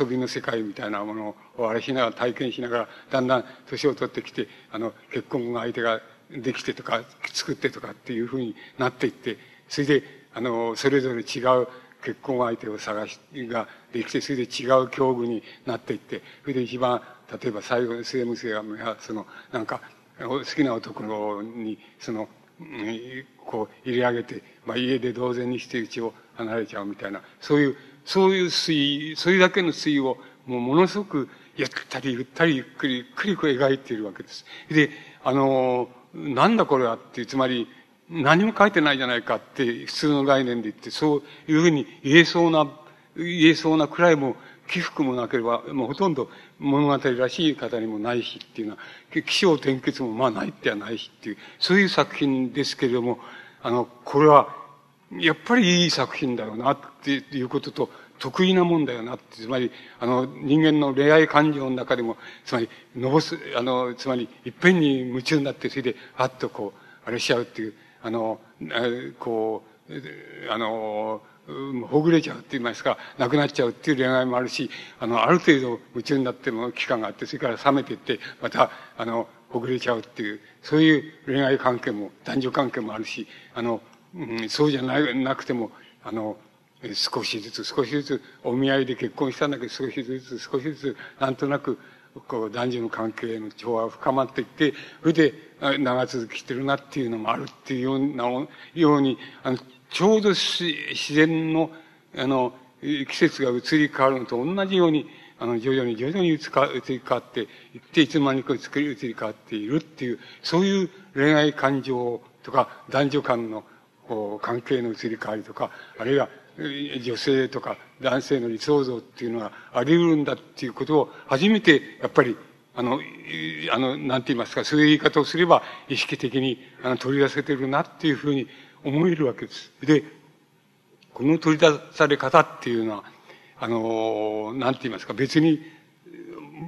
遊びの世界みたいなものをあれしながら体験しながら、だんだん年を取ってきて、あの、結婚の相手ができてとか、作ってとかっていうふうになっていって、それで、あの、それぞれ違う結婚相手を探し、ができて、それで違う境遇になっていって、それで一番、例えば最後の末娘が、その、なんか、好きな男に、その、こう入れ上げて、まあ、家で同然にして家を離れちゃうみたいな、そういう、そういう推移、それだけの推移を、もうものすごく、ゆったりゆったりゆっくりゆっくりこう描いているわけです。で、あの、なんだこれはっていう、つまり、何も書いてないじゃないかって普通の概念で言って、そういうふうに言えそうな、言えそうなくらいも起伏もなければ、もうほとんど物語らしい方にもないしっていうのは、気象転結もまあないってはないしっていう、そういう作品ですけれども、あの、これは、やっぱりいい作品だよなっていうことと、得意なもんだよなって、つまり、あの、人間の恋愛感情の中でも、つまり、のぼす、あの、つまり、いっぺんに夢中になって、それで、あっとこう、あれしちゃうっていう、あの、こう、あの、ほぐれちゃうって言いますか、なくなっちゃうっていう恋愛もあるし、あの、ある程度夢中になっても期間があって、それから冷めていって、また、あの、ほぐれちゃうっていう、そういう恋愛関係も、男女関係もあるし、あの、うん、そうじゃないなくても、あの、少しずつ少しずつお見合いで結婚したんだけど少しずつ少しずつなんとなくこう男女の関係の調和が深まっていってそれで長続きしてるなっていうのもあるっていうようなようにあのちょうど自然のあの季節が移り変わるのと同じようにあの徐々に徐々に移り変わっていっていつの間にか移り変わっているっていうそういう恋愛感情とか男女間の関係の移り変わりとかあるいは女性とか男性の理想像っていうのがあり得るんだっていうことを初めてやっぱりあの、あの、なんて言いますか、そういう言い方をすれば意識的にあの取り出せてるなっていうふうに思えるわけです。で、この取り出され方っていうのは、あの、なんて言いますか、別に、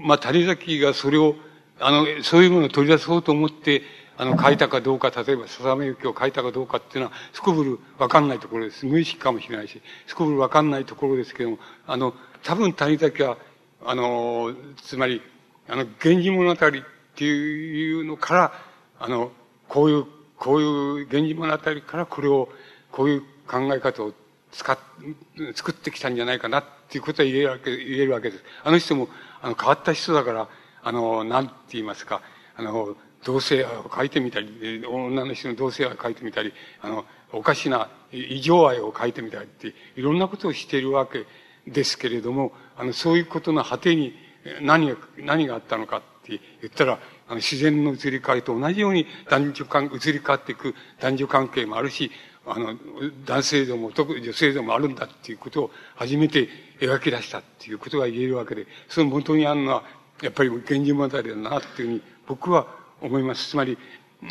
まあ、谷崎がそれを、あの、そういうものを取り出そうと思って、あの、書いたかどうか、例えば、さざめゆきを書いたかどうかっていうのは、すこぶるわかんないところです。無意識かもしれないし、すこぶるわかんないところですけども、あの、多分谷崎は、あの、つまり、あの、源氏物語っていうのから、あの、こういう、こういう源氏物語からこれを、こういう考え方を使っ、作ってきたんじゃないかなっていうことは言えるわけ、言えるわけです。あの人も、あの、変わった人だから、あの、なんて言いますか、あの、同性愛を書いてみたり、女の人の同性愛を書いてみたり、あの、おかしな異常愛を書いてみたりって、いろんなことをしているわけですけれども、あの、そういうことの果てに何が、何があったのかって言ったら、あの自然の移り変わりと同じように男女関、移り変わっていく男女関係もあるし、あの、男性像も、特に女性像もあるんだっていうことを初めて描き出したっていうことが言えるわけで、その元にあるのは、やっぱり源氏物語だなっていうふうに僕は思います。つまり、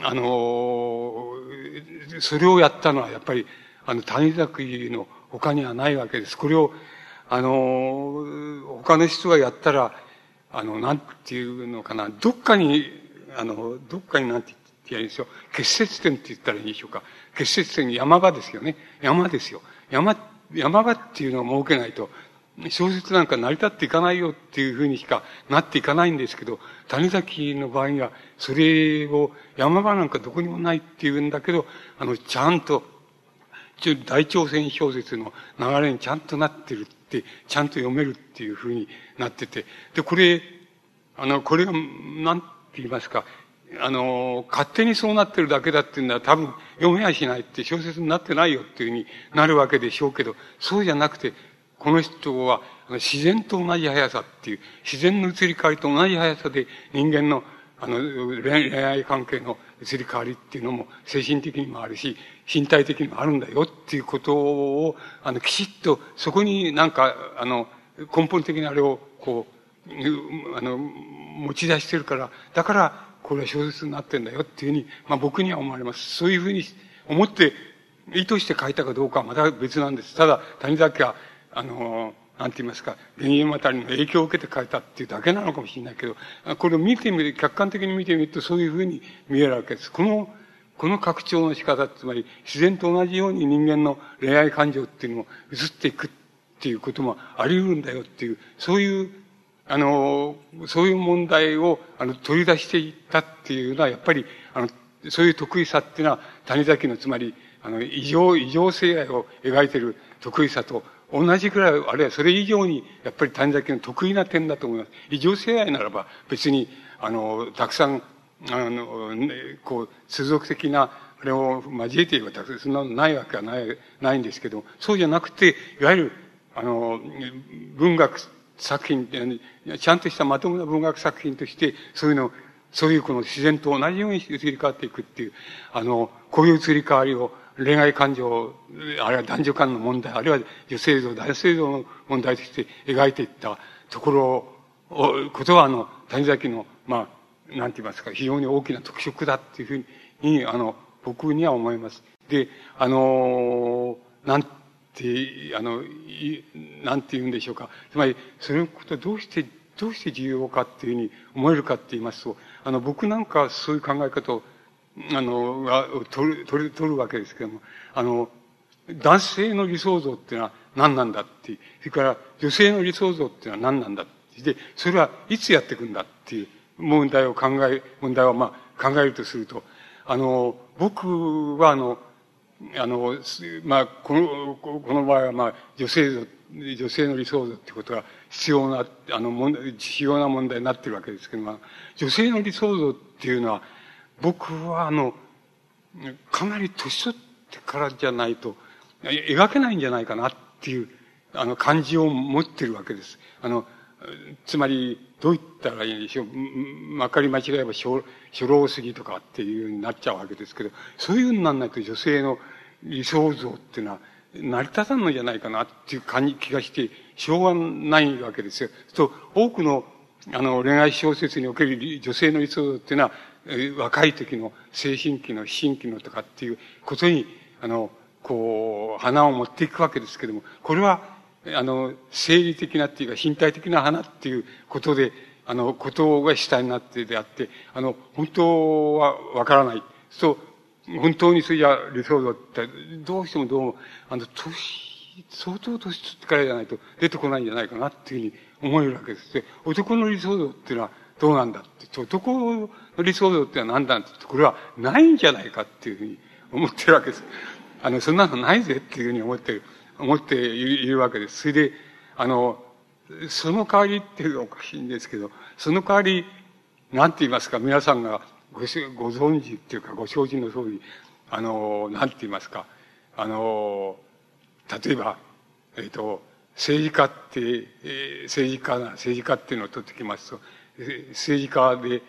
あの、それをやったのはやっぱり、あの、谷崎の他にはないわけです。これを、あの、他の人がやったら、あの、なんていうのかな、どっかに、あの、どっかになんて言ってやるんですよ。結節点って言ったらいいでしょうか。結節点山場ですよね。山ですよ。山、山場っていうのを設けないと、小説なんか成り立っていかないよっていうふうにしかなっていかないんですけど、谷崎の場合には、それを山場なんかどこにもないっていうんだけど、あの、ちゃんと、大朝鮮小説の流れにちゃんとなってるって、ちゃんと読めるっていうふうになってて、で、これ、あの、これが、なんて言いますか、あの、勝手にそうなってるだけだっていうのは多分読めやしないって小説になってないよっていうふうになるわけでしょうけど、そうじゃなくて、この人は自然と同じ速さっていう、自然の移り変わりと同じ速さで人間のあの恋愛関係の移り変わりっていうのも精神的にもあるし、身体的にもあるんだよっていうことを、あの、きちっとそこになんか、あの、根本的なあれをこう、あの、持ち出してるから、だから、これは小説になってんだよっていうふうに、まあ僕には思われます。そういうふうに思って、意図して書いたかどうかはまた別なんです。ただ、谷崎はあの、なんて言いますか、原因またりの影響を受けて書いたっていうだけなのかもしれないけど、これを見てみる、客観的に見てみるとそういうふうに見えるわけです。この、この拡張の仕方、つまり自然と同じように人間の恋愛感情っていうのも移っていくっていうこともあり得るんだよっていう、そういう、あの、そういう問題を、あの、取り出していったっていうのは、やっぱり、あの、そういう得意さっていうのは、谷崎の、つまり、あの、異常、異常性愛を描いている得意さと同じくらい、あるいはそれ以上に、やっぱり谷崎の得意な点だと思います。異常性愛ならば、別に、あの、たくさん、あの、ね、こう、世俗的な、あれを交えていれば、そんなのないわけはない、ないんですけど、そうじゃなくて、いわゆる、あの、文学作品、ちゃんとしたまともな文学作品として、そういうの、そういうこの自然と同じように移り変わっていくっていう、あの、こういう移り変わりを恋愛感情、あるいは男女間の問題、あるいは女性像、男性像の問題として描いていったところを、ことは、あの、谷崎の、まあ、なんて言いますか、非常に大きな特色だっていうふうに、あの、僕には思います。で、あの、なんて、あの、なんて言うんでしょうか。つまり、そのことどうして、どうして重要かっていうふうに思えるかって言いますと、あの、僕なんかそういう考え方をあの、が、取る、取る、取るわけですけども、あの、男性の理想像っていうのは何なんだって、それから女性の理想像っていうのは何なんだって、で、それはいつやっていくんだっていう問題を考え、問題をまあ考えるとすると、あの、僕はあの、あの、まあ、この、この場合はまあ、女性像、女性の理想像ってことが必要な、あの、必要な問題になってるわけですけども、女性の理想像っていうのは、僕はあの、かなり年取ってからじゃないと、描けないんじゃないかなっていう、あの、感じを持ってるわけです。あの、つまり、どう言ったらいいんでしょう。まかり間違えば初、初老すぎとかっていうふうになっちゃうわけですけど、そういうふうにならないと女性の理想像っていうのは、成り立たんのじゃないかなっていう感じ、気がして、しょうがないわけですよ。と、多くの、あの、恋愛小説における女性の理想像っていうのは、若い時の精神期の、新期のとかっていうことに、あの、こう、花を持っていくわけですけども、これは、あの、生理的なっていうか身体的な花っていうことで、あの、ことが主体になってであって、あの、本当はわからない。そう、本当にそれじゃ理想像って、どうしてもどうも、あの、年、相当年取ってからじゃないと出てこないんじゃないかなっていうふうに思えるわけです。で、男の理想像っていうのはどうなんだって、男の理想像ってのは何だって、これはないんじゃないかっていうふうに思ってるわけです。あの、そんなのないぜっていうふうに思ってる、思っているわけです。それで、あの、その代わりっていうのはおかしいんですけど、その代わり、なんて言いますか、皆さんがごご存知っていうか、ご承知の通り、あの、なんて言いますか、あの、例えば、えっ、ー、と、政治家って、えー、政治家な、政治家っていうのを取ってきますと、政治家で、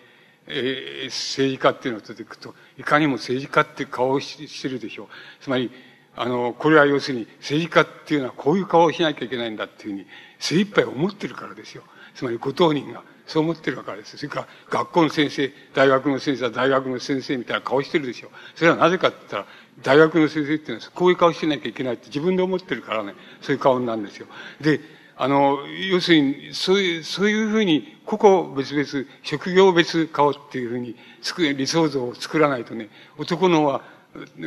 えー、政治家っていうのを取っていくと、いかにも政治家って顔をしてるでしょう。つまり、あの、これは要するに政治家っていうのはこういう顔をしなきゃいけないんだっていうふうに精一杯思ってるからですよ。つまりご当人がそう思ってるからです。それから学校の先生、大学の先生は大学の先生みたいな顔してるでしょ。それはなぜかって言ったら、大学の先生っていうのはこういう顔してなきゃいけないって自分で思ってるからね、そういう顔なんですよ。で、あの、要するに、そういう、そういうふうに、個々別々、職業別顔っていうふうに、理想像を作らないとね、男のは、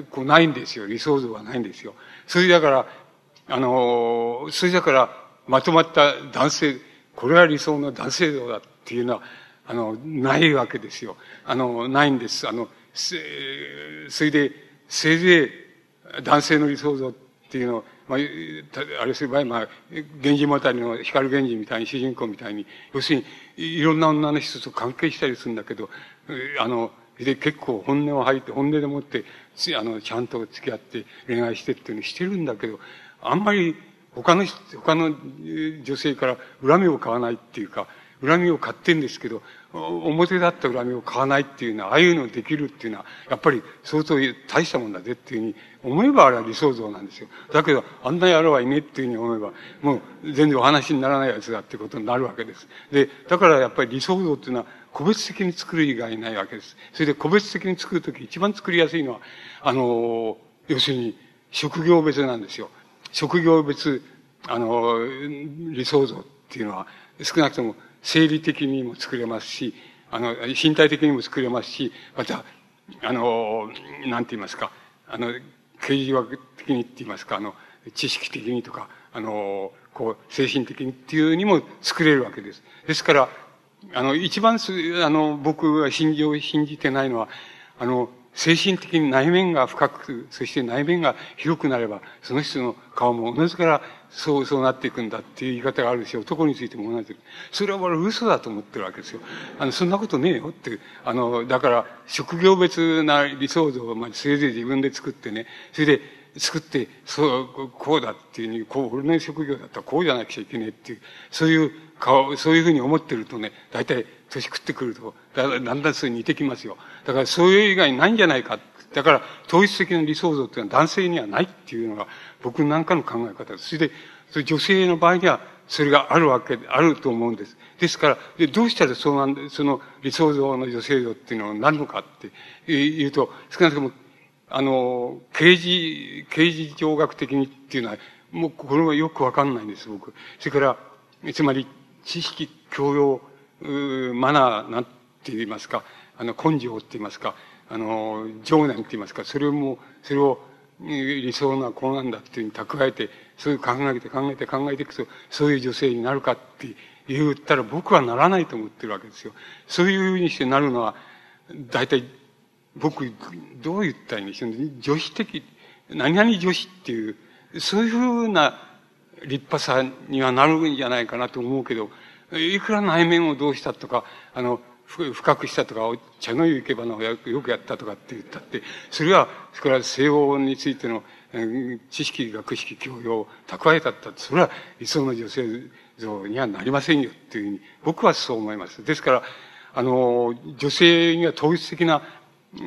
こうないんですよ。理想像はないんですよ。それだから、あの、それだから、まとまった男性、これは理想の男性像だっていうのは、あの、ないわけですよ。あの、ないんです。あの、それで、せいぜい男性の理想像っていうのを、まあ、あれする場合、まあ、源氏物語の光源氏みたいに、主人公みたいに、要するに、いろんな女の人と関係したりするんだけど、あの、で、結構本音を吐いて、本音でもって、あの、ちゃんと付き合って恋愛してっていうのをしてるんだけど、あんまり他の、他の女性から恨みを買わないっていうか、恨みを買ってんですけど、表だった恨みを買わないっていうのは、ああいうのできるっていうのは、やっぱり相当大したもんだぜっていうふうに思えばあれは理想像なんですよ。だけど、あんな野郎はいねっていうふうに思えば、もう全然お話にならないやつだってことになるわけです。で、だからやっぱり理想像っていうのは、個別的に作る以外ないわけです。それで個別的に作るとき一番作りやすいのは、あの、要するに職業別なんですよ。職業別、あの、理想像っていうのは、少なくとも生理的にも作れますし、あの、身体的にも作れますし、また、あの、なんて言いますか、あの、刑事学的にって言いますか、あの、知識的にとか、あの、こう、精神的にっていうにも作れるわけです。ですから、あの、一番す、あの、僕が信じを信じてないのは、あの、精神的に内面が深く、そして内面が広くなれば、その人の顔も同じからそう、そうなっていくんだっていう言い方があるし、男についても同じ。それは俺嘘だと思ってるわけですよ。あの、そんなことねえよって。あの、だから、職業別な理想像を、まあ、せいぜい自分で作ってね、それで、作って、そう、こうだっていうふうに、こう、俺の職業だったらこうじゃなくちゃいけねえっていう、そういう顔、そういうふうに思ってるとね、大体、年食ってくると、だだんだんそれ似てきますよ。だからそういう以外ないんじゃないか。だから、統一的な理想像っていうのは男性にはないっていうのが、僕なんかの考え方です。それで、それ女性の場合には、それがあるわけで、あると思うんです。ですから、でどうしたらそうなんで、その理想像の女性像っていうのはなるのかって言うと、少なくとも、あの、刑事、刑事上学的にっていうのは、もうこれはよくわかんないんです、僕。それから、つまり、知識、教養、マナー、なんて言いますか、あの、根性って言いますか、あの、情念って言いますか、それも、それを、理想なこうなんだっていうふうに蓄えて、そういう考えて考えて考えていくと、そういう女性になるかって言ったら僕はならないと思ってるわけですよ。そういうふうにしてなるのは、大体、僕、どう言ったらいいんでしょうね。女子的、何々女子っていう、そういうふうな立派さにはなるんじゃないかなと思うけど、いくら内面をどうしたとか、あの、深くしたとか、茶の湯行けばのよくやったとかって言ったって、それは、それは西欧についての知識、学識、教養を蓄えたった、それは理想の女性像にはなりませんよっていうふうに、僕はそう思います。ですから、あの、女性には統一的な、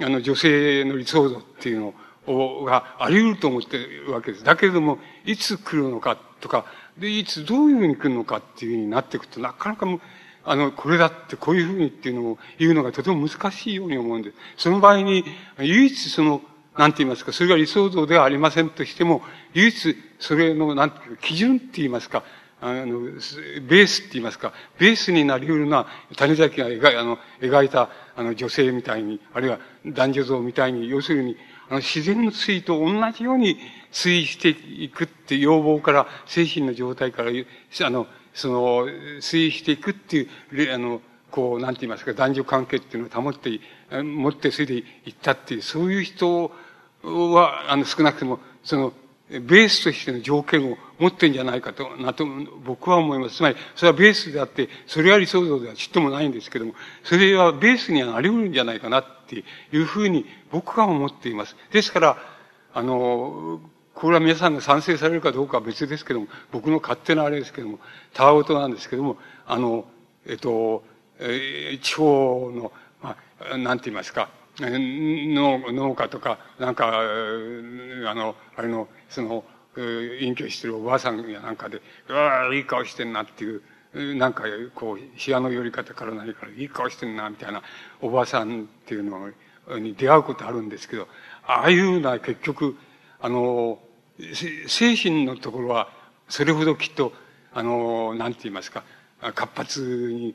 あの、女性の理想像っていうのを、があり得ると思ってるわけです。だけれども、いつ来るのかとか、で、いつどういうふうに来るのかっていうふうになっていくと、なかなかもあの、これだってこういうふうにっていうのを言うのがとても難しいように思うんです。その場合に、唯一その、なんて言いますか、それが理想像ではありませんとしても、唯一それの、なんていうか、基準って言いますか、あの、ベースって言いますか、ベースになり得るのは、谷崎が描いあの描いたあの女性みたいに、あるいは男女像みたいに、要するに、あの自然の推移と同じように推移していくって要望から、精神の状態から、あの、その、推移していくっていう、あの、こう、なんて言いますか、男女関係っていうのを保って、持ってそれでいったっていう、そういう人は、あの、少なくとも、その、ベースとしての条件を持ってんじゃないかと、なと、僕は思います。つまり、それはベースであって、それは理想像ではちっともないんですけども、それはベースにはなり得るんじゃないかなっていうふうに僕は思っています。ですから、あの、これは皆さんが賛成されるかどうかは別ですけども、僕の勝手なあれですけども、たわごとなんですけども、あの、えっと、えー、地方の、まあ、なんて言いますか、農農家とか、なんか、あの、あれの、その、隠居してるおばあさんやなんかで、うわいい顔してんなっていう、なんか、こう、視野の寄り方から何から、いい顔してんな、みたいな、おばあさんっていうのに出会うことあるんですけど、ああいうのは結局、あの、精神のところは、それほどきっと、あの、なんて言いますか、活発に、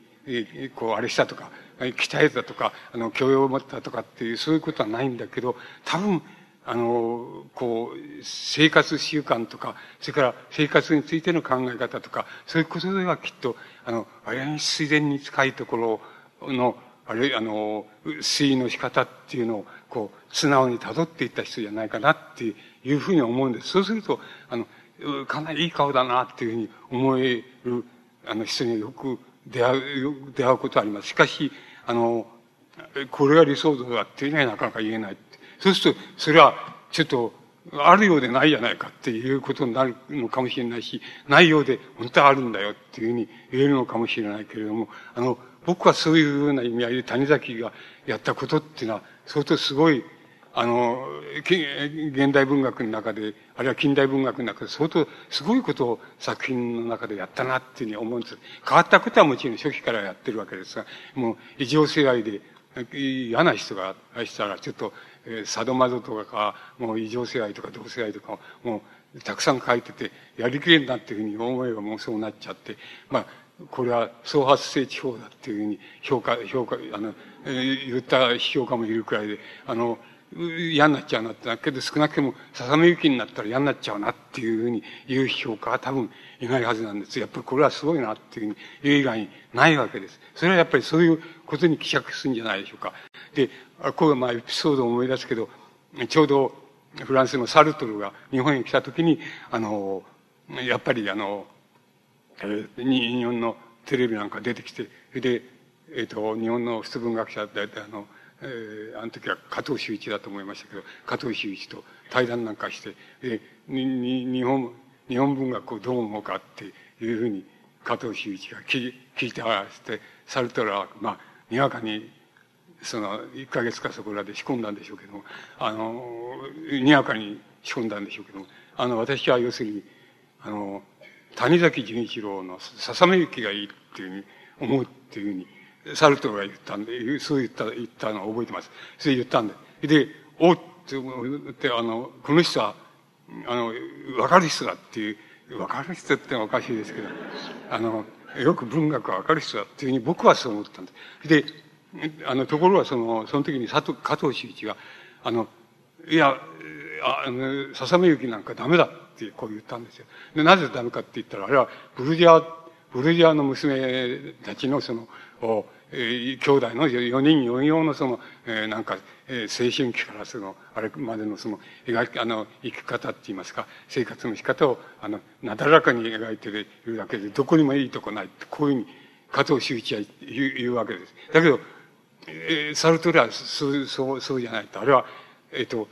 こう、あれしたとか、鍛えたとか、あの、教養を持ったとかっていう、そういうことはないんだけど、多分、あの、こう、生活習慣とか、それから生活についての考え方とか、そういうことではきっと、あの、あれに自然に近いところの、あれ、あの、推移の仕方っていうのを、こう、素直に辿っていった人じゃないかなっていういうふうに思うんです。そうすると、あの、かなりいい顔だなっていうふうに思える、あの、人によく出会う、出会うことはあります。しかし、あの、これが理想像だっていうのはなかなか言えない。そうすると、それは、ちょっと、あるようでないじゃないかっていうことになるのかもしれないし、ないようで本当はあるんだよっていうふうに言えるのかもしれないけれども、あの、僕はそういうような意味合いで谷崎がやったことっていうのは、相当すごい、あの、現代文学の中で、あるいは近代文学の中で相当すごいことを作品の中でやったなっていうふうに思うんです。変わったことはもちろん初期からやってるわけですが、もう異常性愛で嫌な人がしたらちょっとえー、サドマゾとか、もう異常性愛とか同性愛とか、もうたくさん書いてて、やりきれんなっていうふうに思えばもうそうなっちゃって、まあ、これは創発性地方だっていうふうに評価、評価、あの、えー、言った評価もいるくらいで、あの、嫌になっちゃうなってだけど少なくともささめ雪になったら嫌になっちゃうなっていうふうに言う評価は多分いないはずなんです。やっぱりこれはすごいなっていうふうに言う以外にないわけです。それはやっぱりそういうことに希釈するんじゃないでしょうか。で、こういうまあエピソードを思い出すけど、ちょうどフランスのサルトルが日本に来た時に、あの、やっぱりあの、日本のテレビなんか出てきて、で、えっ、ー、と、日本の普通文学者で、あの、えー、あの時は加藤修一だと思いましたけど、加藤修一と対談なんかして、で、に、に、日本、日本文学をどう思うかっていうふうに加藤修一が聞聞いて話して、サルトルは、まあ、にわかにその、1ヶ月かそこらで仕込んだんでしょうけども、あの、にやかに仕込んだんでしょうけども、あの、私は要するに、あの、谷崎潤一郎のささめ雪がいいっていうふうに思うっていうふうに、サルトルが言ったんで、そう言った、言ったのを覚えてます。それ言ったんで。で、おって思って、あの、この人は、あの、わかる人だっていう、わかる人っておかしいですけど、あの、よく文学はわかる人だっていうふうに僕はそう思ったんです。で、あの、ところがその、その時に佐藤、加藤修一が、あの、いや、あの、ささめ雪なんかダメだってこう言ったんですよ。で、なぜダメかって言ったら、あれはブルジャー、ブルジャーの娘たちのその、おえ、兄弟の4人4用のその、えー、なんか、えー、青春期からその、あれまでのその、描き、あの、生き方って言いますか、生活の仕方を、あの、なだらかに描いているだけで、どこにもいいとこないって、こういうふうに、加藤修一は言う言うわけです。だけど、えー、サルトルはそう、そう、そうじゃないと。あれは、えっ、ー、と、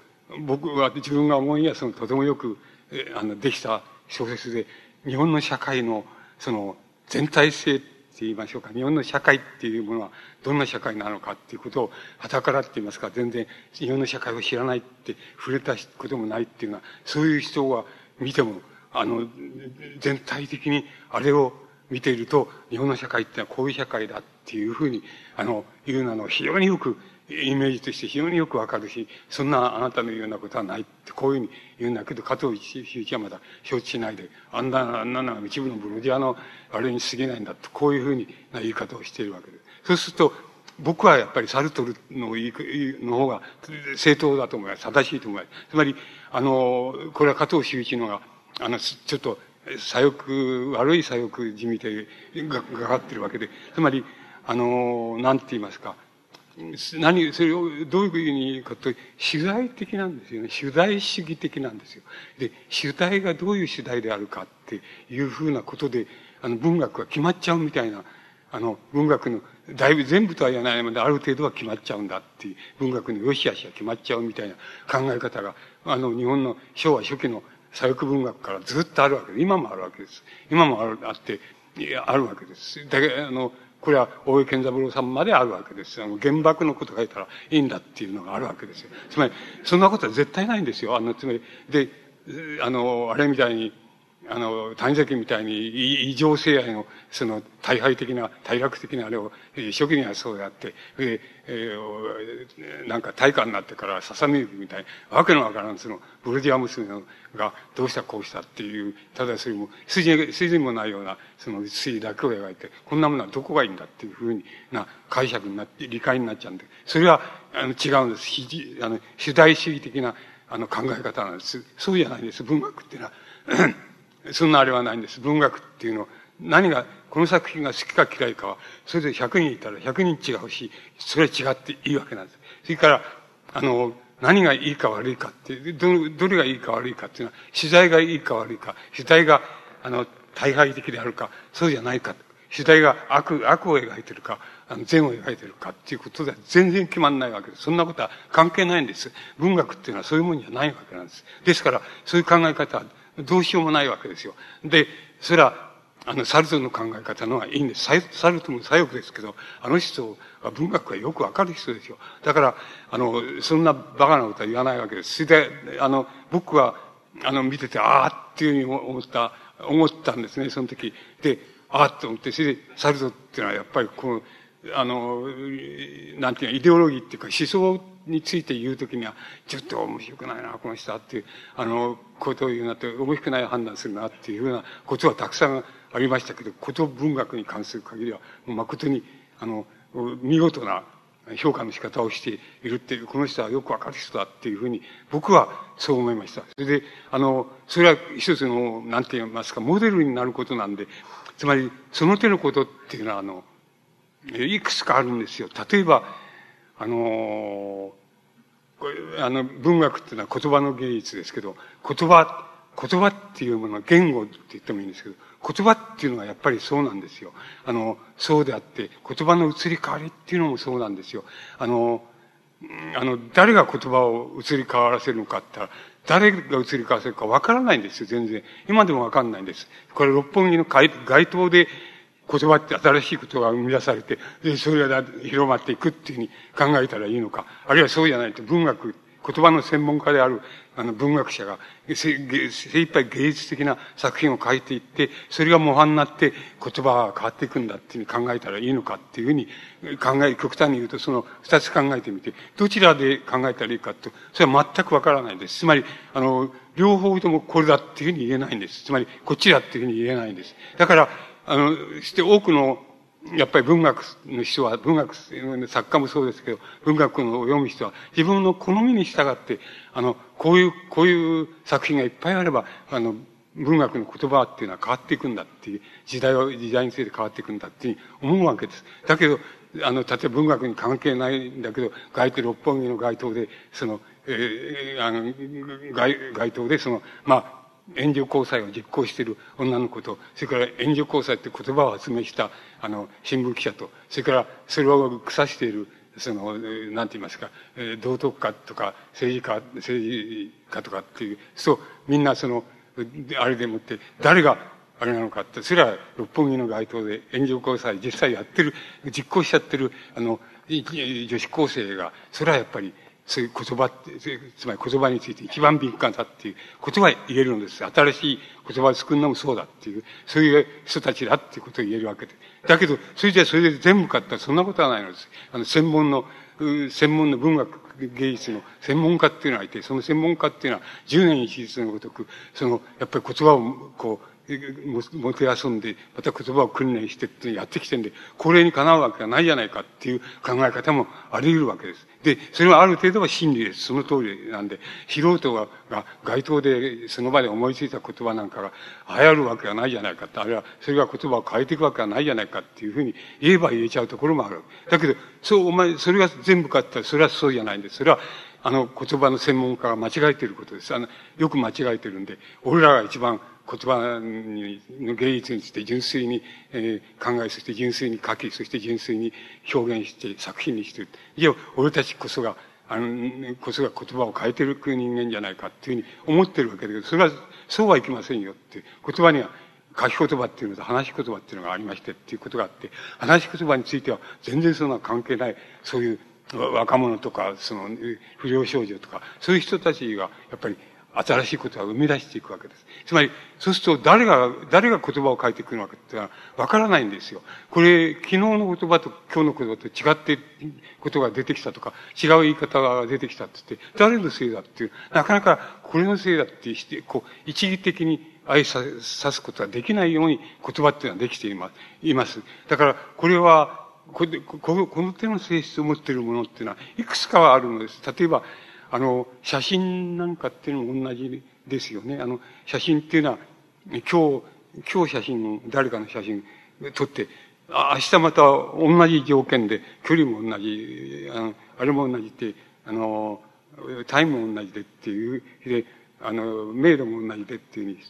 僕は自分が思いやそのとてもよく、えー、あの、できた小説で、日本の社会の、その、全体性言いましょうか。日本の社会っていうものはどんな社会なのかっていうことを、はたからって言いますか、全然日本の社会を知らないって触れたこともないっていうのは、そういう人は見ても、あの、全体的にあれを見ていると、日本の社会ってのはこういう社会だっていうふうに、あの、いうなのを非常によく、イメージとして非常によくわかるし、そんなあなたのようなことはないってこういうふうに言うんだけど、加藤秀一はまだ承知しないで、あんな、あんなのは一部のブロディアのあれに過ぎないんだと、こういうふうにな言い方をしているわけです。そうすると、僕はやっぱりサルトルの言い、の方が正当だと思います。正しいと思います。つまり、あの、これは加藤秀一のが、あの、ちょっと、左翼、悪い左翼じみてががかってるわけで、つまり、あの、なんて言いますか、何、それをどういうふうに言うかと、取材的なんですよね。取材主義的なんですよ。で、取材がどういう取材であるかっていうふうなことで、あの、文学が決まっちゃうみたいな、あの、文学の、だいぶ全部とは言わないので、ある程度は決まっちゃうんだっていう、文学の良し悪しが決まっちゃうみたいな考え方が、あの、日本の昭和初期の左翼文学からずっとあるわけです。今もあるわけです。今もある、あって、あるわけです。だけ、あの、これは大江健三郎さんまであるわけです。あの、原爆のこと書いたらいいんだっていうのがあるわけですよ。つまり、そんなことは絶対ないんですよ。あの、つまり、で、あの、あれみたいに、あの、谷崎みたいに異常性愛の、その、大敗的な、大楽的なあれを、初期にはそうやって、で、えー、なんか大化になってからささみゆきみたいな、わけのわからん、その、ブルディア娘がどうしたこうしたっていう、ただそれも、筋、筋もないような、その筋だけを描いて、こんなものはどこがいいんだっていうふうにな解釈になって、理解になっちゃうんで、それは、あの、違うんです。ひじあの、主題主義的な、あの、考え方なんです。そうじゃないんです。文学っていうのは。そんなあれはないんです。文学っていうのは、何が、この作品が好きか嫌いかは、それで100人いたら100人違うし、それは違っていいわけなんです。それから、あの、何がいいか悪いかって、ど、どれがいいか悪いかっていうのは、取材がいいか悪いか、取材が、あの、大敗的であるか、そうじゃないか、取材が悪、悪を描いてるか、あの善を描いてるかっていうことでは全然決まんないわけです。そんなことは関係ないんです。文学っていうのはそういうもんじゃないわけなんです。ですから、そういう考え方はどうしようもないわけですよ。で、それは、あの、サルトルの考え方のはいいんです。サルトルも左翼ですけど、あの人は文学がよくわかる人ですよ。だから、あの、そんなバカなことは言わないわけです。それで、あの、僕は、あの、見てて、ああっていうふうに思った、思ったんですね、その時。で、ああって思って、それで、サルトルっていうのはやっぱりこの、あの、なんていうか、イデオロギーっていうか思想について言うときには、ちょっと面白くないな、この人はっていう、あの、ことを言うなって、面白くない判断するなっていうふうなことはたくさんありましたけど、こと文学に関する限りは、誠に、あの、見事な評価の仕方をしているっていう、この人はよくわかる人だっていうふうに、僕はそう思いました。それで、あの、それは一つの、なんて言いますか、モデルになることなんで、つまり、その手のことっていうのは、あの、いくつかあるんですよ。例えば、あのあの、文学っていうのは言葉の芸術ですけど、言葉、言葉っていうものは言語って言ってもいいんですけど、言葉っていうのはやっぱりそうなんですよ。あの、そうであって、言葉の移り変わりっていうのもそうなんですよ。あの、あの、誰が言葉を移り変わらせるのかって言ったら、誰が移り変わらせるかわからないんですよ、全然。今でもわかんないんです。これ、六本木の街頭で言葉って新しいことが生み出されて、で、それが広まっていくっていうふうに考えたらいいのか。あるいはそうじゃないと文学、言葉の専門家であるあの文学者が精一杯芸術的な作品を書いていって、それが模範になって言葉が変わっていくんだっていうふうに考えたらいいのかっていうふうに考え、極端に言うとその二つ考えてみて、どちらで考えたらいいかと、それは全くわからないです。つまり、あの、両方ともこれだっていうふうに言えないんです。つまり、こっちだっていうふうに言えないんです。だから、あの、して多くの、やっぱり文学の人は、文学、作家もそうですけど、文学の読む人は、自分の好みに従って、あの、こういう、こういう作品がいっぱいあれば、あの、文学の言葉っていうのは変わっていくんだっていう、時代は、時代について変わっていくんだっていう思うわけです。だけど、あの、例えば文学に関係ないんだけど、街頭、六本木の街頭で、その、えー、あの、街、街頭で、その、まあ、援助交際を実行している女の子と、それから援助交際って言葉を発明した、あの、新聞記者と、それからそれを腐している、その、なんて言いますか、え道徳家とか、政治家、政治家とかっていう、そう、みんなその、あれでもって、誰があれなのかって、それは六本木の街頭で援助交際実際やってる、実行しちゃってる、あの、女子高生が、それはやっぱり、そういう言葉って、つまり言葉について一番敏感だっていうことは言えるのです。新しい言葉を作るのもそうだっていう、そういう人たちだっていうことを言えるわけで。だけど、それじゃそれで全部かったらそんなことはないのです。あの、専門の、専門の文学芸術の専門家っていうのがいて、その専門家っていうのは、10年一日のごとく、その、やっぱり言葉を、こう、もてあそんで、また言葉を訓練してってやってきてんで、これにかなうわけがないじゃないかっていう考え方もあり得るわけです。で、それはある程度は真理です。その通りなんで、素人がが街頭でその場で思いついた言葉なんかが流行るわけがないじゃないかって、あるいはそれが言葉を変えていくわけがないじゃないかっていうふうに言えば言えちゃうところもある。だけど、そう、お前、それが全部かって言ったらそれはそうじゃないんです。それは、あの言葉の専門家が間違えていることです。あの、よく間違えてるんで、俺らが一番言葉の芸術について純粋に、考え、そして純粋に書き、そして純粋に表現して作品にしている。いや、俺たちこそが、あの、こそが言葉を変えてる人間じゃないかっていうふうに思ってるわけだけど、それは、そうはいきませんよって。言葉には書き言葉っていうのと話し言葉っていうのがありましてっていうことがあって、話し言葉については全然そんな関係ない、そういう若者とか、その不良少女とか、そういう人たちがやっぱり新しいことは生み出していくわけです。つまり、そうすると誰が、誰が言葉を変えてくるのかってのはわからないんですよ。これ、昨日の言葉と今日の言葉と違ってことが出てきたとか、違う言い方が出てきたって言って、誰のせいだっていう、なかなかこれのせいだってして、こう、一義的に愛さ、さすことができないように言葉っていうのはできています。います。だから、これは、こここの手の性質を持っているものっていうのは、いくつかはあるのです。例えば、あの、写真なんかっていうのも同じですよね。あの、写真っていうのは、今日、今日写真、誰かの写真撮って、明日また同じ条件で、距離も同じ、あの、あれも同じって、あの、タイムも同じでっていう、で、あの、明度も同じでっていう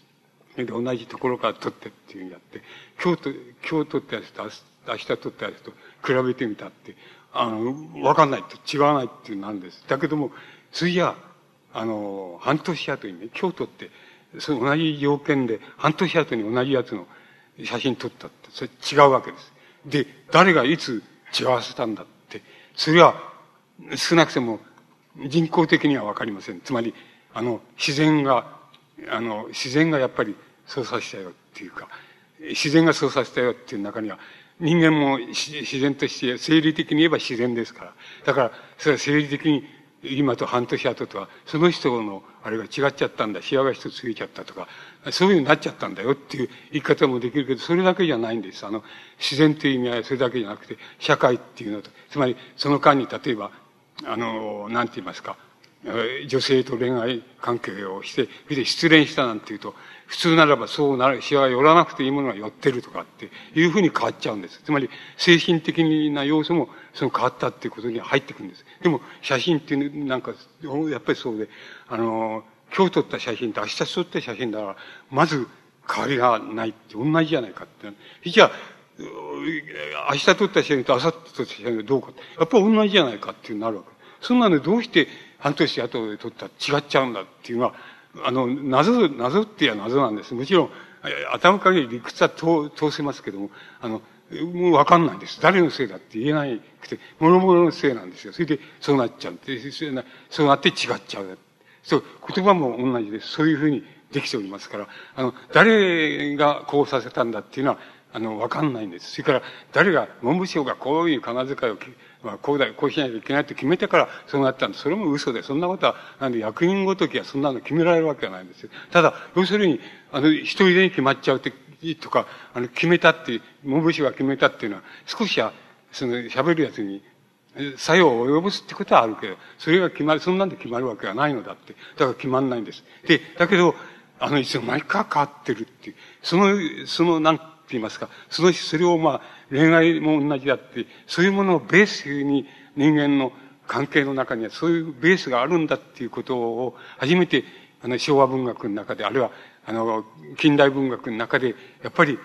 ふうに、で、同じところから撮ってっていうふうにやって、今日と、今日撮ったやつと明日撮ったやつと比べてみたって、あの、わかんないと違わないっていうなんです。だけども、それじゃあ、あの、半年後にね、京都って、その同じ条件で、半年後に同じやつの写真撮ったって、それ違うわけです。で、誰がいつ違わせたんだって、それは少なくても人工的にはわかりません。つまり、あの、自然が、あの、自然がやっぱりそうさせたよっていうか、自然がそうさせたよっていう中には、人間も自然として、生理的に言えば自然ですから。だから、それは生理的に今と半年後とは、その人のあれが違っちゃったんだ、シワが一つついちゃったとか、そういうふうになっちゃったんだよっていう言い方もできるけど、それだけじゃないんです。あの、自然という意味合いそれだけじゃなくて、社会っていうのと、つまりその間に例えば、あの、なんて言いますか、女性と恋愛関係をして、それで失恋したなんていうと、普通ならばそうなる、しわが寄らなくていいものが寄ってるとかっていうふうに変わっちゃうんです。つまり、精神的な要素もその変わったっていうことに入ってくるんです。でも、写真っていうなんか、やっぱりそうで、あの、今日撮った写真と明日撮った写真だから、まず変わりがないって同じじゃないかって。じゃあ、明日撮った写真と明後日撮った写真がどうかやっぱり同じじゃないかっていうなるわけ。そんなのどうして半年後で撮ったら違っちゃうんだっていうのは、あの、謎、謎って言えば謎なんです。もちろん、頭限り理屈は通通せますけども、あの、もうわかんないんです。誰のせいだって言えなくて、諸々のせいなんですよ。それで、そうなっちゃう。そうなって違っちゃう。そう、言葉も同じです。そういうふうにできておりますから、あの、誰がこうさせたんだっていうのは、あの、わかんないんです。それから、誰が、文部省がこういう仮名遣いをまあ、こうだ、こうしないといけないって決めてからそうなったんで、それも嘘で、そんなことは、なんで役人ごときはそんなの決められるわけはないんですよ。ただ、要するに、あの、一人で決まっちゃうって、とか、あの、決めたって、文部省が決めたっていうのは、少しは、その、喋るやつに、作用を及ぼすってことはあるけど、それが決まる、そんなんで決まるわけはないのだって。だから決まんないんです。で、だけど、あの、いつの間にか変わってるっていう。その、その、なん言いますか、その、それをまあ、恋愛も同じだって、そういうものをベースに人間の関係の中にはそういうベースがあるんだっていうことを初めてあの昭和文学の中で、あるいはあの近代文学の中で、やっぱり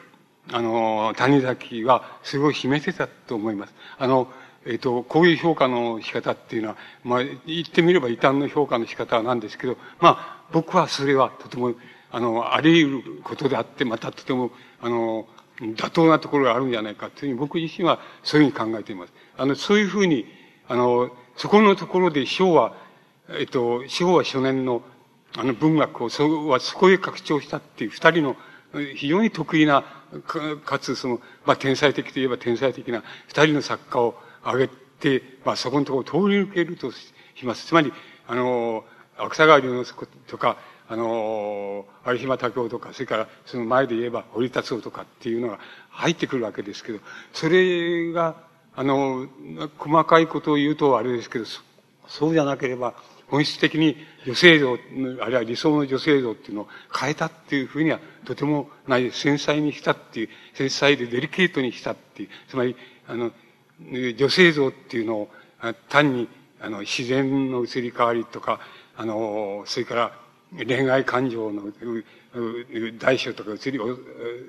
あの谷崎はすごい示せたと思います。あの、えっ、と、こういう評価の仕方っていうのは、まあ、言ってみれば異端の評価の仕方なんですけど、まあ、僕はそれはとても、あの、あり得ることであって、またとても、あの、妥当なところがあるんじゃないかというふうに僕自身はそういうふうに考えています。あの、そういうふうに、あの、そこのところで章はえっと、昭和初年の、あの文学を、そはそこへ拡張したっていう二人の非常に得意な、かかつその、まあ、天才的といえば天才的な二人の作家を挙げて、まあ、そこのところを通り抜けるとします。つまり、あの、芥川龍之介とか、あの、有島武夫とか、それからその前で言えば堀達夫とかっていうのが入ってくるわけですけど、それが、あの、細かいことを言うとあれですけど、そうじゃなければ、本質的に女性像、あるいは理想の女性像っていうのを変えたっていうふうにはとてもない。繊細にしたっていう、繊細でデリケートにしたっていう、つまり、あの、女性像っていうのを単にあの自然の移り変わりとか、あの、それから恋愛感情の大小とか移り、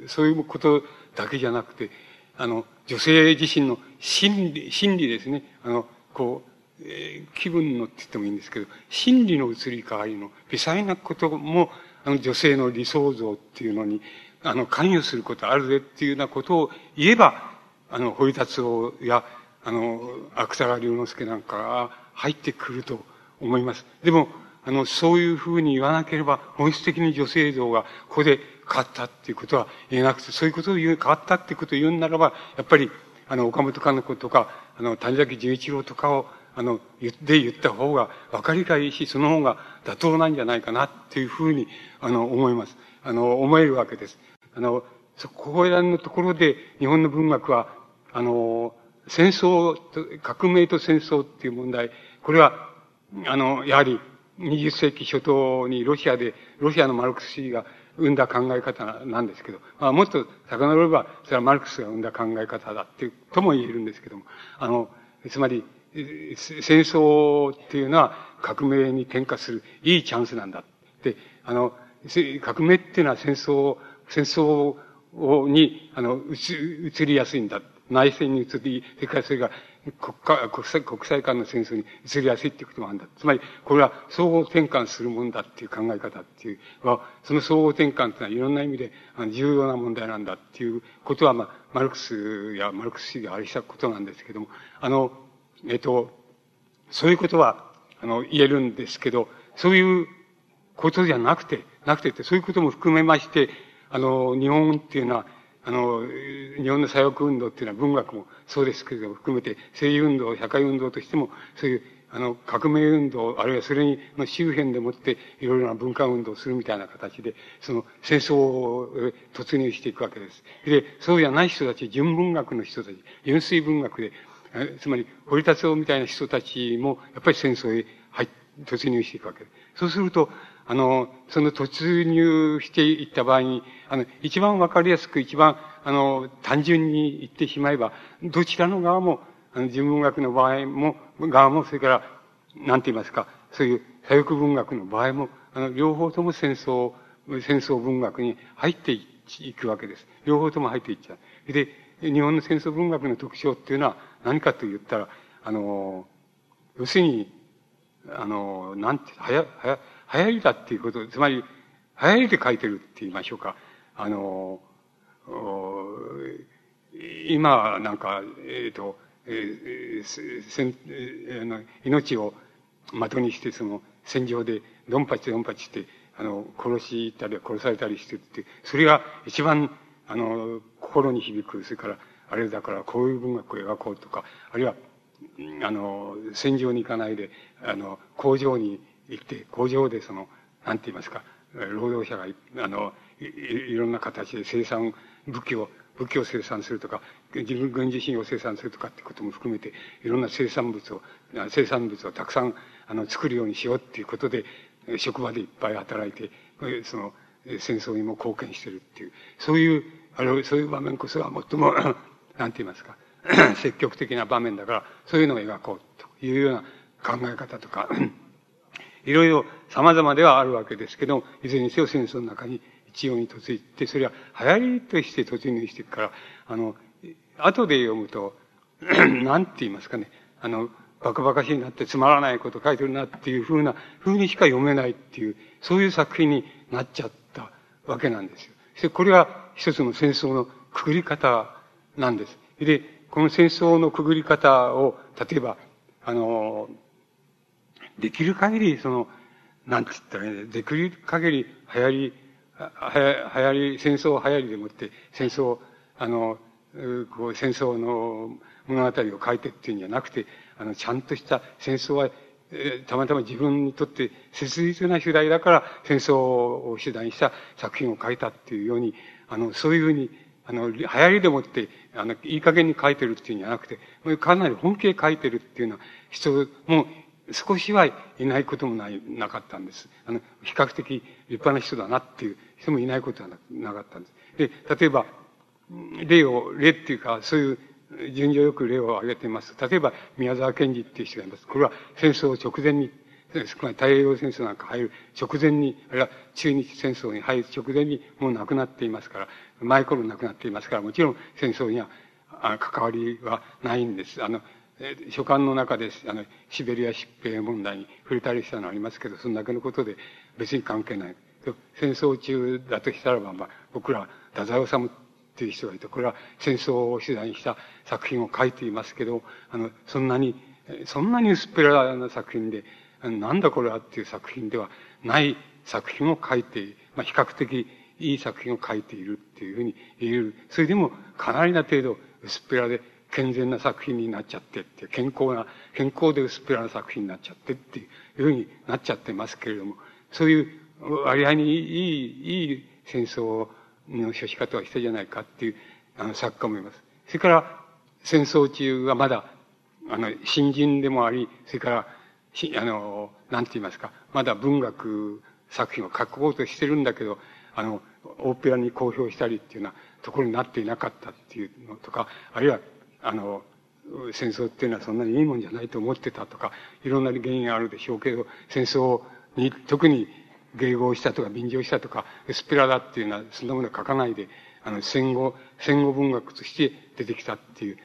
そういうことだけじゃなくて、あの、女性自身の心理、心理ですね。あの、こう、えー、気分のって言ってもいいんですけど、心理の移り変わりの微細なことも、あの女性の理想像っていうのに、あの、関与することあるぜっていうようなことを言えば、あの、堀達夫や、あの、芥川龍之介なんかが入ってくると思います。でも、あの、そういうふうに言わなければ、本質的に女性像がここで変わったっていうことは言えなくて、そういうことを言う、変わったっていうことを言うならば、やっぱり、あの、岡本かの子とか、あの、谷崎十一郎とかを、あの、言って言った方が分かりがいいし、その方が妥当なんじゃないかなっていうふうに、あの、思います。あの、思えるわけです。あの、そこらのところで日本の文学は、あの、戦争と、革命と戦争っていう問題、これは、あの、やはり20世紀初頭にロシアで、ロシアのマルクス主義が生んだ考え方なんですけど、まあ、もっと遡れば、それはマルクスが生んだ考え方だって、とも言えるんですけども、あの、つまり、戦争っていうのは革命に転化するいいチャンスなんだ。で、あの、革命っていうのは戦争、戦争に、あの、移りやすいんだ。内戦に移り、それからそれが国家、国際、国際間の戦争に移りやすいっていうこともあるんだ。つまり、これは総合転換するもんだっていう考え方っていうは、その総合転換っていうのはいろんな意味で重要な問題なんだっていうことは、まあ、マルクスやマルクス主義がありしたことなんですけども、あの、えっと、そういうことは、あの、言えるんですけど、そういうことじゃなくて、なくてって、そういうことも含めまして、あの、日本っていうのは、あの、日本の左翼運動っていうのは文学もそうですけれども、含めて政治運動、社会運動としても、そういう、あの、革命運動、あるいはそれに、の周辺でもって、いろいろな文化運動をするみたいな形で、その、戦争を突入していくわけです。で、そうじゃない人たち、純文学の人たち、純粋文学で、つまり、堀達夫みたいな人たちも、やっぱり戦争へ入突入していくわけです。そうすると、あの、その突入していった場合に、あの、一番わかりやすく、一番、あの、単純に言ってしまえば、どちらの側も、あの、人文学の場合も、側も、それから、なんて言いますか、そういう左翼文学の場合も、あの、両方とも戦争、戦争文学に入っていくわけです。両方とも入っていっちゃう。で、日本の戦争文学の特徴っていうのは何かと言ったら、あの、要するに、あの、なんて、はや、はや、流行りだっていうこと、つまり、流行りで書いてるって言いましょうか。あの、今、なんか、えっ、ー、と、えー、せん、えー、命を的にして、その、戦場で、ドンパチドンパチして、あの、殺したり殺されたりしてって、それが一番、あの、心に響く、それから、あれだからこういう文学を描こうとか、あるいは、あの、戦場に行かないで、あの、工場に行って、工場でその、なんて言いますか、労働者が、あの、いいろんな形で生産、武器を、武器を生産するとか、自分軍事品を生産するとかってことも含めて、いろんな生産物を、生産物をたくさん、あの、作るようにしようっていうことで、職場でいっぱい働いて、その、戦争にも貢献してるっていう、そういう、あの、そういう場面こそが最も なんて言いますか、積極的な場面だから、そういうのを描こうというような考え方とか、いろいろ様々ではあるわけですけど、いずれにせよ戦争の中に一様に突入して、それは流行りとして突入していくから、あの、後で読むと、なんて言いますかね、あの、バカバカしいなってつまらないこと書いてるなっていうふうな、ふうにしか読めないっていう、そういう作品になっちゃったわけなんですよ。そしてこれは一つの戦争のくくり方なんです。で、この戦争のくぐり方を、例えば、あの、できる限り、その、なんて言ったらいいんだできる限り流行り、流行り、戦争流行りでもって、戦争、あの、こう、戦争の物語を書いてっていうんじゃなくて、あの、ちゃんとした戦争は、たまたま自分にとって切実な主題だから戦争を主題にした作品を書いたっていうように、あの、そういうふうに、あの、流行りでもって、あの、いい加減に書いてるっていうんじゃなくて、かなり本気で書いてるっていうような人も少しはいないこともない、なかったんです。あの、比較的立派な人だなっていう人もいないことはなかったんです。で、例えば、例を、例っていうか、そういう順序よく例を挙げています。例えば、宮沢賢治っていう人がいます。これは戦争直前に、少ない太平洋戦争なんか入る直前に、あるいは中日戦争に入る直前にもう亡くなっていますから、前頃亡くなっていますから、もちろん戦争には関わりはないんです。あの、え書簡の中で、あの、シベリア疾病問題に触れたりしたのはありますけど、そんだけのことで別に関係ない。戦争中だとしたらば、まあ、僕ら、太宰治っていう人がいて、これは戦争を取材した作品を書いていますけど、あの、そんなに、そんなに薄っぺらな作品で、なんだこれはっていう作品ではない作品を書いて、まあ、比較的いい作品を書いているっていうふうに言える。それでもかなりな程度薄っぺらで健全な作品になっちゃってって、健康な、健康で薄っぺらな作品になっちゃってっていうふうになっちゃってますけれども、そういう割合にいい、いい戦争の処し方をしたじゃないかっていう、あの、作家もいます。それから、戦争中はまだ、あの、新人でもあり、それから、あの、なんて言いますか、まだ文学作品を書こうとしてるんだけど、あの、オーペラに公表したりっていうようなところになっていなかったっていうのとか、あるいは、あの、戦争っていうのはそんなにいいもんじゃないと思ってたとか、いろんな原因があるでしょうけど、戦争に特に迎合したとか便乗したとか、エスペラだっていうのはそんなものは書かないで、あの、戦後、戦後文学として出てきたっていう、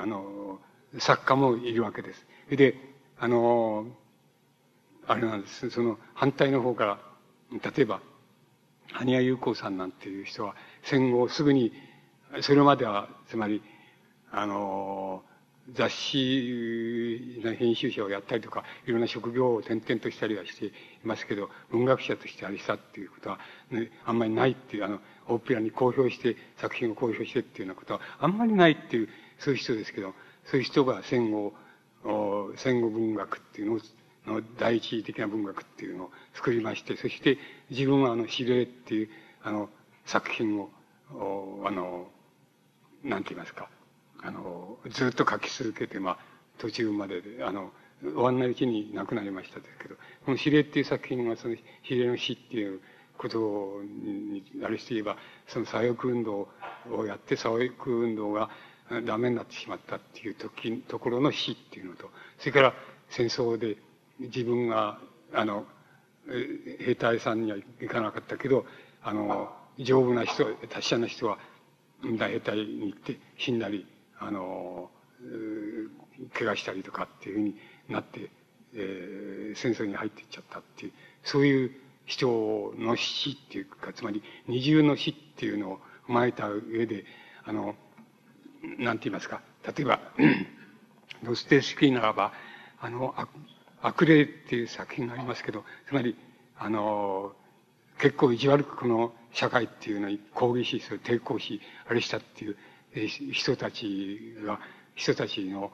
あの、作家もいるわけです。で、あの、あれなんです。その反対の方から、例えば、羽谷優子さんなんていう人は戦後すぐに、それまでは、つまり、あの、雑誌の編集者をやったりとか、いろんな職業を転々としたりはしていますけど、文学者としてあれしたっていうことは、ね、あんまりないっていう、あの、オペラに公表して、作品を公表してっていうようなことは、あんまりないっていう、そういう人ですけど、そういう人が戦後、戦後文学っていうのを、の第一的な文学っていうのを作りまして、そして自分はあの、指令っていう、あの、作品を、あの、なんて言いますか、あの、ずっと書き続けて、まあ、途中までで、あの、終わんないうちに亡くなりましたですけど、この指令っていう作品は、その指令の死っていうことに、あれして言えば、その左翼運動をやって、左翼運動がダメになってしまったっていう時、ところの死っていうのと、それから戦争で自分が、あの、兵隊さんには行かなかったけど、あの、丈夫な人、達者な人は、兵隊に行って死んだり、あの、怪我したりとかっていうふうになって、えー、戦争に入っていっちゃったっていう、そういう人の死っていうか、つまり二重の死っていうのを踏まえた上で、あの、なんて言いますか、例えば、ドステスキーならば、あの、悪霊っていう作品がありますけど、つまり、あの、結構意地悪くこの社会っていうのに抗議し、それ抵抗し、あれしたっていう人たちが、人たちの、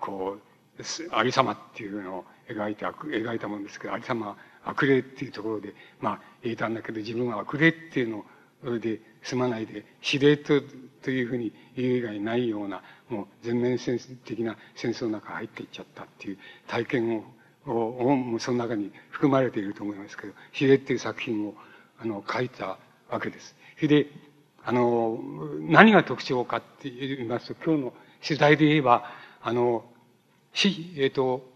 こう、ありさまっていうのを描いて、描いたもんですけど、ありさま、悪霊っていうところで、まあ、言えたんだけど、自分は悪霊っていうので済まないで、指令と、というふうに言う以外ないような、もう全面戦的な戦争の中に入っていっちゃったっていう体験を、をその中に含まれていると思いますけど、指令っていう作品を、あの、書いたわけです。で、あの、何が特徴かって言いますと、今日の取材で言えば、あの、死、えっ、ー、と、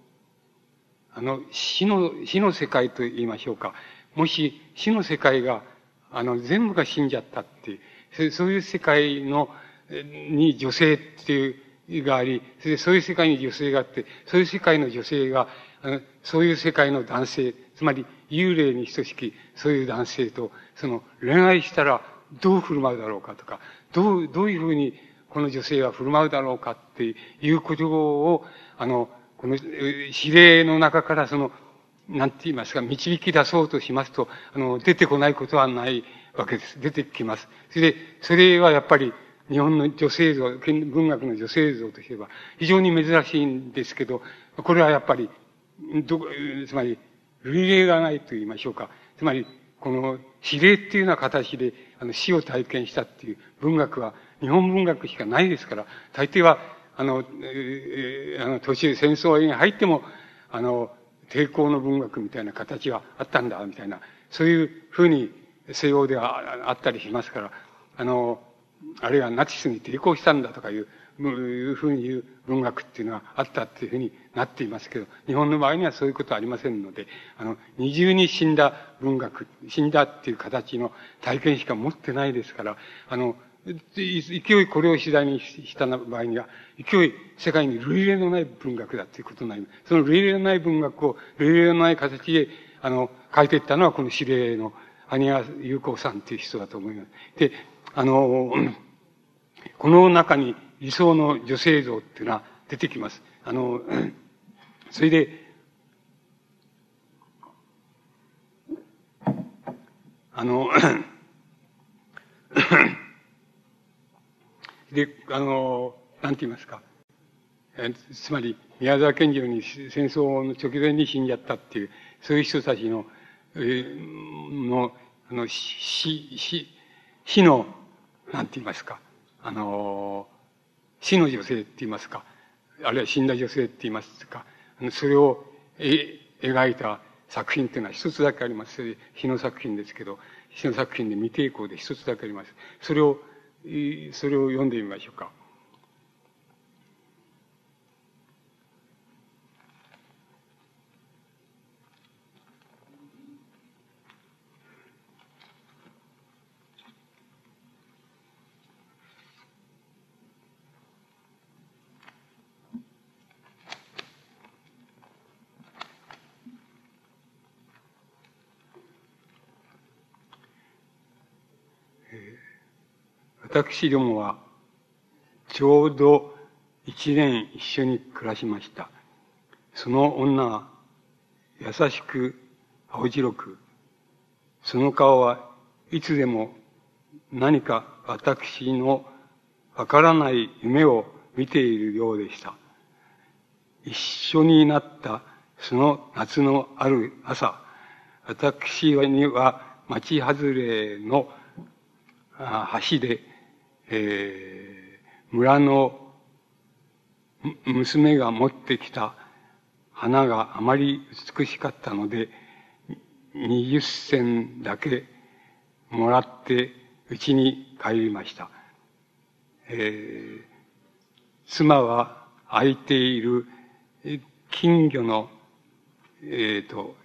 あの、死の、死の世界と言いましょうか。もし死の世界が、あの、全部が死んじゃったっていう、そういう世界の、に女性っていう、があり、それでそういう世界に女性があって、そういう世界の女性が、あのそういう世界の男性、つまり幽霊に等しき、そういう男性と、その恋愛したらどう振る舞うだろうかとか、どう、どういうふうにこの女性は振る舞うだろうかっていうことを、あの、この指令の中からその、なんて言いますか、導き出そうとしますと、あの、出てこないことはないわけです。出てきます。それで、それはやっぱり、日本の女性像、文学の女性像としては、非常に珍しいんですけど、これはやっぱり、ど、つまり、類例がないと言いましょうか。つまり、この、指令っていうような形で、あの、死を体験したっていう文学は、日本文学しかないですから、大抵は、あの、えー、あの、途中戦争に入っても、あの、抵抗の文学みたいな形があったんだ、みたいな、そういうふうに西洋ではあったりしますから、あの、あるいはナチスに抵抗したんだとかいう、いうふうに言う文学っていうのがあったっていうふうになっていますけど、日本の場合にはそういうことはありませんので、あの、二重に死んだ文学、死んだっていう形の体験しか持ってないですから、あの、勢いこれを次第にした場合には、勢い世界に類例のない文学だということになります。その類例のない文学を類例のない形で、あの、書いていったのはこの指令のアニア・ユーコさんという人だと思います。で、あの、この中に理想の女性像っていうのは出てきます。あの、それで、あの、で、あの、なんて言いますか。えつまり、宮沢賢治に戦争の直前に死んじゃったっていう、そういう人たちの、えー、の、あの、死、死、死の、なんて言いますか。あの、死の女性って言いますか。あるいは死んだ女性って言いますか。それを、描いた作品っていうのは一つだけあります。日の作品ですけど、日の作品で未抵抗で一つだけあります。それをそれを読んでみましょうか。私どもは、ちょうど一年一緒に暮らしました。その女は、優しく青白く、その顔はいつでも何か私のわからない夢を見ているようでした。一緒になったその夏のある朝、私には町外れの橋でえー、村の娘が持ってきた花があまり美しかったので、二十銭だけもらって家に帰りました。えー、妻は空いている金魚の、えっ、ー、と、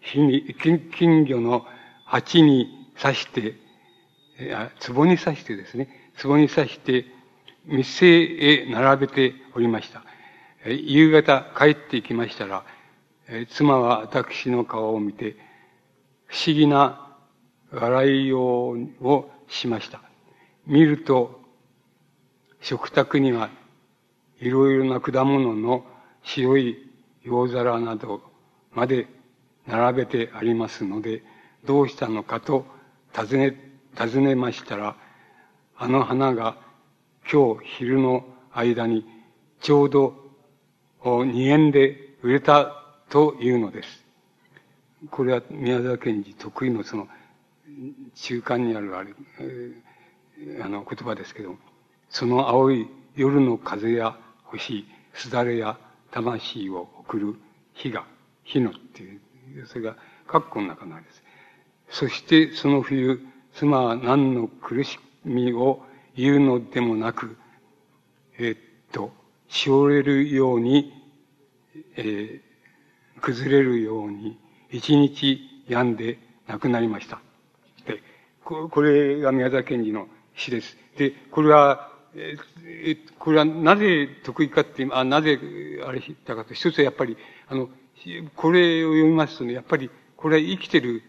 火に、金魚の鉢に刺して、壺に刺してですね、壺に刺して、店へ並べておりました。夕方帰ってきましたら、妻は私の顔を見て、不思議な笑いようをしました。見ると、食卓にはいろいろな果物の白い洋皿などまで並べてありますので、どうしたのかと尋ね、尋ねましたら、あの花が今日昼の間にちょうど二円で売れたというのです。これは宮沢賢治得意のその中間にあるあれ、あの言葉ですけど、その青い夜の風や星、すだれや魂を送る火が、火のっていう、それが括弧の中のあれです。そしてその冬、妻は何の苦しみを言うのでもなく、え、っと、しおれるように、えー、崩れるように、一日病んで亡くなりました。で、これが宮沢賢治の詩です。で、これは、えー、これはなぜ得意かってあ、なぜあれしたかと、一つはやっぱり、あの、これを読みますとね、やっぱり、これは生きてる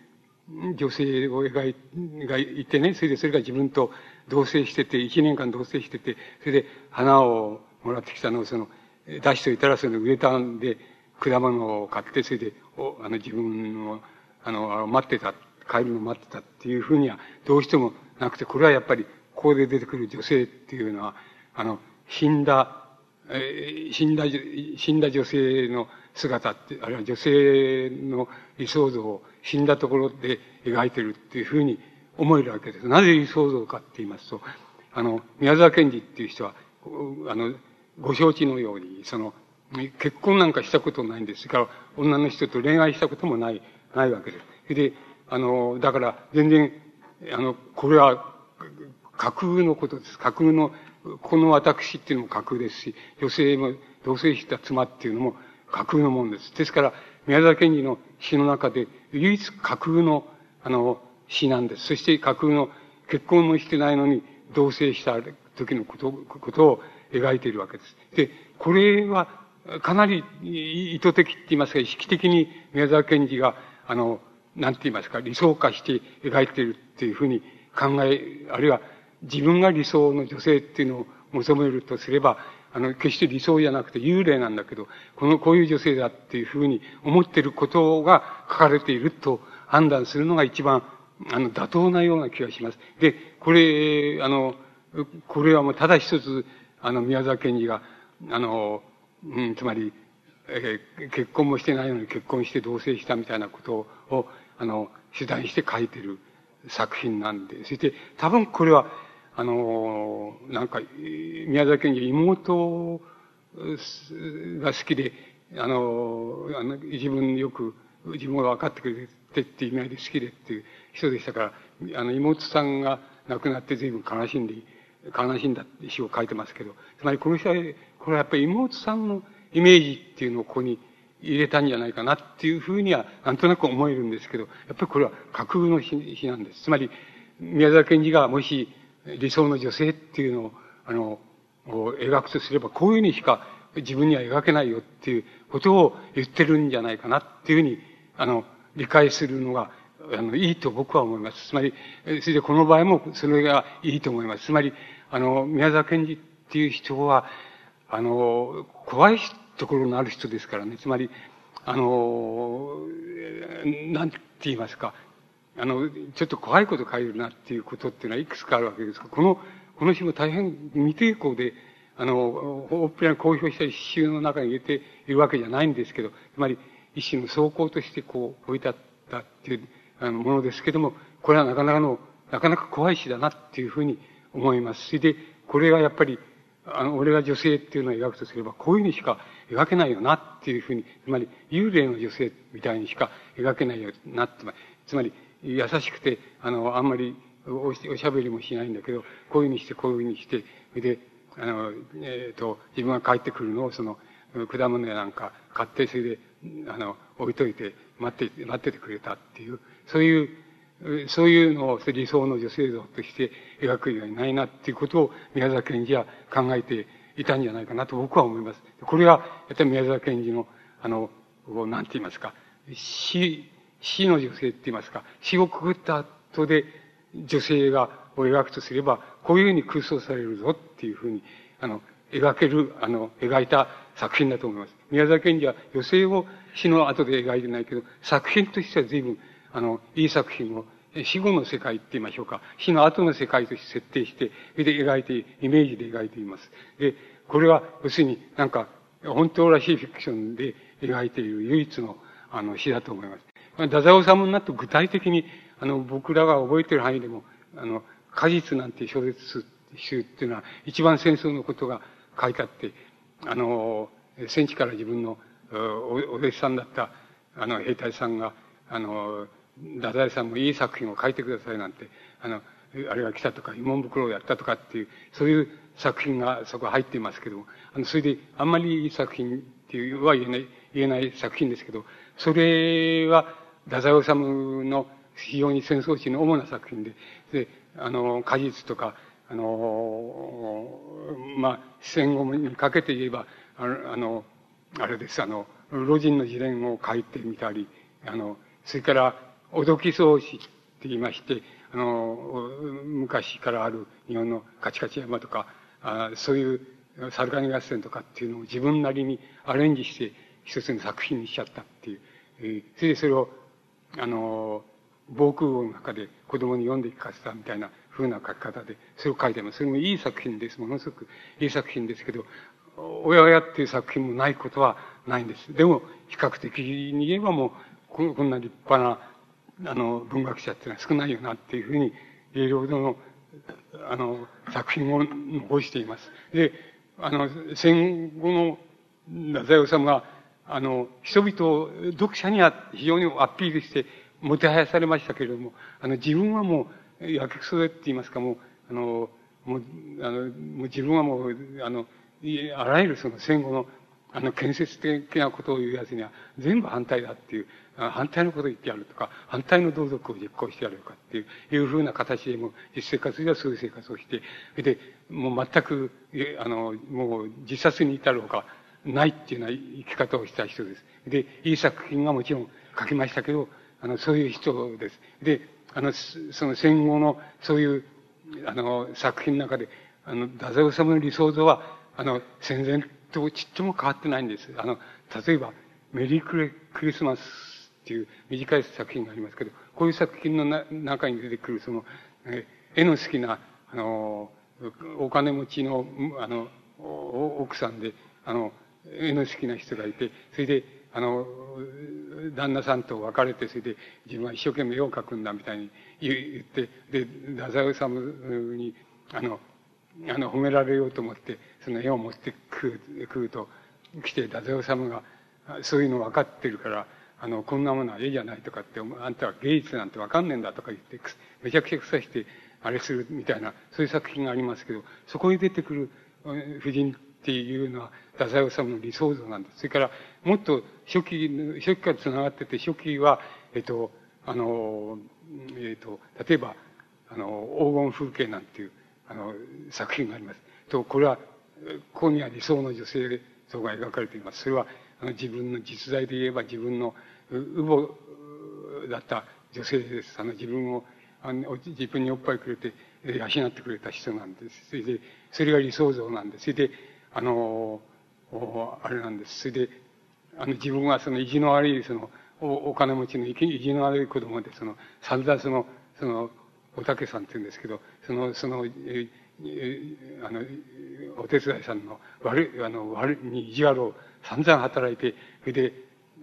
女性を描いがいてね、それでそれが自分と同棲してて、一年間同棲してて、それで花をもらってきたのをその、出しといたら、そのウレタンで果物を買って、それで、おあの、自分の、あの、待ってた、帰るのを待ってたっていうふうには、どうしてもなくて、これはやっぱり、ここで出てくる女性っていうのは、あの、死んだ、えー、死んだ、死んだ女性の姿って、あるいは女性の理想像を死んだところで描いてるっていうふうに思えるわけです。なぜ理想像かって言いますと、あの、宮沢賢治っていう人は、あの、ご承知のように、その、結婚なんかしたことないんです。から、女の人と恋愛したこともない、ないわけです。で、あの、だから、全然、あの、これは、架空のことです。架空の、この私っていうのも架空ですし、女性も同棲した妻っていうのも架空のものです。ですから、宮沢賢治の詩の中で、唯一架空の、あの、詩なんです。そして架空の結婚もしてないのに同棲した時のこと、ことを描いているわけです。で、これはかなり意図的って言いますか、意識的に宮沢賢治が、あの、なんて言いますか、理想化して描いているっていうふうに考え、あるいは自分が理想の女性っていうのを求めるとすれば、あの、決して理想じゃなくて幽霊なんだけど、この、こういう女性だっていうふうに思っていることが書かれていると判断するのが一番、あの、妥当なような気がします。で、これ、あの、これはもうただ一つ、あの、宮沢賢治が、あの、うん、つまり、えー、結婚もしてないのに結婚して同棲したみたいなことを、あの、取材して書いてる作品なんで、そして多分これは、あの、なんか、宮崎県に妹が好きで、あの、あの自分よく、自分が分かってくれてっていう意味合いで好きでっていう人でしたから、あの、妹さんが亡くなって随分悲しんで、悲しんだって詩を書いてますけど、つまりこの人は、これはやっぱり妹さんのイメージっていうのをここに入れたんじゃないかなっていうふうには、なんとなく思えるんですけど、やっぱりこれは架空の詩なんです。つまり、宮沢賢治がもし、理想の女性っていうのを、あの、描くとすれば、こういうふうにしか自分には描けないよっていうことを言ってるんじゃないかなっていうふうに、あの、理解するのが、あの、いいと僕は思います。つまり、それでこの場合もそれがいいと思います。つまり、あの、宮沢賢治っていう人は、あの、怖いところのある人ですからね。つまり、あの、なんて言いますか。あの、ちょっと怖いこと書いてるなっていうことっていうのはいくつかあるわけですが、この、この詩も大変未抵抗で、あの、大っぴらに公表した詩集の中に入れているわけじゃないんですけど、つまり一種の走行としてこう置いてあったっていうあのものですけども、これはなかなかの、なかなか怖い詩だなっていうふうに思います。それで、これがやっぱり、あの、俺が女性っていうのを描くとすれば、こういうふうにしか描けないよなっていうふうに、つまり幽霊の女性みたいにしか描けないよなって、つまり、優しくて、あの、あんまりおしゃべりもしないんだけど、こういうふうにして、こういうふうにして、で、あの、えっ、ー、と、自分が帰ってくるのを、その、果物やなんか買って、それで、あの、置いといて、待って、待っててくれたっていう、そういう、そういうのを理想の女性像として描くようないなっていうことを宮沢賢治は考えていたんじゃないかなと僕は思います。これは、やっぱり宮沢賢治の、あの、なんて言いますか、死、死の女性って言いますか、死をくぐった後で女性が、を描くとすれば、こういうふうに空想されるぞっていうふうに、あの、描ける、あの、描いた作品だと思います。宮沢賢治は女性を死の後で描いてないけど、作品としては随分、あの、いい作品を、死後の世界って言いましょうか。死の後の世界として設定して、それで描いて、イメージで描いています。で、これは、要するになんか、本当らしいフィクションで描いている唯一の、あの、詩だと思います。太宰治になって具体的に、あの、僕らが覚えてる範囲でも、あの、果実なんて小説集っていうのは、一番戦争のことが書いてあって、あの、戦地から自分のお弟子さんだった、あの、兵隊さんが、あの、太宰さんもいい作品を書いてくださいなんて、あの、あれが来たとか、慰問袋をやったとかっていう、そういう作品がそこ入っていますけども、あの、それで、あんまりいい作品っていうは言えない、言えない作品ですけど、それは、太宰治の非常に戦争史の主な作品で、で、あの、果実とか、あの、まあ、戦後にかけて言えば、あの、あれです、あの、老人の自伝を書いてみたり、あの、それから、おどき草子って言いまして、あの、昔からある日本のカチカチ山とか、あそういうサルカニ合戦とかっていうのを自分なりにアレンジして一つの作品にしちゃったっていう。えー、それでそれを、あの、防空壕の中で子供に読んで聞かせたみたいな風な書き方で、それを書いてます。それもいい作品です。ものすごくいい作品ですけど、親親っていう作品もないことはないんです。でも、比較的に言えばもう、こんな立派な、あの、文学者っていうのは少ないよなっていうふうに、言えるほどの、あの、作品を残しています。で、あの、戦後の太宰治が、あの、人々、読者には非常にアピールして、もてはやされましたけれども、あの、自分はもう、やけくそでって言いますか、もう、あの、もう、あの、もう自分はもう、あの、あらゆるその戦後の、あの、建設的なことを言うやつには全部反対だっていう、反対のことを言ってやるとか、反対の同族を実行してやるとかっていう、いうふうな形でも、実生活ではそういう生活をして、で、もう全く、あの、もう自殺に至るほかないっていうような生き方をした人です。で、いい作品がもちろん書きましたけど、あの、そういう人です。で、あの、その戦後のそういう、あの、作品の中で、あの、太宰治の理想像は、あの、戦前とちっとも変わってないんです。あの、例えば、メリークリスマスっていう短い作品がありますけど、こういう作品のな中に出てくる、その、え絵の好きな、あの、お金持ちの、あの、奥さんで、あの、絵の好きな人がいて、それで、あの、旦那さんと別れて、それで自分は一生懸命絵を描くんだみたいに言って、で、太宰治に、あの、あの、褒められようと思って、その絵を持ってくる、くると、来て、太宰治が、そういうの分かってるから、あの、こんなものは絵じゃないとかって、あんたは芸術なんて分かんねえんだとか言って、めちゃくちゃ腐して、あれするみたいな、そういう作品がありますけど、そこに出てくる夫人っていうのは、太宰治の理想像なんです。それから、もっと初期、初期から繋がってて、初期は、えっと、あの、えっと、例えば、あの、黄金風景なんていう、あの、作品があります。と、これは、ここには理想の女性像が描かれています。それは、あの、自分の実在で言えば自分の、う母だった女性です。あの、自分を、あの自分におっぱいくれて、養ってくれた人なんです。それで、それが理想像なんです。それで、あの、あれなんです。それで、あの、自分はその意地の悪い、その、お金持ちの意地の悪い子供で、その、散々その、その、おたけさんって言うんですけど、その、その、えあの、お手伝いさんの悪い、あの、悪い、に意地悪を散々働いて、それで、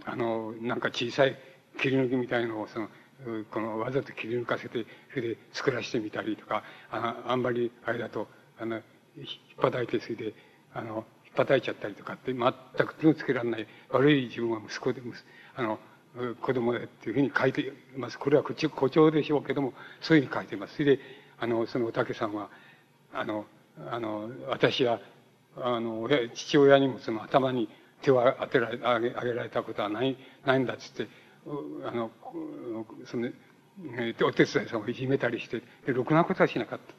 あの、なんか小さい切り抜きみたいのを、その、この、わざと切り抜かせて、それで作らせてみたりとか、ああんまり、あれだと、あの、引っ叩いて、それで、あの、引っ叩いちゃったりとかって、全く手をつけられない悪い自分は息子で、あの、子供でっていうふうに書いています。これは誇張でしょうけども、そういうふうに書いています。それで、あの、そのおたけさんは、あの、あの、私は、あの、父親にもその頭に手を当てられ、あげ、あげられたことはない、ないんだっつって、あの、その、お手伝いさんをいじめたりして、で、ろくなことはしなかった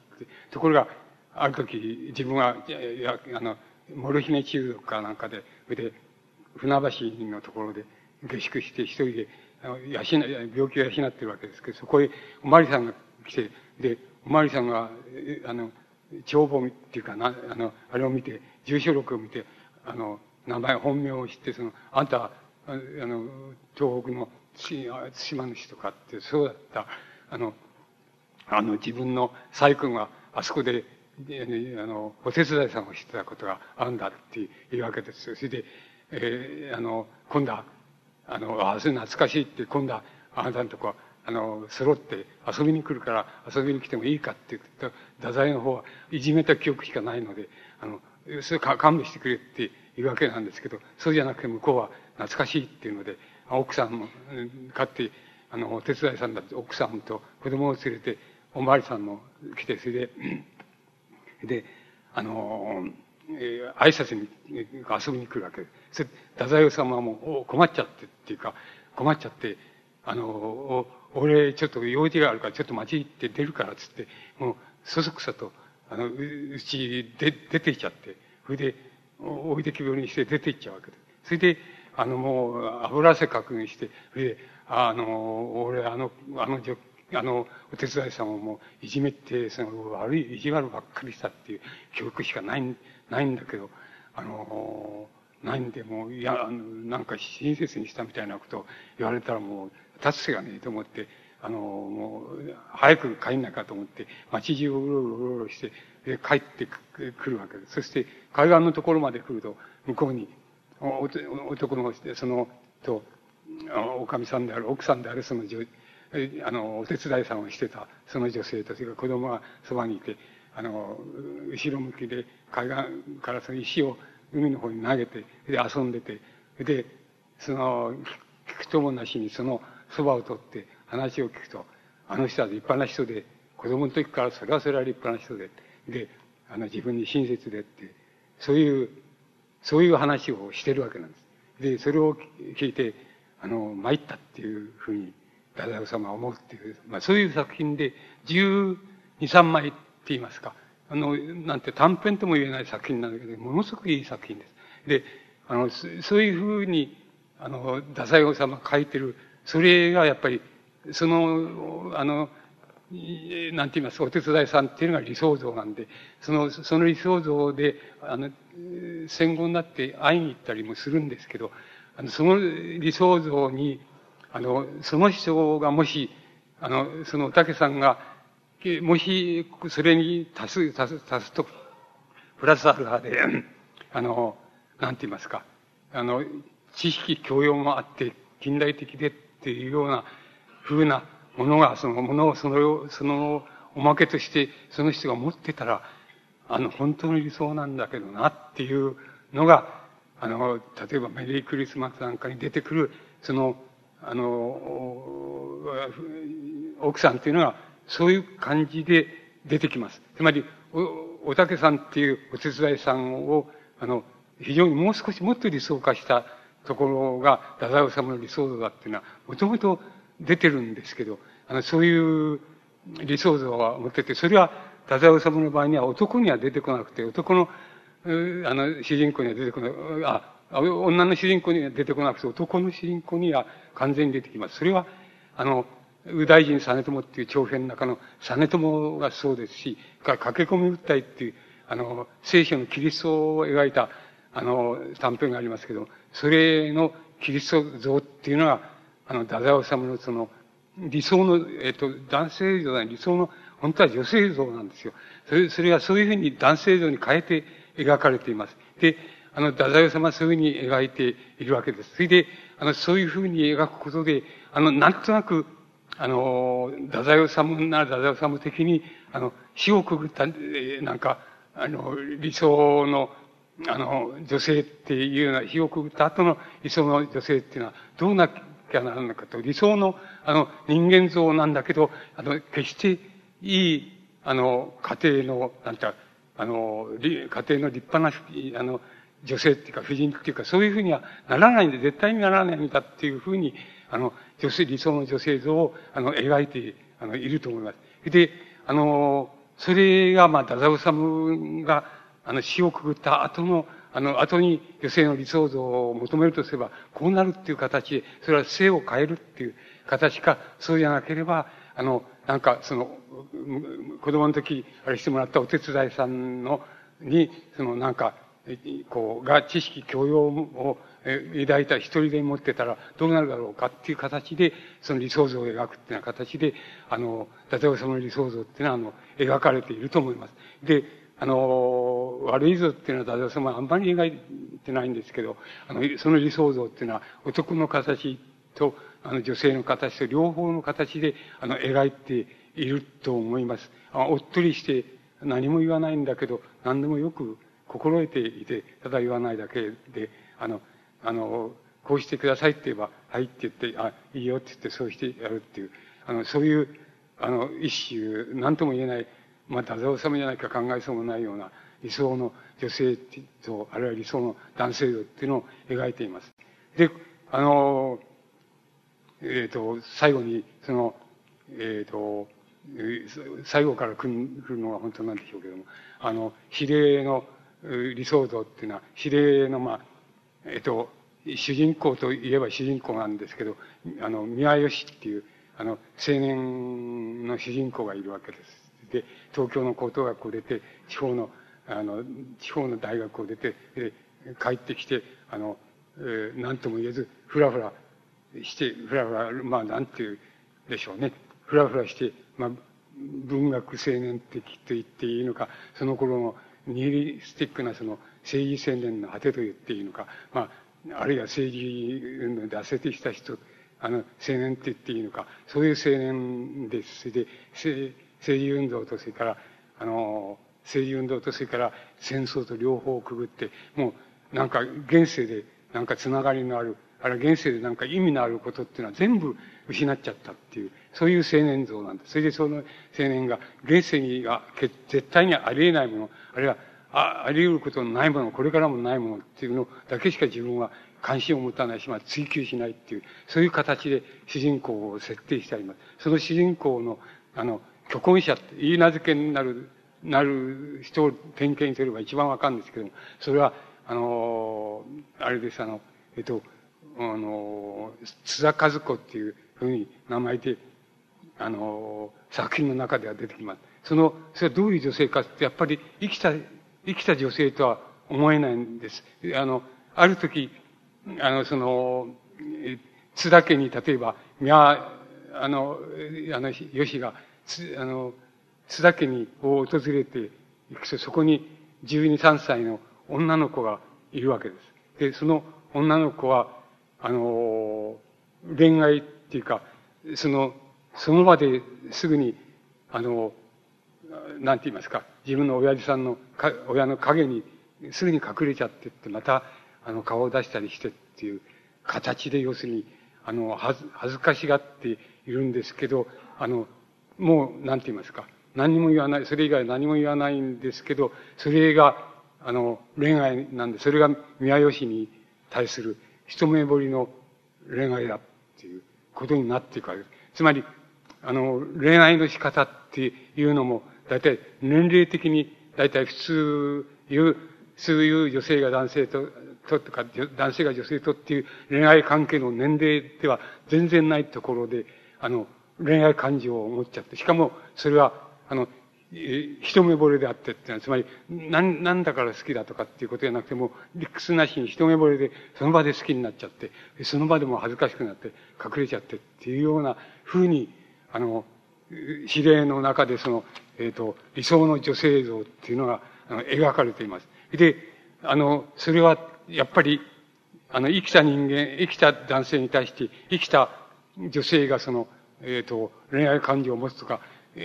ところが、ある時、自分は、いや、あの、モルヒネ中毒かなんかで、で、船橋のところで下宿して一人で、養病気を養ってるわけですけど、そこへおまりさんが来て、で、おまりさんが、あの、帳簿っていうかな、あの、あれを見て、住所録を見て、あの、名前、本名を知って、その、あんた、あの、東北の津島の人かって、そうだった、あの、あの、自分の細君があそこであの、お手伝いさんをしてたことがあるんだっていうわけですよ。それで、えー、あの、今度は、あの、ああ、それ懐かしいって、今度は、あなたのとこ、あの、揃って遊びに来るから遊びに来てもいいかって言うと、太宰の方はいじめた記憶しかないので、あの、それか勘弁してくれっていうわけなんですけど、そうじゃなくて向こうは懐かしいっていうので、奥さんも、かって、あの、お手伝いさんだって奥さんと子供を連れて、おまわりさんも来て、それで、で、あの、えー、挨拶に遊びに来るわけです。それ太宰治はもう困っちゃってっていうか、困っちゃって、あの、俺ちょっと用事があるからちょっと街行って出るからっつって、もうそそくさと、あの、うちで出て行っちゃって、それで、置いてきぼりにして出て行っちゃうわけです。それで、あの、もう、油汗確認して、それで、あの、俺、あの、あの女、あの、お手伝いさんをもういじめて、その悪い意地悪ばっかりしたっていう記憶しかない、ないんだけど、あの、ないんで、もう、いや、あの、なんか親切にしたみたいなことを言われたらもう、立つ瀬がねえと思って、あの、もう、早く帰んなかと思って、街中をうろうろうろろして、で、帰ってくるわけです。そして、海岸のところまで来ると、向こうに、男の、その、と、おかみさんである、奥さんである、その女、あの、お手伝いさんをしてた、その女性と、それから子供がそばにいて、あの、後ろ向きで海岸からその石を海の方に投げて、で、遊んでて、で、その、聞くともなしにそのそばを取って話を聞くと、あの人は立派な人で、子供の時からそれはそれは立派な人で、で、あの自分に親切でって、そういう、そういう話をしてるわけなんです。で、それを聞いて、あの、参ったっていうふうに、ダダオ様は思うっていう、まあそういう作品で、12、3枚って言いますか、あの、なんて短編とも言えない作品なんだけど、ものすごくいい作品です。で、あの、そういうふうに、あの、太宰治が書いてる、それがやっぱり、その、あの、なんて言いますか、お手伝いさんっていうのが理想像なんで、その、その理想像で、あの、戦後になって会いに行ったりもするんですけど、あの、その理想像に、あの、その人がもし、あの、そのおたけさんが、もし、それに足す、足す、足すと、プラスアルファで、あの、なんて言いますか、あの、知識教養もあって、近代的でっていうような風なものが、そのものを、その、その、おまけとして、その人が持ってたら、あの、本当の理想なんだけどなっていうのが、あの、例えばメリークリスマスなんかに出てくる、その、あの、奥さんっていうのは、そういう感じで出てきます。つまり、お、おたけさんっていうお手伝いさんを、あの、非常にもう少しもっと理想化したところが、太宰治の理想像だっていうのは、もともと出てるんですけど、あの、そういう理想像は持ってて、それは、太宰治の場合には男には出てこなくて、男の、あの、主人公には出てこない、あ、女の主人公には出てこなくて、男の主人公には完全に出てきます。それは、あの、右大臣実朝っていう長編の中の実朝がそうですし、駆け込み訴えっていう、あの、聖書のキリストを描いた、あの、短編がありますけど、それのキリスト像っていうのが、あの、太宰治のその、理想の、えっ、と、男性像は理想の、本当は女性像なんですよ。それ、それはそういうふうに男性像に変えて描かれています。で、あの、太宰治はそういうふうに描いているわけです。それで、あの、そういうふうに描くことで、あの、なんとなく、あの、太宰治なら太宰治的に、あの、死をくぐった、なんか、あの、理想の、あの、女性っていうような、火をくぐった後の理想の女性っていうのは、どうなきゃならないかと、理想の、あの、人間像なんだけど、あの、決していい、あの、家庭の、なんてあの、家庭の立派な、あの、女性っていうか、婦人っていうか、そういうふうにはならないんで、絶対にならないんだっていうふうに、あの、女性、理想の女性像を、あの、描いて、あの、いると思います。で、あの、それが、まあ、ダザウサムが、あの、死をくぐった後の、あの、後に女性の理想像を求めるとすれば、こうなるっていう形で、それは性を変えるっていう形か、そうじゃなければ、あの、なんか、その、子供の時、あれしてもらったお手伝いさんの、に、その、なんか、こう、が知識教養を抱いた一人で持ってたらどうなるだろうかっていう形で、その理想像を描くっていうような形で、あの、例えばその理想像っていうのは、あの、描かれていると思います。で、あの、悪い像っていうのは、伊達様あんまり描いてないんですけど、あの、その理想像っていうのは、男の形と、あの、女性の形と両方の形で、あの、描いていると思います。あおっとりして、何も言わないんだけど、何でもよく心得ていて、ただ言わないだけで、あの、あの、こうしてくださいって言えば、はいって言って、あ、いいよって言ってそうしてやるっていう、あの、そういう、あの、一種、何とも言えない、まあ、太宰治じゃないか考えそうもないような理想の女性と、あるいは理想の男性像っていうのを描いています。で、あの、えっ、ー、と、最後に、その、えっ、ー、と、最後から来るのが本当なんでしょうけども、あの、比例の理想像っていうのは、比例の、まあ、えっと、主人公といえば主人公なんですけど、あの、宮吉っていう、あの、青年の主人公がいるわけです。で、東京の高等学校を出て、地方の、あの、地方の大学を出て、で、帰ってきて、あの、えー、何とも言えず、ふらふらして、ふらふら、まあ、なんていうでしょうね。ふらふらして、まあ、文学青年的と言っていいのか、その頃のニヒリスティックなその政治青年の果てと言っていいのか、まあ、あるいは政治運動で挫折した人、あの、青年って言っていいのか、そういう青年です。で、政治運動とそれから、あの、政治運動とそれから戦争と両方をくぐって、もうなんか現世でなんかつながりのある、あるいは現世でなんか意味のあることっていうのは全部失っちゃったっていう、そういう青年像なんです。それでその青年が現世には絶対にありえないもの、あるいはああり得ることのないもの、これからもないものっていうのだけしか自分は関心を持たないし、まあ、追求しないっていう、そういう形で主人公を設定してあります。その主人公の、あの、虚婚者って言い名付けになる、なる人を点検にすれば一番わかるんですけども、それは、あの、あれです、あの、えっと、あの、津田和子っていうふうに名前で、あの、作品の中では出てきます。その、それはどういう女性かって、やっぱり生きた、生きた女性とは思えないんです。あの、ある時、あの、その、津田家に例えば、宮、あの、あの、吉が、あの、津田家にを訪れていくと、そこに12、3歳の女の子がいるわけです。で、その女の子は、あの、恋愛っていうか、その、その場ですぐに、あの、なんて言いますか、自分の親父さんの、親の影にすぐに隠れちゃってって、また、あの、顔を出したりしてっていう形で、要するに、あの、恥ず、恥ずかしがっているんですけど、あの、もう、なんて言いますか、何も言わない、それ以外何も言わないんですけど、それが、あの、恋愛なんで、それが宮吉に対する一目惚れの恋愛だっていうことになっていくわけです。つまり、あの、恋愛の仕方っていうのも、大体年齢的に、大体普通いう、そういう女性が男性と、ととか、男性が女性とっていう恋愛関係の年齢では全然ないところで、あの、恋愛感情を持っちゃって、しかもそれは、あの、一目惚れであってってのは、つまり、なん、なんだから好きだとかっていうことじゃなくても、理屈なしに一目惚れで、その場で好きになっちゃって、その場でも恥ずかしくなって隠れちゃってっていうような風に、あの、指令の中でその、えっ、ー、と、理想の女性像っていうのが、あの、描かれています。で、あの、それは、やっぱり、あの、生きた人間、生きた男性に対して、生きた女性がその、えっ、ー、と、恋愛感情を持つとか、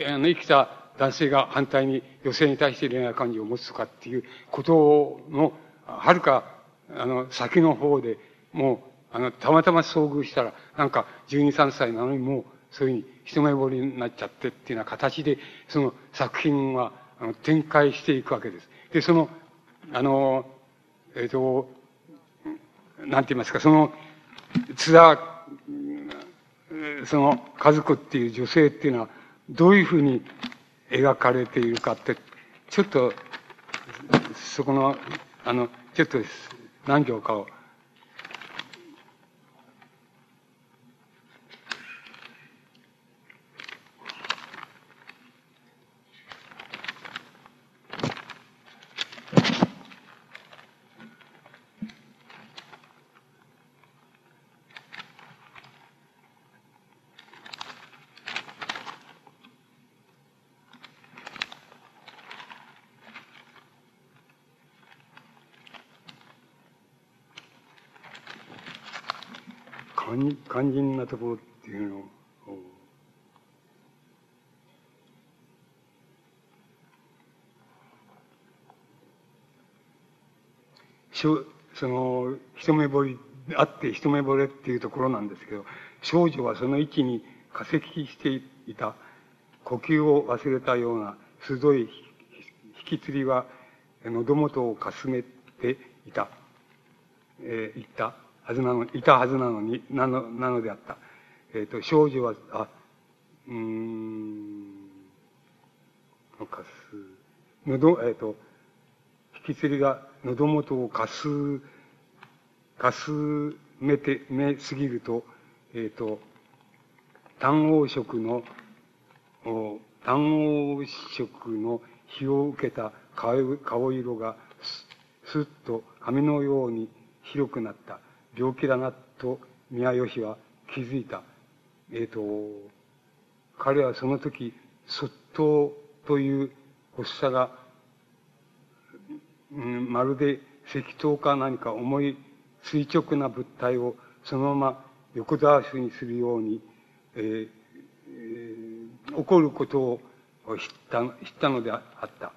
あの、生きた男性が反対に女性に対して恋愛感情を持つとかっていうことの、はるか、あの、先の方で、もう、あの、たまたま遭遇したら、なんか、12、3歳なのにもう、そういうふうに一目惚れになっちゃってっていうような形で、その作品は、あの、展開していくわけです。で、その、あの、えっ、ー、と、なんて言いますか、その、津田、その、和子っていう女性っていうのは、どういうふうに描かれているかって、ちょっと、そこの、あの、ちょっと何行かを、肝心なところっていうのを、その、一目惚れ、あって一目惚れっていうところなんですけど、少女はその位置に化石していた、呼吸を忘れたような鋭い引き釣りは喉元をかすめていた、えー、言った。はずなの、いたはずなのに、なの、なのであった。えっ、ー、と、少女は、あ、うん、のかす、喉、えっ、ー、と、引き釣りが喉元をかす、かすめて、めすぎると、えっ、ー、と、単黄色の、単黄色の日を受けた顔色がす、すっと髪のように広くなった。病気だな、と宮吉は気づいた。えっ、ー、と、彼はその時、卒倒という発作が、うん、まるで石灯か何か重い垂直な物体をそのまま横倒しにするように、えーえー、起こることを知った知ったのであった。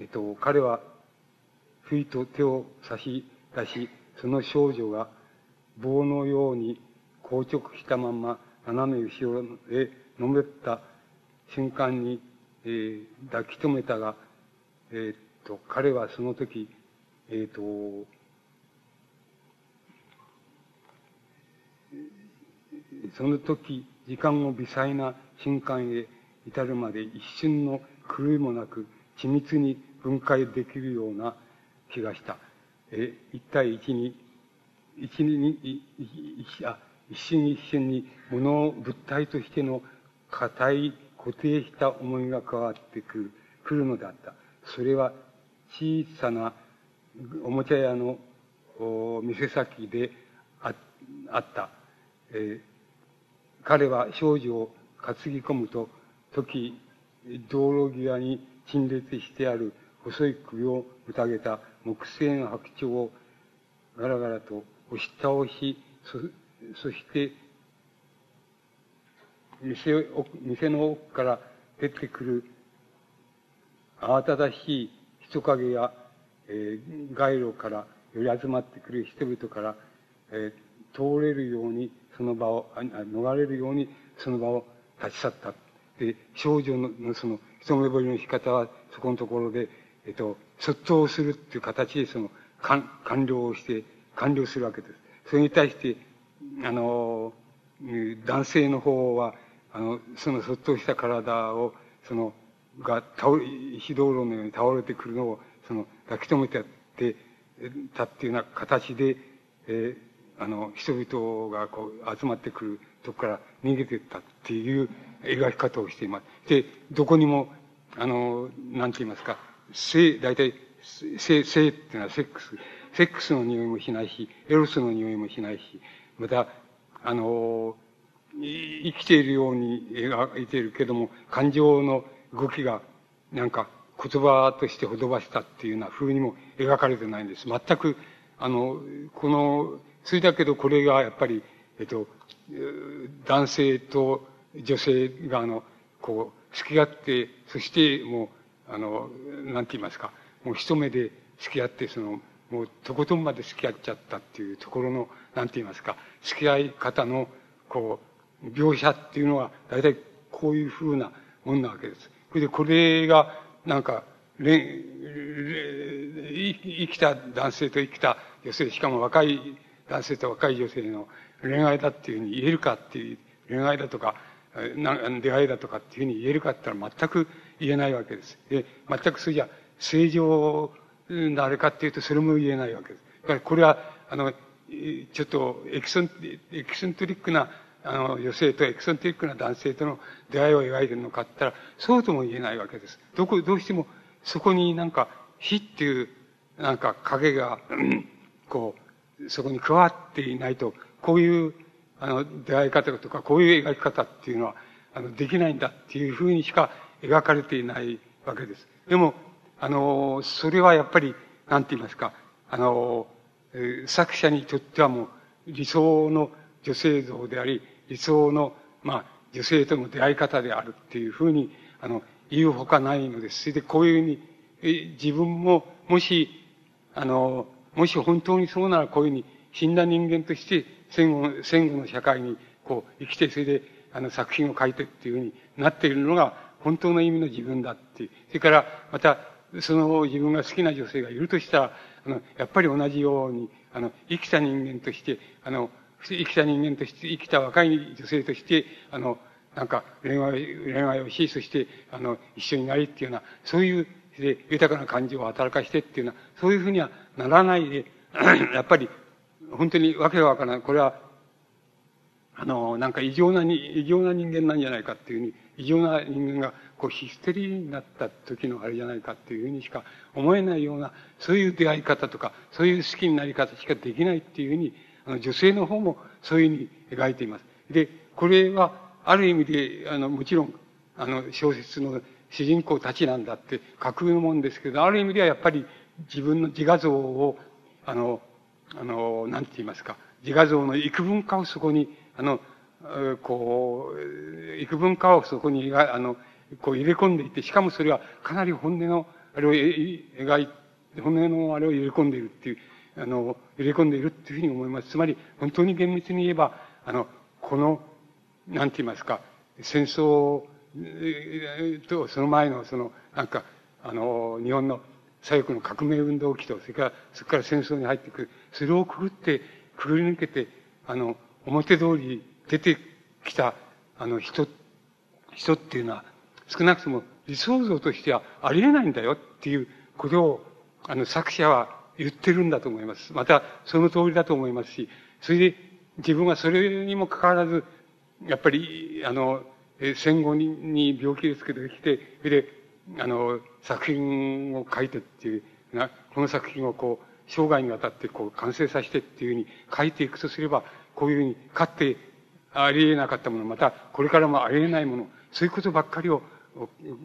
えっと、彼は、ふいと手を差し出し、その少女が棒のように硬直したまま斜め後ろへのめった瞬間に、えー、抱き留めたが、えー、っと、彼はその時、えー、っと、その時、時間を微細な瞬間へ至るまで一瞬の狂いもなく緻密に分解できるような気がした。え、一対一に、一に、あ一瞬一瞬に物を物体としての硬い固定した思いが加わってくる、来るのであった。それは小さなおもちゃ屋の店先でああった。えー彼は少女を担ぎ込むと、時、道路際に陳列してある細い首をぶたげた木製の白鳥をガラガラと押し倒し、そそして、店店の奥から出てくる慌ただしい人影や、えー、街路から寄り集まってくる人々から、えー、通れるようにその場を、逃れるようにその場を立ち去った。で、少女のその一目惚れの仕方はそこのところで、えっと、卒倒するっていう形でその、完了をして、完了するわけです。それに対して、あの、男性の方は、あの、その卒倒した体を、その、が倒れ、非道路のように倒れてくるのを、その、抱き留めてやってたっていうような形で、えー、あの、人々がこう集まってくるとこから逃げてったっていう描き方をしています。で、どこにも、あの、なんて言いますか、性、大体、性、性っていうのはセックス、セックスの匂いもしないし、エロスの匂いもしないし、また、あの、生きているように描いているけども、感情の動きが、なんか、言葉としてほどばしたっていうような風にも描かれてないんです。全く、あの、このそれだけどこれがやっぱり、えっと、男性と女性があの、こう、付き合って、そしてもう、あの、なんて言いますか、もう一目で付き合って、その、もうとことんまで付き合っちゃったっていうところの、なんて言いますか、付き合い方の、こう、描写っていうのは、大体こういうふうなもんなわけです。それで、これが、なんか、生きた男性と生きた女性、しかも若い男性と若い女性の恋愛だっていうふうに言えるかっていう、恋愛だとか、出会いだとかっていうふうに言えるかって言ったら全く言えないわけです。で、全くそれじゃ正常なあれかっていうとそれも言えないわけです。だからこれは、あの、ちょっとエキソン、エキセントリックなあの、女性とエキセントリックな男性との出会いを描いてるのかって言ったら、そうとも言えないわけです。どこ、どうしてもそこになんか火っていうなんか影が、こう、そこに加わっていないと、こういう、あの、出会い方とか、こういう描き方っていうのは、あの、できないんだっていうふうにしか描かれていないわけです。でも、あの、それはやっぱり、なんて言いますか、あの、作者にとってはもう理想の女性像であり、理想の、まあ、女性との出会い方であるっていうふうに、あの、言うほかないのです。それでこういうふうに、自分も、もし、あの、もし本当にそうならこういうふうに死んだ人間として戦後戦後の社会にこう生きて、それであの作品を書いてっていうふうになっているのが本当の意味の自分だっていう。それからまたその自分が好きな女性がいるとしたら、あの、やっぱり同じように、あの、生きた人間として、あの、生きた人間として、生きた若い女性として、あの、なんか恋愛、恋愛をし、そして、あの、一緒になりっていうような、そういうで、豊かな感情を働かしてっていうのは、そういうふうにはならないで、やっぱり、本当にわけがわからない。これは、あの、なんか異常なに、異常な人間なんじゃないかっていうふうに、異常な人間が、こう、ヒステリーになった時のあれじゃないかっていうふうにしか思えないような、そういう出会い方とか、そういう好きになり方しかできないっていうふうに、あの、女性の方もそういうふうに描いています。で、これは、ある意味で、あの、もちろん、あの、小説の主人公たちなんだって架空のもんですけど、ある意味ではやっぱり自分の自画像を、あの、あの、なんて言いますか、自画像の幾分かをそこに、あの、こう、幾分かをそこに、あの、こう入れ込んでいて、しかもそれはかなり本音の、あれを描いて、本音のあれを入れ込んでいるっていう、あの、入れ込んでいるっていうふうに思います。つまり、本当に厳密に言えば、あの、この、なんて言いますか、戦争と、その前の、その、なんか、あの、日本の左翼の革命運動期と、それから、それから戦争に入ってくる。それをくぐって、くぐり抜けて、あの、表通り出てきた、あの、人、人っていうのは、少なくとも理想像としてはありえないんだよっていうことを、あの、作者は言ってるんだと思います。また、その通りだと思いますし、それで自分はそれにもかかわらず、やっぱり、あの、戦後に病気ですけど、来て、それで、あの、作品を書いてっていう、なこの作品をこう、生涯にわたってこう、完成させてっていうふうに書いていくとすれば、こういうふうに、かってありえなかったもの、また、これからもありえないもの、そういうことばっかりを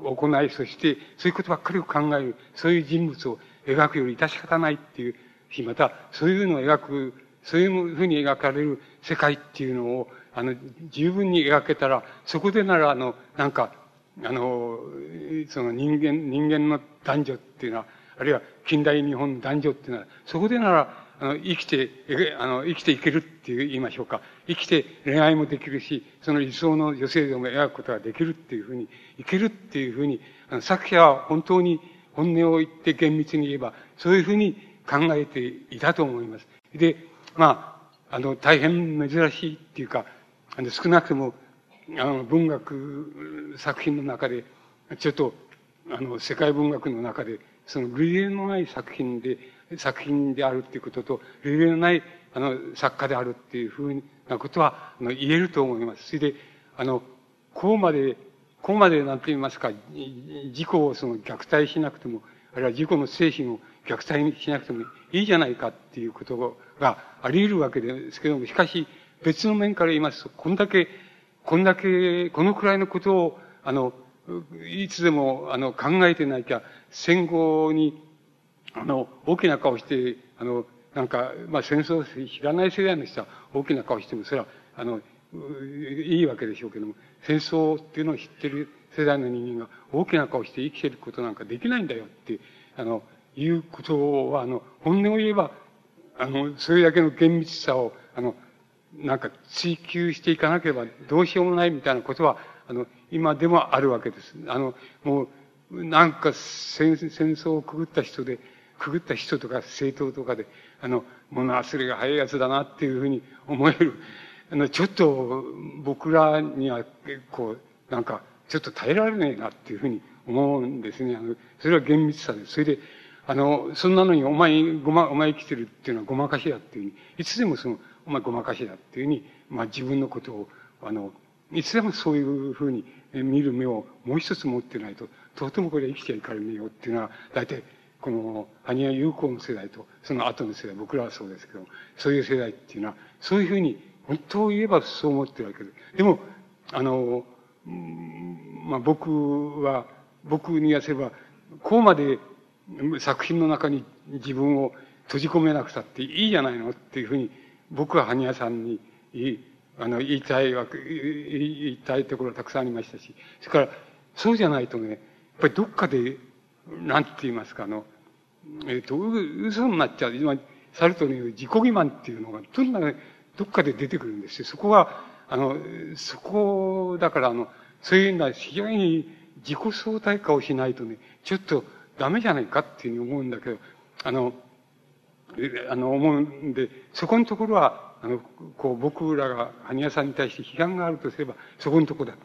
行い、そして、そういうことばっかりを考える、そういう人物を描くより致し方ないっていうし、また、そういうのを描く、そういうふうに描かれる世界っていうのを、あの、十分に描けたら、そこでなら、あの、なんか、あの、その人間、人間の男女っていうのは、あるいは近代日本の男女っていうのは、そこでなら、あの、生きて、あの、生きていけるって言いましょうか。生きて恋愛もできるし、その理想の女性像も描くことができるっていうふうに、いけるっていうふうに、あの作者は本当に本音を言って厳密に言えば、そういうふうに考えていたと思います。で、まあ、あの、大変珍しいっていうか、あの、少なくとも、あの、文学作品の中で、ちょっと、あの、世界文学の中で、その類例のない作品で、作品であるっていうことと、類例のない、あの、作家であるっていうふうなことは、あの、言えると思います。それで、あの、こうまで、こうまでなんて言いますか、自己をその虐待しなくても、あるいは自己の精神を虐待しなくてもいいじゃないかっていうことがあり得るわけですけども、しかし、別の面から言いますと、こんだけ、こんだけ、このくらいのことを、あの、いつでも、あの、考えてなきゃ、戦後に、あの、大きな顔して、あの、なんか、まあ、戦争を知らない世代の人は大きな顔しても、それは、あの、いいわけでしょうけども、戦争っていうのを知ってる世代の人間が大きな顔して生きてることなんかできないんだよって、あの、いうことは、あの、本音を言えば、あの、それだけの厳密さを、あの、なんか追求していかなければどうしようもないみたいなことは、あの、今でもあるわけです。あの、もう、なんか戦戦争をくぐった人で、くぐった人とか政党とかで、あの、物忘れが早いやつだなっていうふうに思える。あの、ちょっと僕らには結構、なんか、ちょっと耐えられねえなっていうふうに思うんですね。あの、それは厳密さです。それで、あの、そんなのにお前、ごま、お前生きてるっていうのはごまかしだっていうふうに、いつでもその、お前ごまかしだっていうふうに、まあ自分のことを、あの、いつでもそういうふうに見る目をもう一つ持ってないと、とてもこれ生きちゃいかれねえよっていうのは、大体、この、羽生友好の世代と、その後の世代、僕らはそうですけど、そういう世代っていうのは、そういうふうに、本当を言えばそう思ってるわけです。でも、あの、まあ僕は、僕に言わせれば、こうまで作品の中に自分を閉じ込めなくたっていいじゃないのっていうふうに、僕は羽生さんに言い、あの、言いたいわけ、言いたいところたくさんありましたし、それから、そうじゃないとね、やっぱりどっかで、なんて言いますか、あの、えっ、ー、と、嘘になっちゃう。今、サルトの言う自己欺瞞っていうのが、とにかくどっかで出てくるんですよ。そこは、あの、そこ、だから、あの、そういうのは非常に自己相対化をしないとね、ちょっとダメじゃないかっていうふうに思うんだけど、あの、あの、思うんで、そこのところは、あの、こう、僕らが、羽生さんに対して批判があるとすれば、そこのところだ。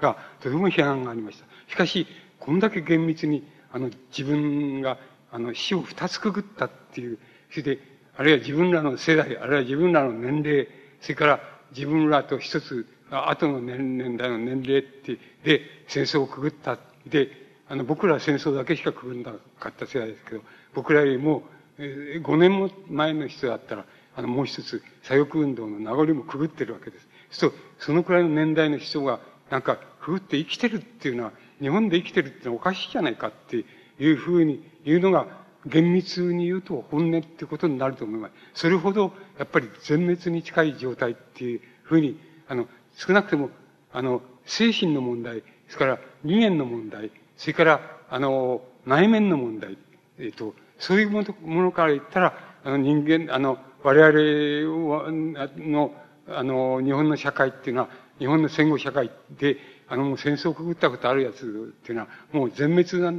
が、とても批判がありました。しかし、こんだけ厳密に、あの、自分が、あの、死を二つくぐったっていう、それで、あるいは自分らの世代、あるいは自分らの年齢、それから、自分らと一つ、後の年年代の年齢って、で、戦争をくぐった。で、あの、僕らは戦争だけしかくぐんなかった世代ですけど、僕らよりも、えー、5年も前の人だったら、あの、もう一つ、左翼運動の名残もくぐってるわけです。そうそのくらいの年代の人が、なんか、くぐって生きてるっていうのは、日本で生きてるっておかしいじゃないかっていうふうに言うのが、厳密に言うと本音ってことになると思います。それほど、やっぱり全滅に近い状態っていうふうに、あの、少なくても、あの、精神の問題、それから二元の問題、それから、あの、内面の問題、えっ、と、そういうものから言ったら、あの、人間、あの、我々の、あの、日本の社会っていうのは、日本の戦後社会で、あの、戦争をくぐったことあるやつっていうのは、もう全滅な、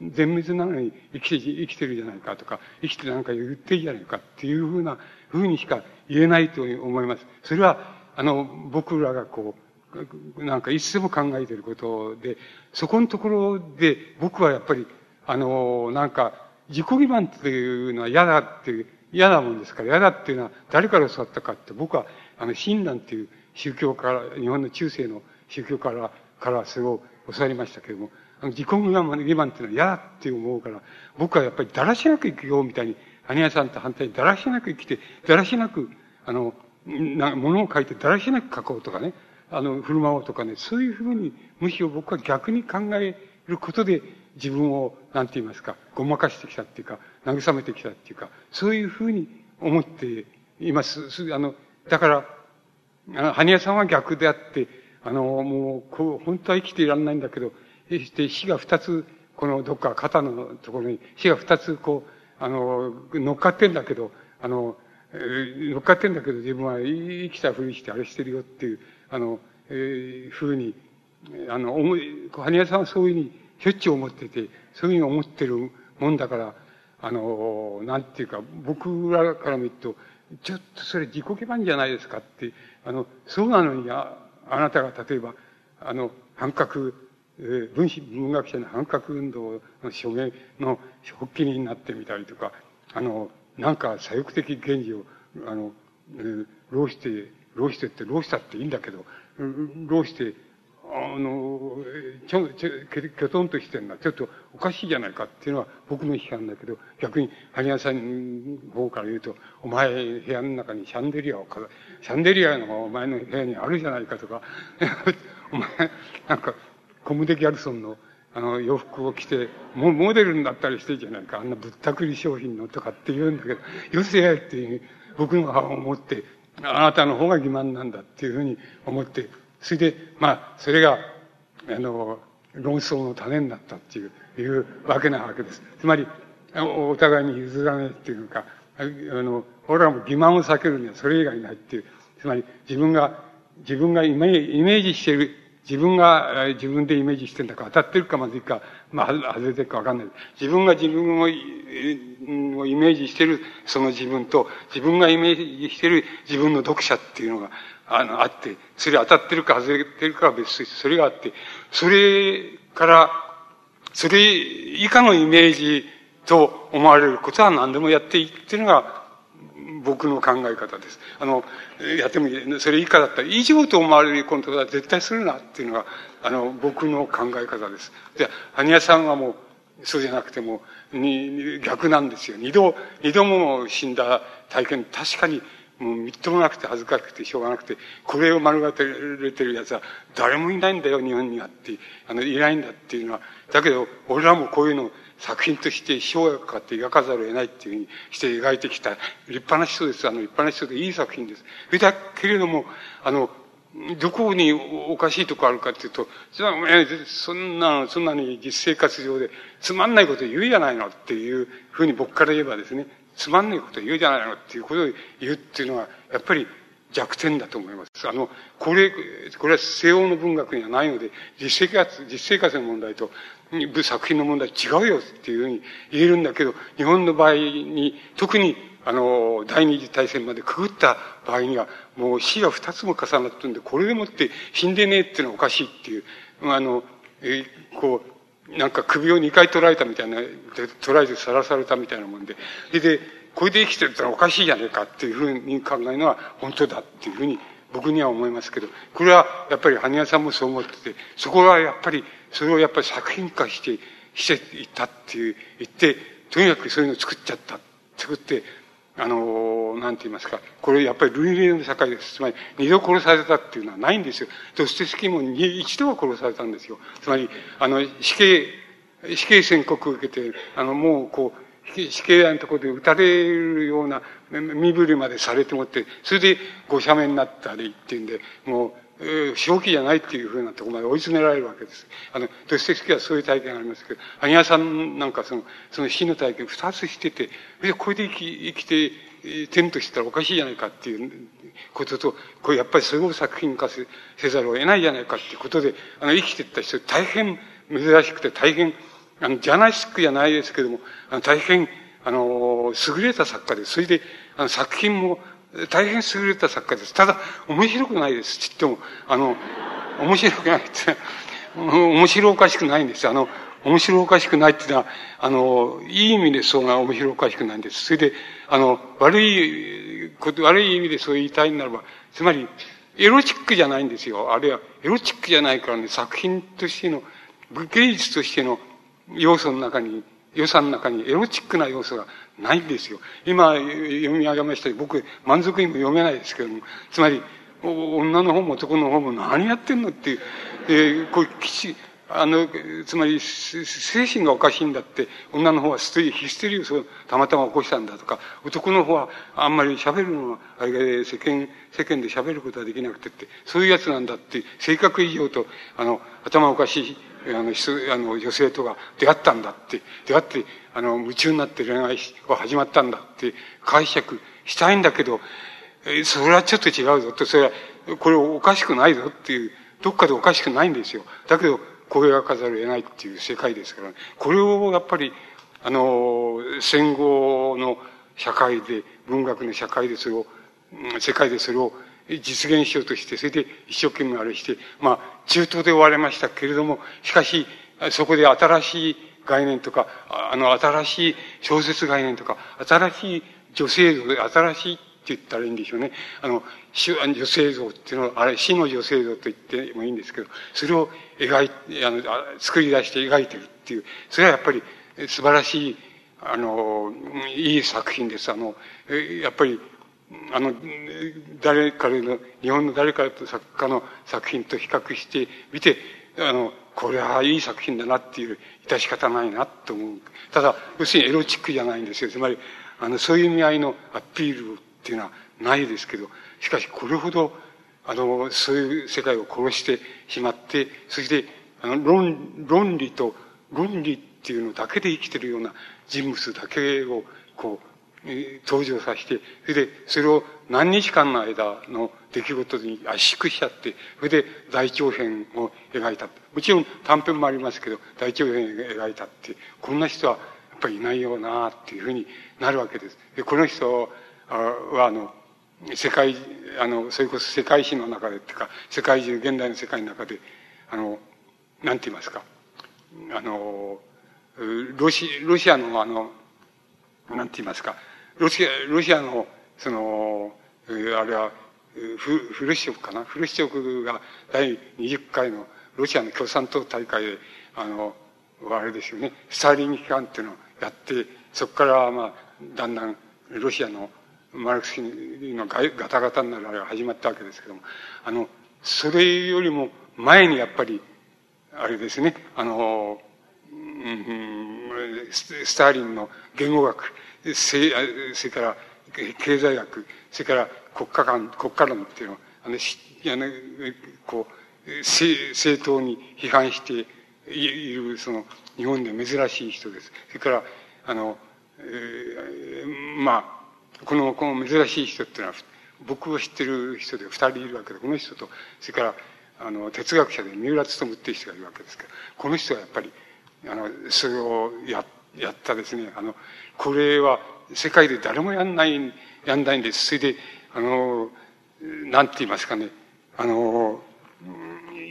全滅なのに生きて、生きてるじゃないかとか、生きてなんか言っていいじゃないかっていうふうな、ふうにしか言えないと思います。それは、あの、僕らがこう、なんかいつでも考えてることで、そこのところで僕はやっぱり、あの、なんか、自己欺瞞っていうのは嫌だっていう、嫌なもんですから、嫌だっていうのは誰から教わったかって、僕は、あの、親鸞っていう宗教から、日本の中世の宗教から、からすごい教わりましたけれども、あの自己欺瞞っていうのは嫌だって思うから、僕はやっぱりだらしなく生きようみたいに、羽屋さんと反対にだらしなく生きて、だらしなく、あの、な、ものを書いてだらしなく書こうとかね、あの、振る舞おうとかね、そういうふうに、むしろ僕は逆に考えることで、自分を、なんて言いますか、ごまかしてきたっていうか、慰めてきたっていうか、そういうふうに思っています。あの、だから、あの、羽屋さんは逆であって、あの、もう、こう、本当は生きていられないんだけど、して死が二つ、このどっか肩のところに死が二つこう、あの、乗っかってんだけど、あの、乗っかってんだけど自分は生きたふりしてあれしてるよっていう、あの、えー、ふうに、あの、思い、羽屋さんはそういうふうにしょっちゅう思ってて、そういうふうに思ってるもんだから、あの、なんていうか、僕らから見ると、ちょっとそれ自己欺瞞じゃないですかって、あの、そうなのにあ、あなたが例えば、あの、反革え文史文学者の反革運動の署名の発起人になってみたりとか、あの、なんか左翼的原理を、あの、えー、浪して、浪してって、浪したっていいんだけど、浪して、あの、ちょ、ちょ、きょとんとしてるのはちょっとおかしいじゃないかっていうのは僕の批判だけど、逆に、萩谷さんの方から言うと、お前部屋の中にシャンデリアを飾るシャンデリアのお前の部屋にあるじゃないかとか、お前、なんか、コムデ・ギャルソンのあの洋服を着て、モモデルになったりしてるじゃないか、あんなぶったくり商品のとかって言うんだけど、よせやっていう僕の母を思って、あなたの方が欺瞞なんだっていうふうに思って、それで、まあ、それが、あの、論争の種になったっていう、いうわけなわけです。つまり、お互いに譲らないっていうか、あの、俺らも欺瞞を避けるにはそれ以外ないっていう、つまり自分が、自分がイメージしている自分が自分でイメージしてるんだか当たってるかまずいか、まあ、外れてるかわかんない。自分が自分をイメージしてるその自分と、自分がイメージしてる自分の読者っていうのが、あの、あって、それ当たってるか外れてるかは別として、それがあって、それから、それ以下のイメージと思われることは何でもやっていいっていうのが、僕の考え方です。あの、やってもいい。それ以下だったら、以上と思われることは絶対するなっていうのが、あの、僕の考え方です。で、羽屋さんはもう、そうじゃなくても、に、逆なんですよ。二度、二度も死んだ体験、確かに、もうみっともなくて恥ずかしくてしょうがなくて、これを丸がてれてる奴は誰もいないんだよ、日本にはって、あの、いないんだっていうのは。だけど、俺らもこういうのを作品として生薬かって描かざるを得ないっていうふうにして描いてきた立派な人です。あの、立派な人でいい作品です。だけれども、あの、どこにおかしいとこあるかっていうと、そんな、そんなに実生活上でつまんないこと言うじゃないのっていうふうに僕から言えばですね、つまんないこと言うじゃないのっていうことを言うっていうのは、やっぱり弱点だと思います。あの、これ、これは西欧の文学にはないので、実生活、実生活の問題と作品の問題違うよっていうふうに言えるんだけど、日本の場合に、特に、あの、第二次大戦までくぐった場合には、もう死が二つも重なってるんで、これでもって死んでねえっていうのはおかしいっていう、あの、えこう、なんか首を二回取られたみたいな、取られてさらされたみたいなもんで、で、でこれで生きてるってのはおかしいじゃねえかっていうふうに考えるのは本当だっていうふうに僕には思いますけど、これはやっぱり羽屋さんもそう思ってて、そこはやっぱり、それをやっぱり作品化して、していったっていう、言って、とにかくそういうのを作っちゃった。作って、あの、なんて言いますか、これやっぱり類例の社会です。つまり、二度殺されたっていうのはないんですよ。ドステスキーも一度は殺されたんですよ。つまり、あの、死刑、死刑宣告を受けて、あの、もう、こう、死刑台のところで撃たれるような身振りまでされてもって、それでご赦免になったりっていうんで、もう、えー、正気じゃないっていうふうなところまで追い詰められるわけです。あの、ドステスキはそういう体験がありますけど、アニアさんなんかその、その死の体験二つしてて、で、これで生き、生きて、点としたらおかしいじゃないかっていうことと、これやっぱりそれを作品化せざるを得ないじゃないかっていうことで、あの、生きてった人、大変珍しくて大変、あの、ジャーナリスクじゃないですけども、あの、大変、あの、優れた作家で。それで、あの、作品も大変優れた作家です。ただ、面白くないです。ちっとも、あの、面白くないって、面白おかしくないんです。あの、面白おかしくないっていうのは、あの、いい意味でそうが面白おかしくないんです。それで、あの、悪いこと、悪い意味でそう言いたいならば、つまり、エロチックじゃないんですよ。あるいは、エロチックじゃないからね、作品としての、芸術としての要素の中に、予算の中にエロチックな要素がないんですよ。今、読み上げました僕、満足にも読めないですけども、つまり、女の方も男の方も何やってんのっていう、えー、こう、きち、あの、つまり、精神がおかしいんだって、女の方はステヒステリウスをたまたま起こしたんだとか、男の方はあんまり喋るのは、あれ世間、世間で喋ることはできなくてって、そういうやつなんだって、性格異常と、あの、頭おかしい、あの、あの女性とが出会ったんだって、出会って、あの、夢中になって恋愛が始まったんだって解釈したいんだけど、それはちょっと違うぞって、それは、これおかしくないぞっていう、どっかでおかしくないんですよ。だけど、これがかざるを得ないっていう世界ですから、ね、これをやっぱり、あの、戦後の社会で、文学の社会でそれを、世界でそれを実現しようとして、それで一生懸命あれして、まあ、中東で終われましたけれども、しかし、そこで新しい概念とか、あの、新しい小説概念とか、新しい女性像で、新しいって言ったらいいんでしょうね。あの、女性像っていうのは、あれ、死の女性像と言ってもいいんですけど、それを描いて、あの、作り出して描いてるっていう、それはやっぱり素晴らしい、あの、いい作品です。あの、やっぱり、あの、誰かの、日本の誰かと作家の作品と比較してみて、あの、これはいい作品だなっていう、致し方ないなと思う。ただ、要するにエロチックじゃないんですよ。つまり、あの、そういう意味合いのアピールっていうのはないですけど、しかしこれほど、あの、そういう世界を殺してしまって、そして、あの、論、論理と、論理っていうのだけで生きてるような人物だけを、こう、登場させて、それで、それを何日間の間の出来事に圧縮しちゃって、それで大長編を描いた。もちろん短編もありますけど、大長編を描いたって、こんな人はやっぱりいないよなっていうふうになるわけです。で、この人は、あの、世界、あの、それこそ世界史の中でっていうか、世界中、現代の世界の中で、あの、なんて言いますか、あの、ロシ、ロシアのあの、なんて言いますか、ロシア、ロシアの、その、あれは、フフルシチョフかな？フルシチョフが第20回のロシアの共産党大会で、あの、あれですよね、スターリン期間っていうのをやって、そこからまあ、だんだんロシアのマルクス主義のガタガタになるあれが始まったわけですけども、あの、それよりも前にやっぱり、あれですね、あの、うん、スターリンの言語学、それから経済学、それから国家観、国家論っていうのを、あの、あのこう、正当に批判している、その、日本で珍しい人です。それから、あの、えー、まあ、この、この珍しい人っていうのは、僕を知ってる人で二人いるわけで、この人と、それから、あの、哲学者で三浦勉っていう人がいるわけですけど、この人はやっぱり、あの、それをやって、やったですね、あの、これは世界で誰もやんない、やんないんです。それで、あの、なんて言いますかね、あの、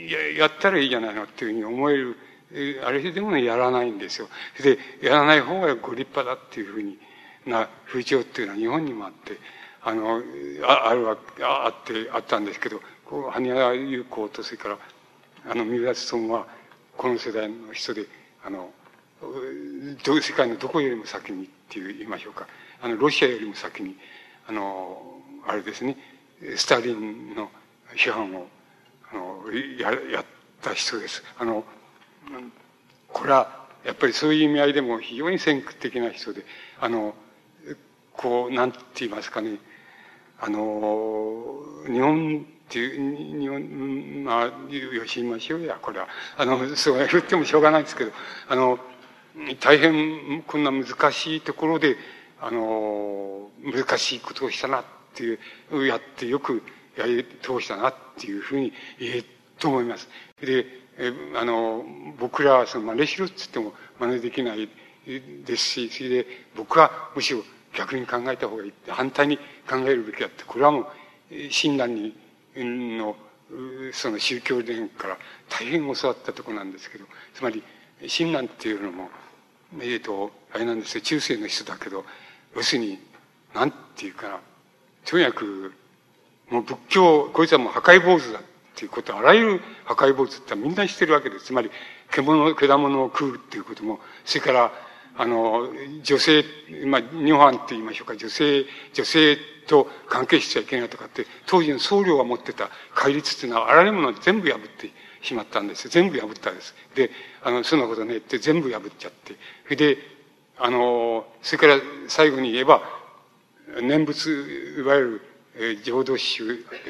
ややったらいいじゃないのっていうふうに思えるあれでもね、やらないんですよ。で、やらない方がご立派だっていうふうにな風潮っていうのは日本にもあって、あの、ああるわ、あって、あったんですけど、こう、羽生優子と、それから、あの、三浦努は、この世代の人で、あの、世界のどこよりも先にって言いましょうか。あの、ロシアよりも先に、あの、あれですね、スターリンの批判を、あの、や、やった人です。あの、これは、やっぱりそういう意味合いでも非常に先駆的な人で、あの、こう、なんて言いますかね、あの、日本っていう、日本、まあ、よしましょうや、これは。あの、そう言ってもしょうがないですけど、あの、大変こんな難しいところで、あの、難しいことをしたなっていう、やってよくやり通したなっていうふうに言えと思います。で、えあの、僕らはその真似しろって言っても真似できないですし、それで僕はむしろ逆に考えた方がいい。反対に考えるべきだって、これはもう、親鸞に、の、その宗教伝から大変教わったとこなんですけど、つまり、親鸞っていうのも、えっ、ー、と、あれなんですよ、中世の人だけど、要するに、なんていうかな、とにかく、もう仏教、こいつはもう破壊坊主だっていうこと、あらゆる破壊坊主ってみんな知ってるわけです。つまり、獣、果物を食うっていうことも、それから、あの、女性、まあ、日本って言いましょうか、女性、女性と関係しちゃいけないとかって、当時の僧侶が持ってた戒律っていうのは、あらゆるものを全部破ってしまったんです。全部破ったんです。で、あの、そんなことねって全部破っちゃって。それで、あの、それから最後に言えば、念仏、いわゆる、え、浄土宗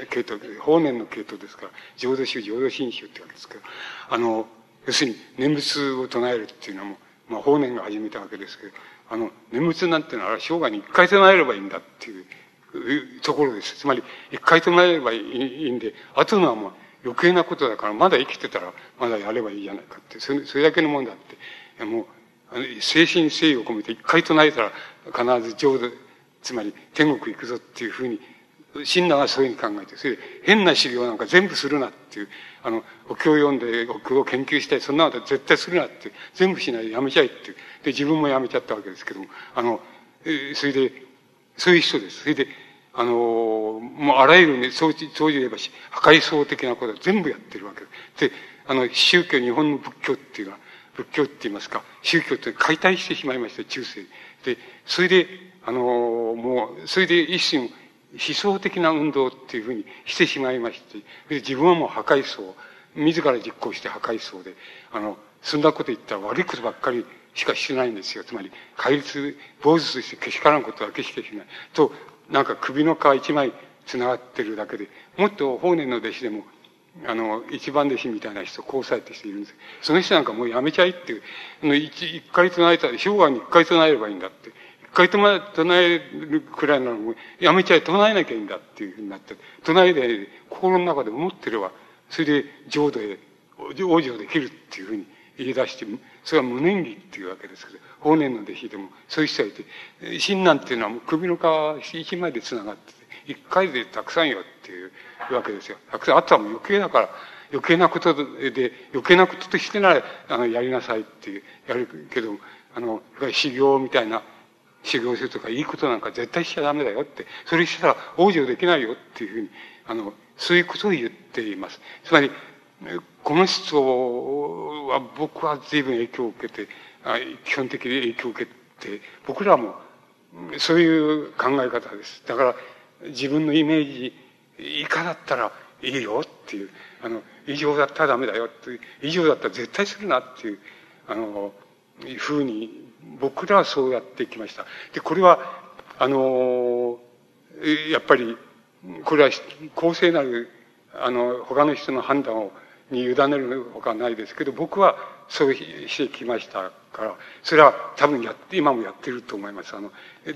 系統、法然の系統ですから、浄土宗、浄土真宗ってわけですけど、あの、要するに念仏を唱えるっていうのはもう、まあ、法然が始めたわけですけど、あの、念仏なんていうのは、生涯に一回唱えればいいんだっていう、ところです。つまり、一回唱えればいいんで、あとのはもう余計なことだから、まだ生きてたら、まだやればいいじゃないかって、それそれだけのもんだって、も、精神誠意を込めて一回唱えたら、必ず浄土、つまり天国行くぞっていうふうに、親鸞はそういうふうに考えて、それで変な修行なんか全部するなっていう、あの、お経を読んで、お経を研究したい、そんなこと絶対するなって、全部しないでやめちゃいっていうで、自分もやめちゃったわけですけども、あの、えそれで、そういう人です。それで、あの、もうあらゆるね、そう、そう言えばし、破壊層的なことは全部やってるわけで。で、あの、宗教、日本の仏教っていうのは、仏教って言いますか、宗教って解体してしまいました、中世。で、それで、あの、もう、それで一種、思想的な運動っていうふうにしてしまいまして、で自分はもう破壊層、自ら実行して破壊層で、あの、そんなこと言ったら悪いことばっかりしかしてないんですよ。つまり、戒律、坊主としてけしからんことだけしかしない。と、なんか首の皮一枚繋がってるだけで、もっと法然の弟子でも、あの、一番弟子みたいな人、交際って人いるんです。その人なんかもうやめちゃいっていう、あの一、一回唱えたら、生涯に一回唱えればいいんだって。一回唱え、唱えるくらいなのも、やめちゃい、唱えなきゃいいんだっていうふうになって、唱えで、心の中で思ってれば、それで浄土へ、往生できるっていうふうに言い出して、それは無念儀っていうわけですけど、法然の弟子でも、そういう人がいて、親鸞っていうのはもう首の皮一枚で繋がってて、一回でたくさんよっていうわけですよ。たくさん、あとはもう余計だから、余計なことで、余計なこととしてなら、あの、やりなさいっていう、やるけど、あの、修行みたいな、修行するとかいいことなんか絶対しちゃダメだよって、それしたら往生できないよっていうふうに、あの、そういうことを言っています。つまり、この人は僕は随分影響を受けて、基本的に影響を受けて、僕らもそういう考え方です。だから自分のイメージ以下だったらいいよっていう、あの、異常だったらダメだよっていう、異常だったら絶対するなっていう、あの、ふうに僕らはそうやってきました。で、これは、あの、やっぱり、これは公正なる、あの、他の人の判断を、に委ねるほかないですけど、僕はそうしてきましたから、それは多分やって、今もやってると思います。あの、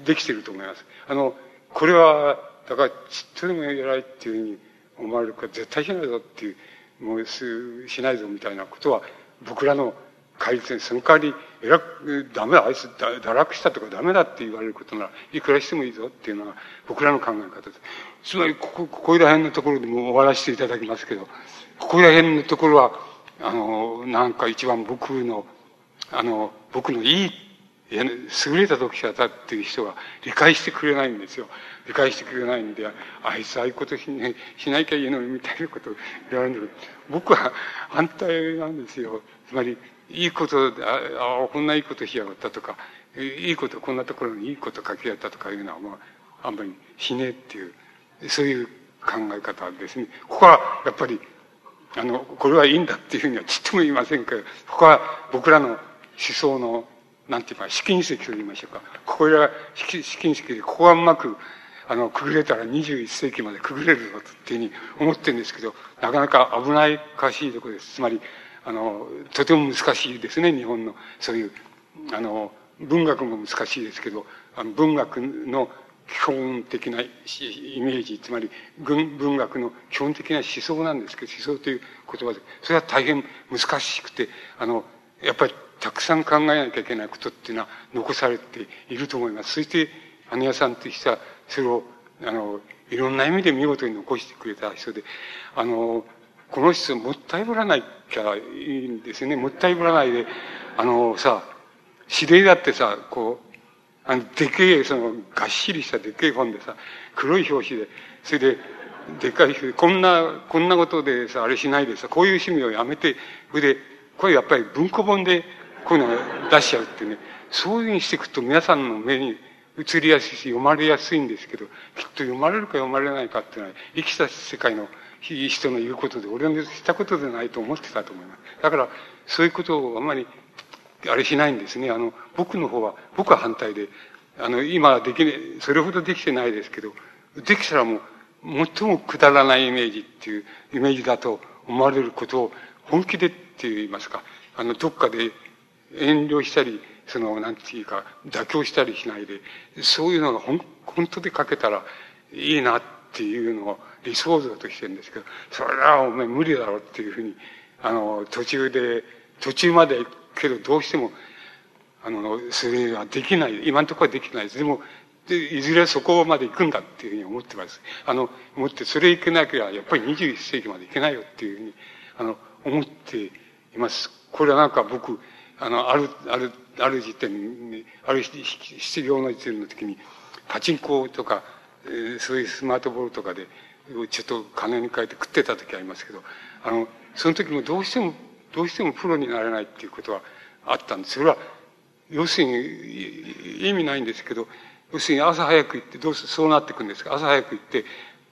できてると思います。あの、これは、だから、ちっとでも偉いっていうふうに思われるか絶対しないぞっていう、もうすしないぞみたいなことは、僕らの戒律にその代わり、偉く、ダメだ、あいつ堕落したとかダメだって言われることなら、いくらしてもいいぞっていうのが僕らの考え方です。つまり、ここ、ここら辺のところでも終わらせていただきますけど、ここら辺のところは、あの、なんか一番僕の、あの、僕のいい、優れた読者だっていう人が理解してくれないんですよ。理解してくれないんで、あいつああいうことし,、ね、しなきゃいいのにみたいなことを言われるんだけど、僕は 反対なんですよ。つまり、いいことあ、あこんないいことしやがったとか、いいこと、こんなところにいいこと書きやったとかいうのは、まあ、あんまりしねえっていう、そういう考え方ですね。ここは、やっぱり、あの、これはいいんだっていうふうにはちっとも言いませんけど、ここは僕らの思想の、なんていうか、試金石と言いましょうか。ここが試金石で、ここがうまく、あの、くぐれたら21世紀までくぐれるぞっていうふうに思ってるんですけど、なかなか危ないかしいところです。つまり、あの、とても難しいですね、日本の、そういう、あの、文学も難しいですけど、あの文学の基本的なイメージ、つまり文文学の基本的な思想なんですけど、思想という言葉で、それは大変難しくて、あの、やっぱりたくさん考えなきゃいけないことっていうのは残されていると思います。そして、姉屋さんという人は、それを、あの、いろんな意味で見事に残してくれた人で、あの、この人もったいぶらないきゃいいんですよね。もったいぶらないで、あのさ、指令だってさ、こう、あの、でけえ、その、がっしりしたでけえ本でさ、黒い表紙で、それで、でっかいこんな、こんなことでさ、あれしないでさ、こういう趣味をやめて、それで、これやっぱり文庫本で、こういうのを出しちゃうってね、そういうふうにしていくと皆さんの目に映りやすいし、読まれやすいんですけど、きっと読まれるか読まれないかっていうのは、生きた世界の人の言うことで、俺のしたことでないと思ってたと思います。だから、そういうことをあんまり、あれしないんですね。あの、僕の方は、僕は反対で、あの、今できね、それほどできてないですけど、できたらもう、最もくだらないイメージっていうイメージだと思われることを本気でって言いますか、あの、どっかで遠慮したり、その、なんていうか、妥協したりしないで、そういうのが本本当で書けたらいいなっていうのを理想像としてるんですけど、それはお前無理だろうっていうふうに、あの、途中で、途中までけどどうしても、あの、それはできない。今のところはできないです。でも、でいずれそこまで行くんだっていうふうに思ってます。あの、思って、それ行けなきゃ、やっぱり21世紀まで行けないよっていうふうに、あの、思っています。これはなんか僕、あの、ある、ある、ある時点に、ある失業の時点の時に、パチンコとか、えー、そういうスマートボールとかで、ちょっと金に変えて食ってた時ありますけど、あの、その時もどうしても、どうしてもプロになれないっていうことはあったんです。それは、要するに、意味ないんですけど、要するに朝早く行って、どうせそうなっていくんですが、朝早く行って、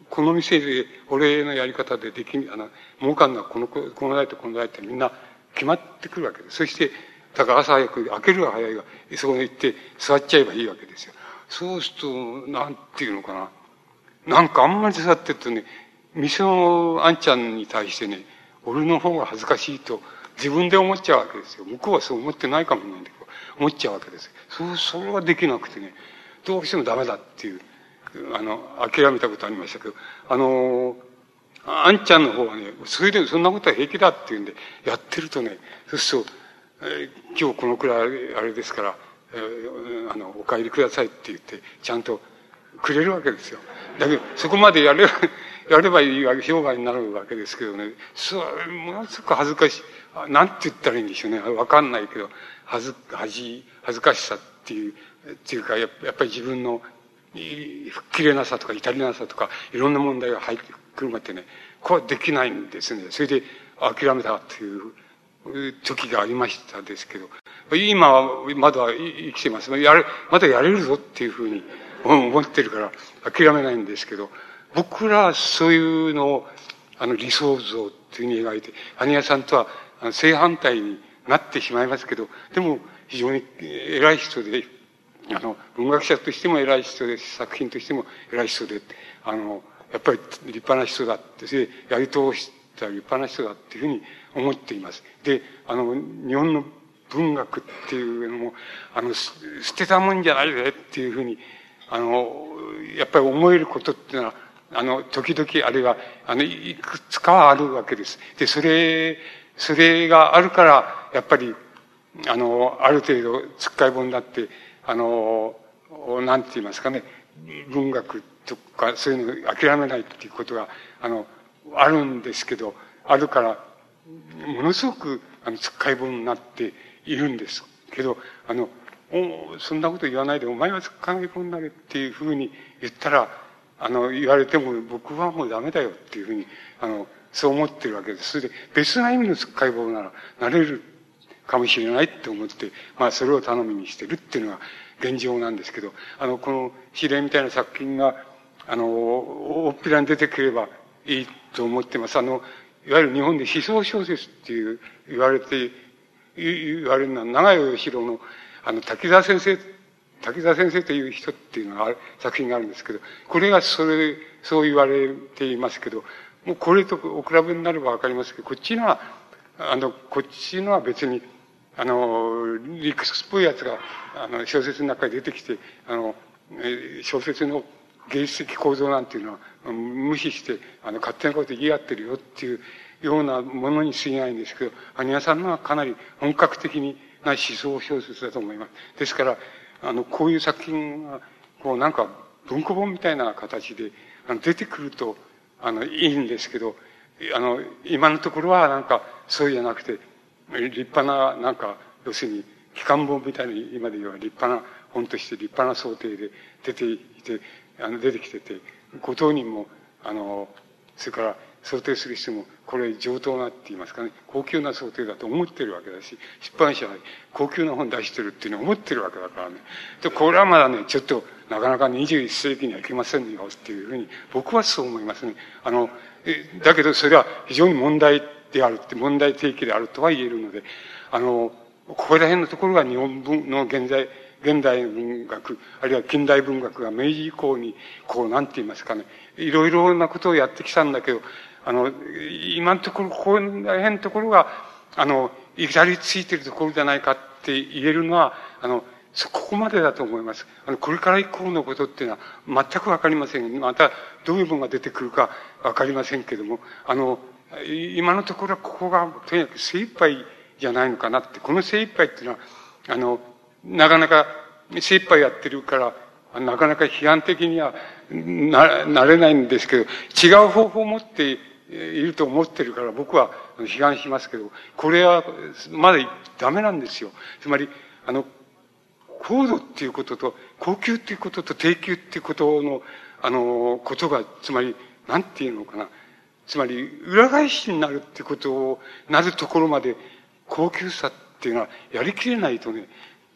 この店で、俺のやり方でできあの、儲かんのはこの、この代とこの代ってみんな決まってくるわけです。そして、だから朝早く、開けるは早いが、そこに行って座っちゃえばいいわけですよ。そうすると、なんていうのかな。なんかあんまり座ってるとね、店のあんちゃんに対してね、俺の方が恥ずかしいと自分で思っちゃうわけですよ。向こうはそう思ってないかもなんだけど、思っちゃうわけです。そう、それができなくてね、どうしてもダメだっていう、あの、諦めたことありましたけど、あの、あんちゃんの方はね、それでそんなことは平気だっていうんで、やってるとね、そうすると、えー、今日このくらいあれですから、えー、あの、お帰りくださいって言って、ちゃんとくれるわけですよ。だけど、そこまでやれ、やればいいわけ、商売になるわけですけどね、そう、ものすごく恥ずかしい、なんて言ったらいいんでしょうね。わかんないけど、恥ず、恥、恥ずかしさっていう、っていうか、やっぱり自分の、吹っ切れなさとか、至りなさとか、いろんな問題が入ってくるまでね、これはできないんですね。それで諦めたっていう時がありましたですけど、今はまだ生きてます。やれ、まだやれるぞっていうふうに思ってるから諦めないんですけど、僕らはそういうのを、あの理想像っていうふうに描いて、兄屋さんとは正反対になってしまいますけど、でも非常に偉い人で、あの、文学者としても偉い人で作品としても偉い人で、あの、やっぱり立派な人だって、やり通した立派な人だっていうふうに思っています。で、あの、日本の文学っていうのも、あの、捨てたもんじゃないぜっていうふうに、あの、やっぱり思えることっていうのは、あの、時々、あるいは、あの、いくつかはあるわけです。で、それ、それがあるから、やっぱり、あの、ある程度、つっかい本になって、あの、なんて言いますかね、文学とか、そういうのを諦めないっていうことが、あの、あるんですけど、あるから、ものすごく、あの、つっかい本になっているんですけど、あの、おそんなこと言わないで、お前は考え込んだけっていうふうに言ったら、あの、言われても、僕はもうダメだよっていうふうに、あの、そう思ってるわけです。それで、別な意味の解剖なら、なれるかもしれないって思って、まあ、それを頼みにしてるっていうのが現状なんですけど、あの、この指令みたいな作品が、あの、大っぴらに出てくればいいと思ってます。あの、いわゆる日本で思想小説っていう言われて、言われるのは、長井義郎の、あの、滝沢先生、滝沢先生という人っていうのが作品があるんですけど、これがそれ、そう言われていますけど、もうこれとお比べになればわかりますけど、こっちのは、あの、こっちのは別に、あの、理屈っぽいやつが、あの、小説の中に出てきて、あの、小説の芸術的構造なんていうのは、無視して、あの、勝手なこと言い合ってるよっていうようなものに過ぎないんですけど、アニアさんのはかなり本格的にな思想小説だと思います。ですから、あの、こういう作品が、こうなんか文庫本みたいな形であの出てくると、あの、いいんですけど、あの、今のところはなんか、そうじゃなくて、立派な、なんか、要するに、機関本みたいに今で言えば立派な本として立派な想定で出ていて、あの、出てきてて、ご当人も、あの、それから想定する人も、これ上等なって言いますかね、高級な想定だと思ってるわけだし、出版社は高級な本出してるっていうのを思ってるわけだからね。で、これはまだね、ちょっと、なかなか21世紀にはいけませんよっていうふうに、僕はそう思いますね。あの、えだけどそれは非常に問題であるって、問題提起であるとは言えるので、あの、ここら辺のところが日本文の現在、現代文学、あるいは近代文学が明治以降に、こう、なんて言いますかね、いろいろなことをやってきたんだけど、あの、今のところ、ここら辺のところが、あの、至りついてるところじゃないかって言えるのは、あの、そ、ここまでだと思います。あの、これから以降のことっていうのは全くわかりません。また、どういうものが出てくるかわかりませんけども、あの、今のところはここがとにかく精一杯じゃないのかなって、この精一杯っていうのは、あの、なかなか精一杯やってるから、なかなか批判的にはな、なれないんですけど、違う方法を持っていると思ってるから僕は批判しますけど、これはまだダメなんですよ。つまり、あの、高度っていうことと、高級っていうことと低級っていうことの、あの、ことが、つまり、なんていうのかな。つまり、裏返しになるってことを、なるところまで、高級さっていうのは、やりきれないとね、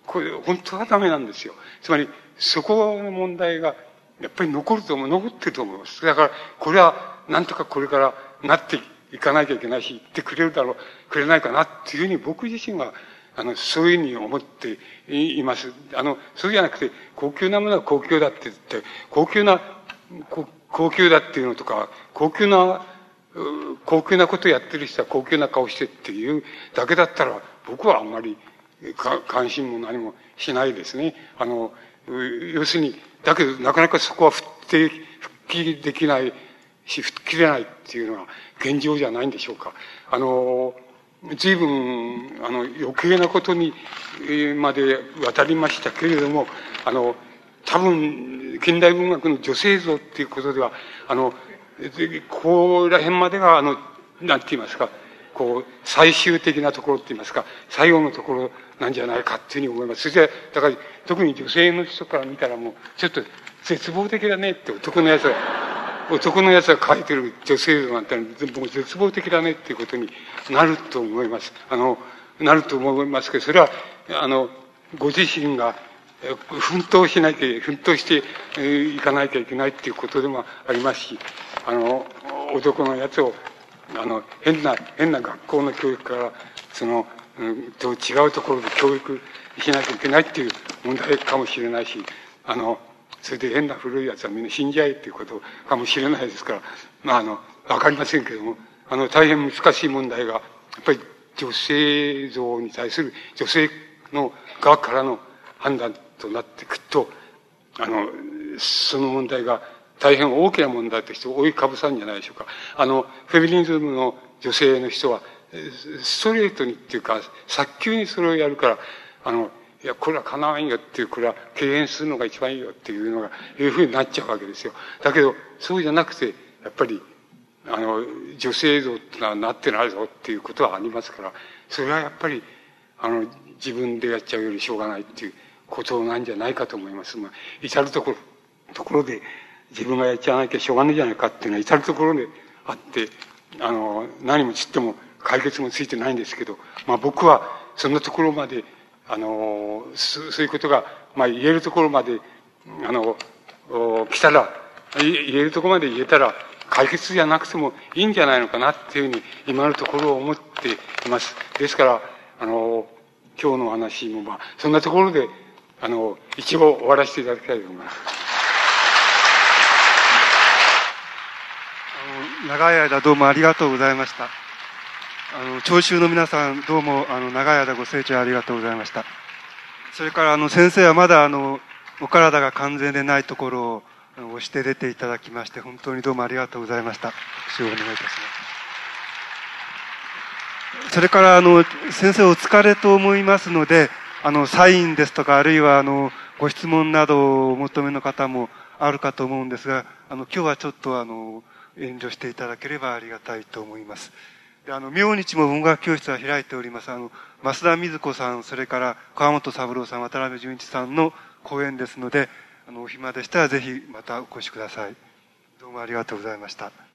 これ、本当はダメなんですよ。つまり、そこの問題が、やっぱり残ると思う、残ってると思います。だから、これは、なんとかこれからなっていかなきゃいけないし、言ってくれるだろう、くれないかなっていうふうに僕自身は、あの、そういうふうに思っています。あの、そうじゃなくて、高級なものは高級だって言って、高級な、高級だっていうのとか、高級な、高級なことやってる人は高級な顔してっていうだけだったら、僕はあんまり関心も何もしないですね。あの、要するに、だけどなかなかそこは復帰、復帰できないし、復帰れないっていうのは現状じゃないんでしょうか。あの、随分、あの、余計なことに、まで渡りましたけれども、あの、多分、近代文学の女性像っていうことでは、あの、ここら辺までが、あの、なんて言いますか、こう、最終的なところって言いますか、最後のところなんじゃないかっていうふうに思います。そして、だから、特に女性の人から見たらもう、ちょっと絶望的だねって男のやつが、男のやつが書いてる女性像なんて、もう絶望的だねっていうことになると思います。あの、なると思いますけど、それは、あの、ご自身が、奮闘しなきゃ、奮闘していかなきゃいけないっていうことでもありますし、あの、男のやつを、あの、変な、変な学校の教育から、その、うん、と違うところで教育しなきゃいけないっていう問題かもしれないし、あの、それで変な古いやつはみんな死んじゃえっていうことかもしれないですから、まあ、あの、わかりませんけども、あの、大変難しい問題が、やっぱり女性像に対する女性の側からの判断となってくと、あの、その問題が大変大きな問題として覆いかぶさるんじゃないでしょうか。あの、フェミニズムの女性の人は、ストレートにっていうか、早急にそれをやるから、あの、いや、これは叶わんよっていう、これは敬遠するのが一番いいよっていうのが、いうふうになっちゃうわけですよ。だけど、そうじゃなくて、やっぱり、あの、女性像ってのはなってないぞっていうことはありますから、それはやっぱり、あの、自分でやっちゃうよりしょうがないっていうことなんじゃないかと思います。まあ、至るところ、ところで自分がやっちゃわなきゃしょうがないじゃないかっていうのは至るところであって、あの、何もつっても解決もついてないんですけど、まあ僕はそんなところまで、あの、そういうことが、まあ言えるところまで、あの、来たら、言えるところまで言えたら、解決じゃなくてもいいんじゃないのかなっていうふうに今のところ思っています。ですから、あの、今日の話もまあ、そんなところで、あの、一応終わらせていただきたいと思います。あの、長い間どうもありがとうございました。あの、聴衆の皆さんどうも、あの、長い間ご清聴ありがとうございました。それから、あの、先生はまだ、あの、お体が完全でないところを、押して出ていただきまして、本当にどうもありがとうございました。拍手をお願いいたします。それから、あの、先生お疲れと思いますので、あの、サインですとか、あるいは、あの、ご質問などをお求めの方もあるかと思うんですが、あの、今日はちょっと、あの、遠慮していただければありがたいと思います。であの、明日も文学教室は開いております。あの、増田瑞子さん、それから川本三郎さん、渡辺淳一さんの講演ですので、あの、お暇でしたらぜひまたお越しください。どうもありがとうございました。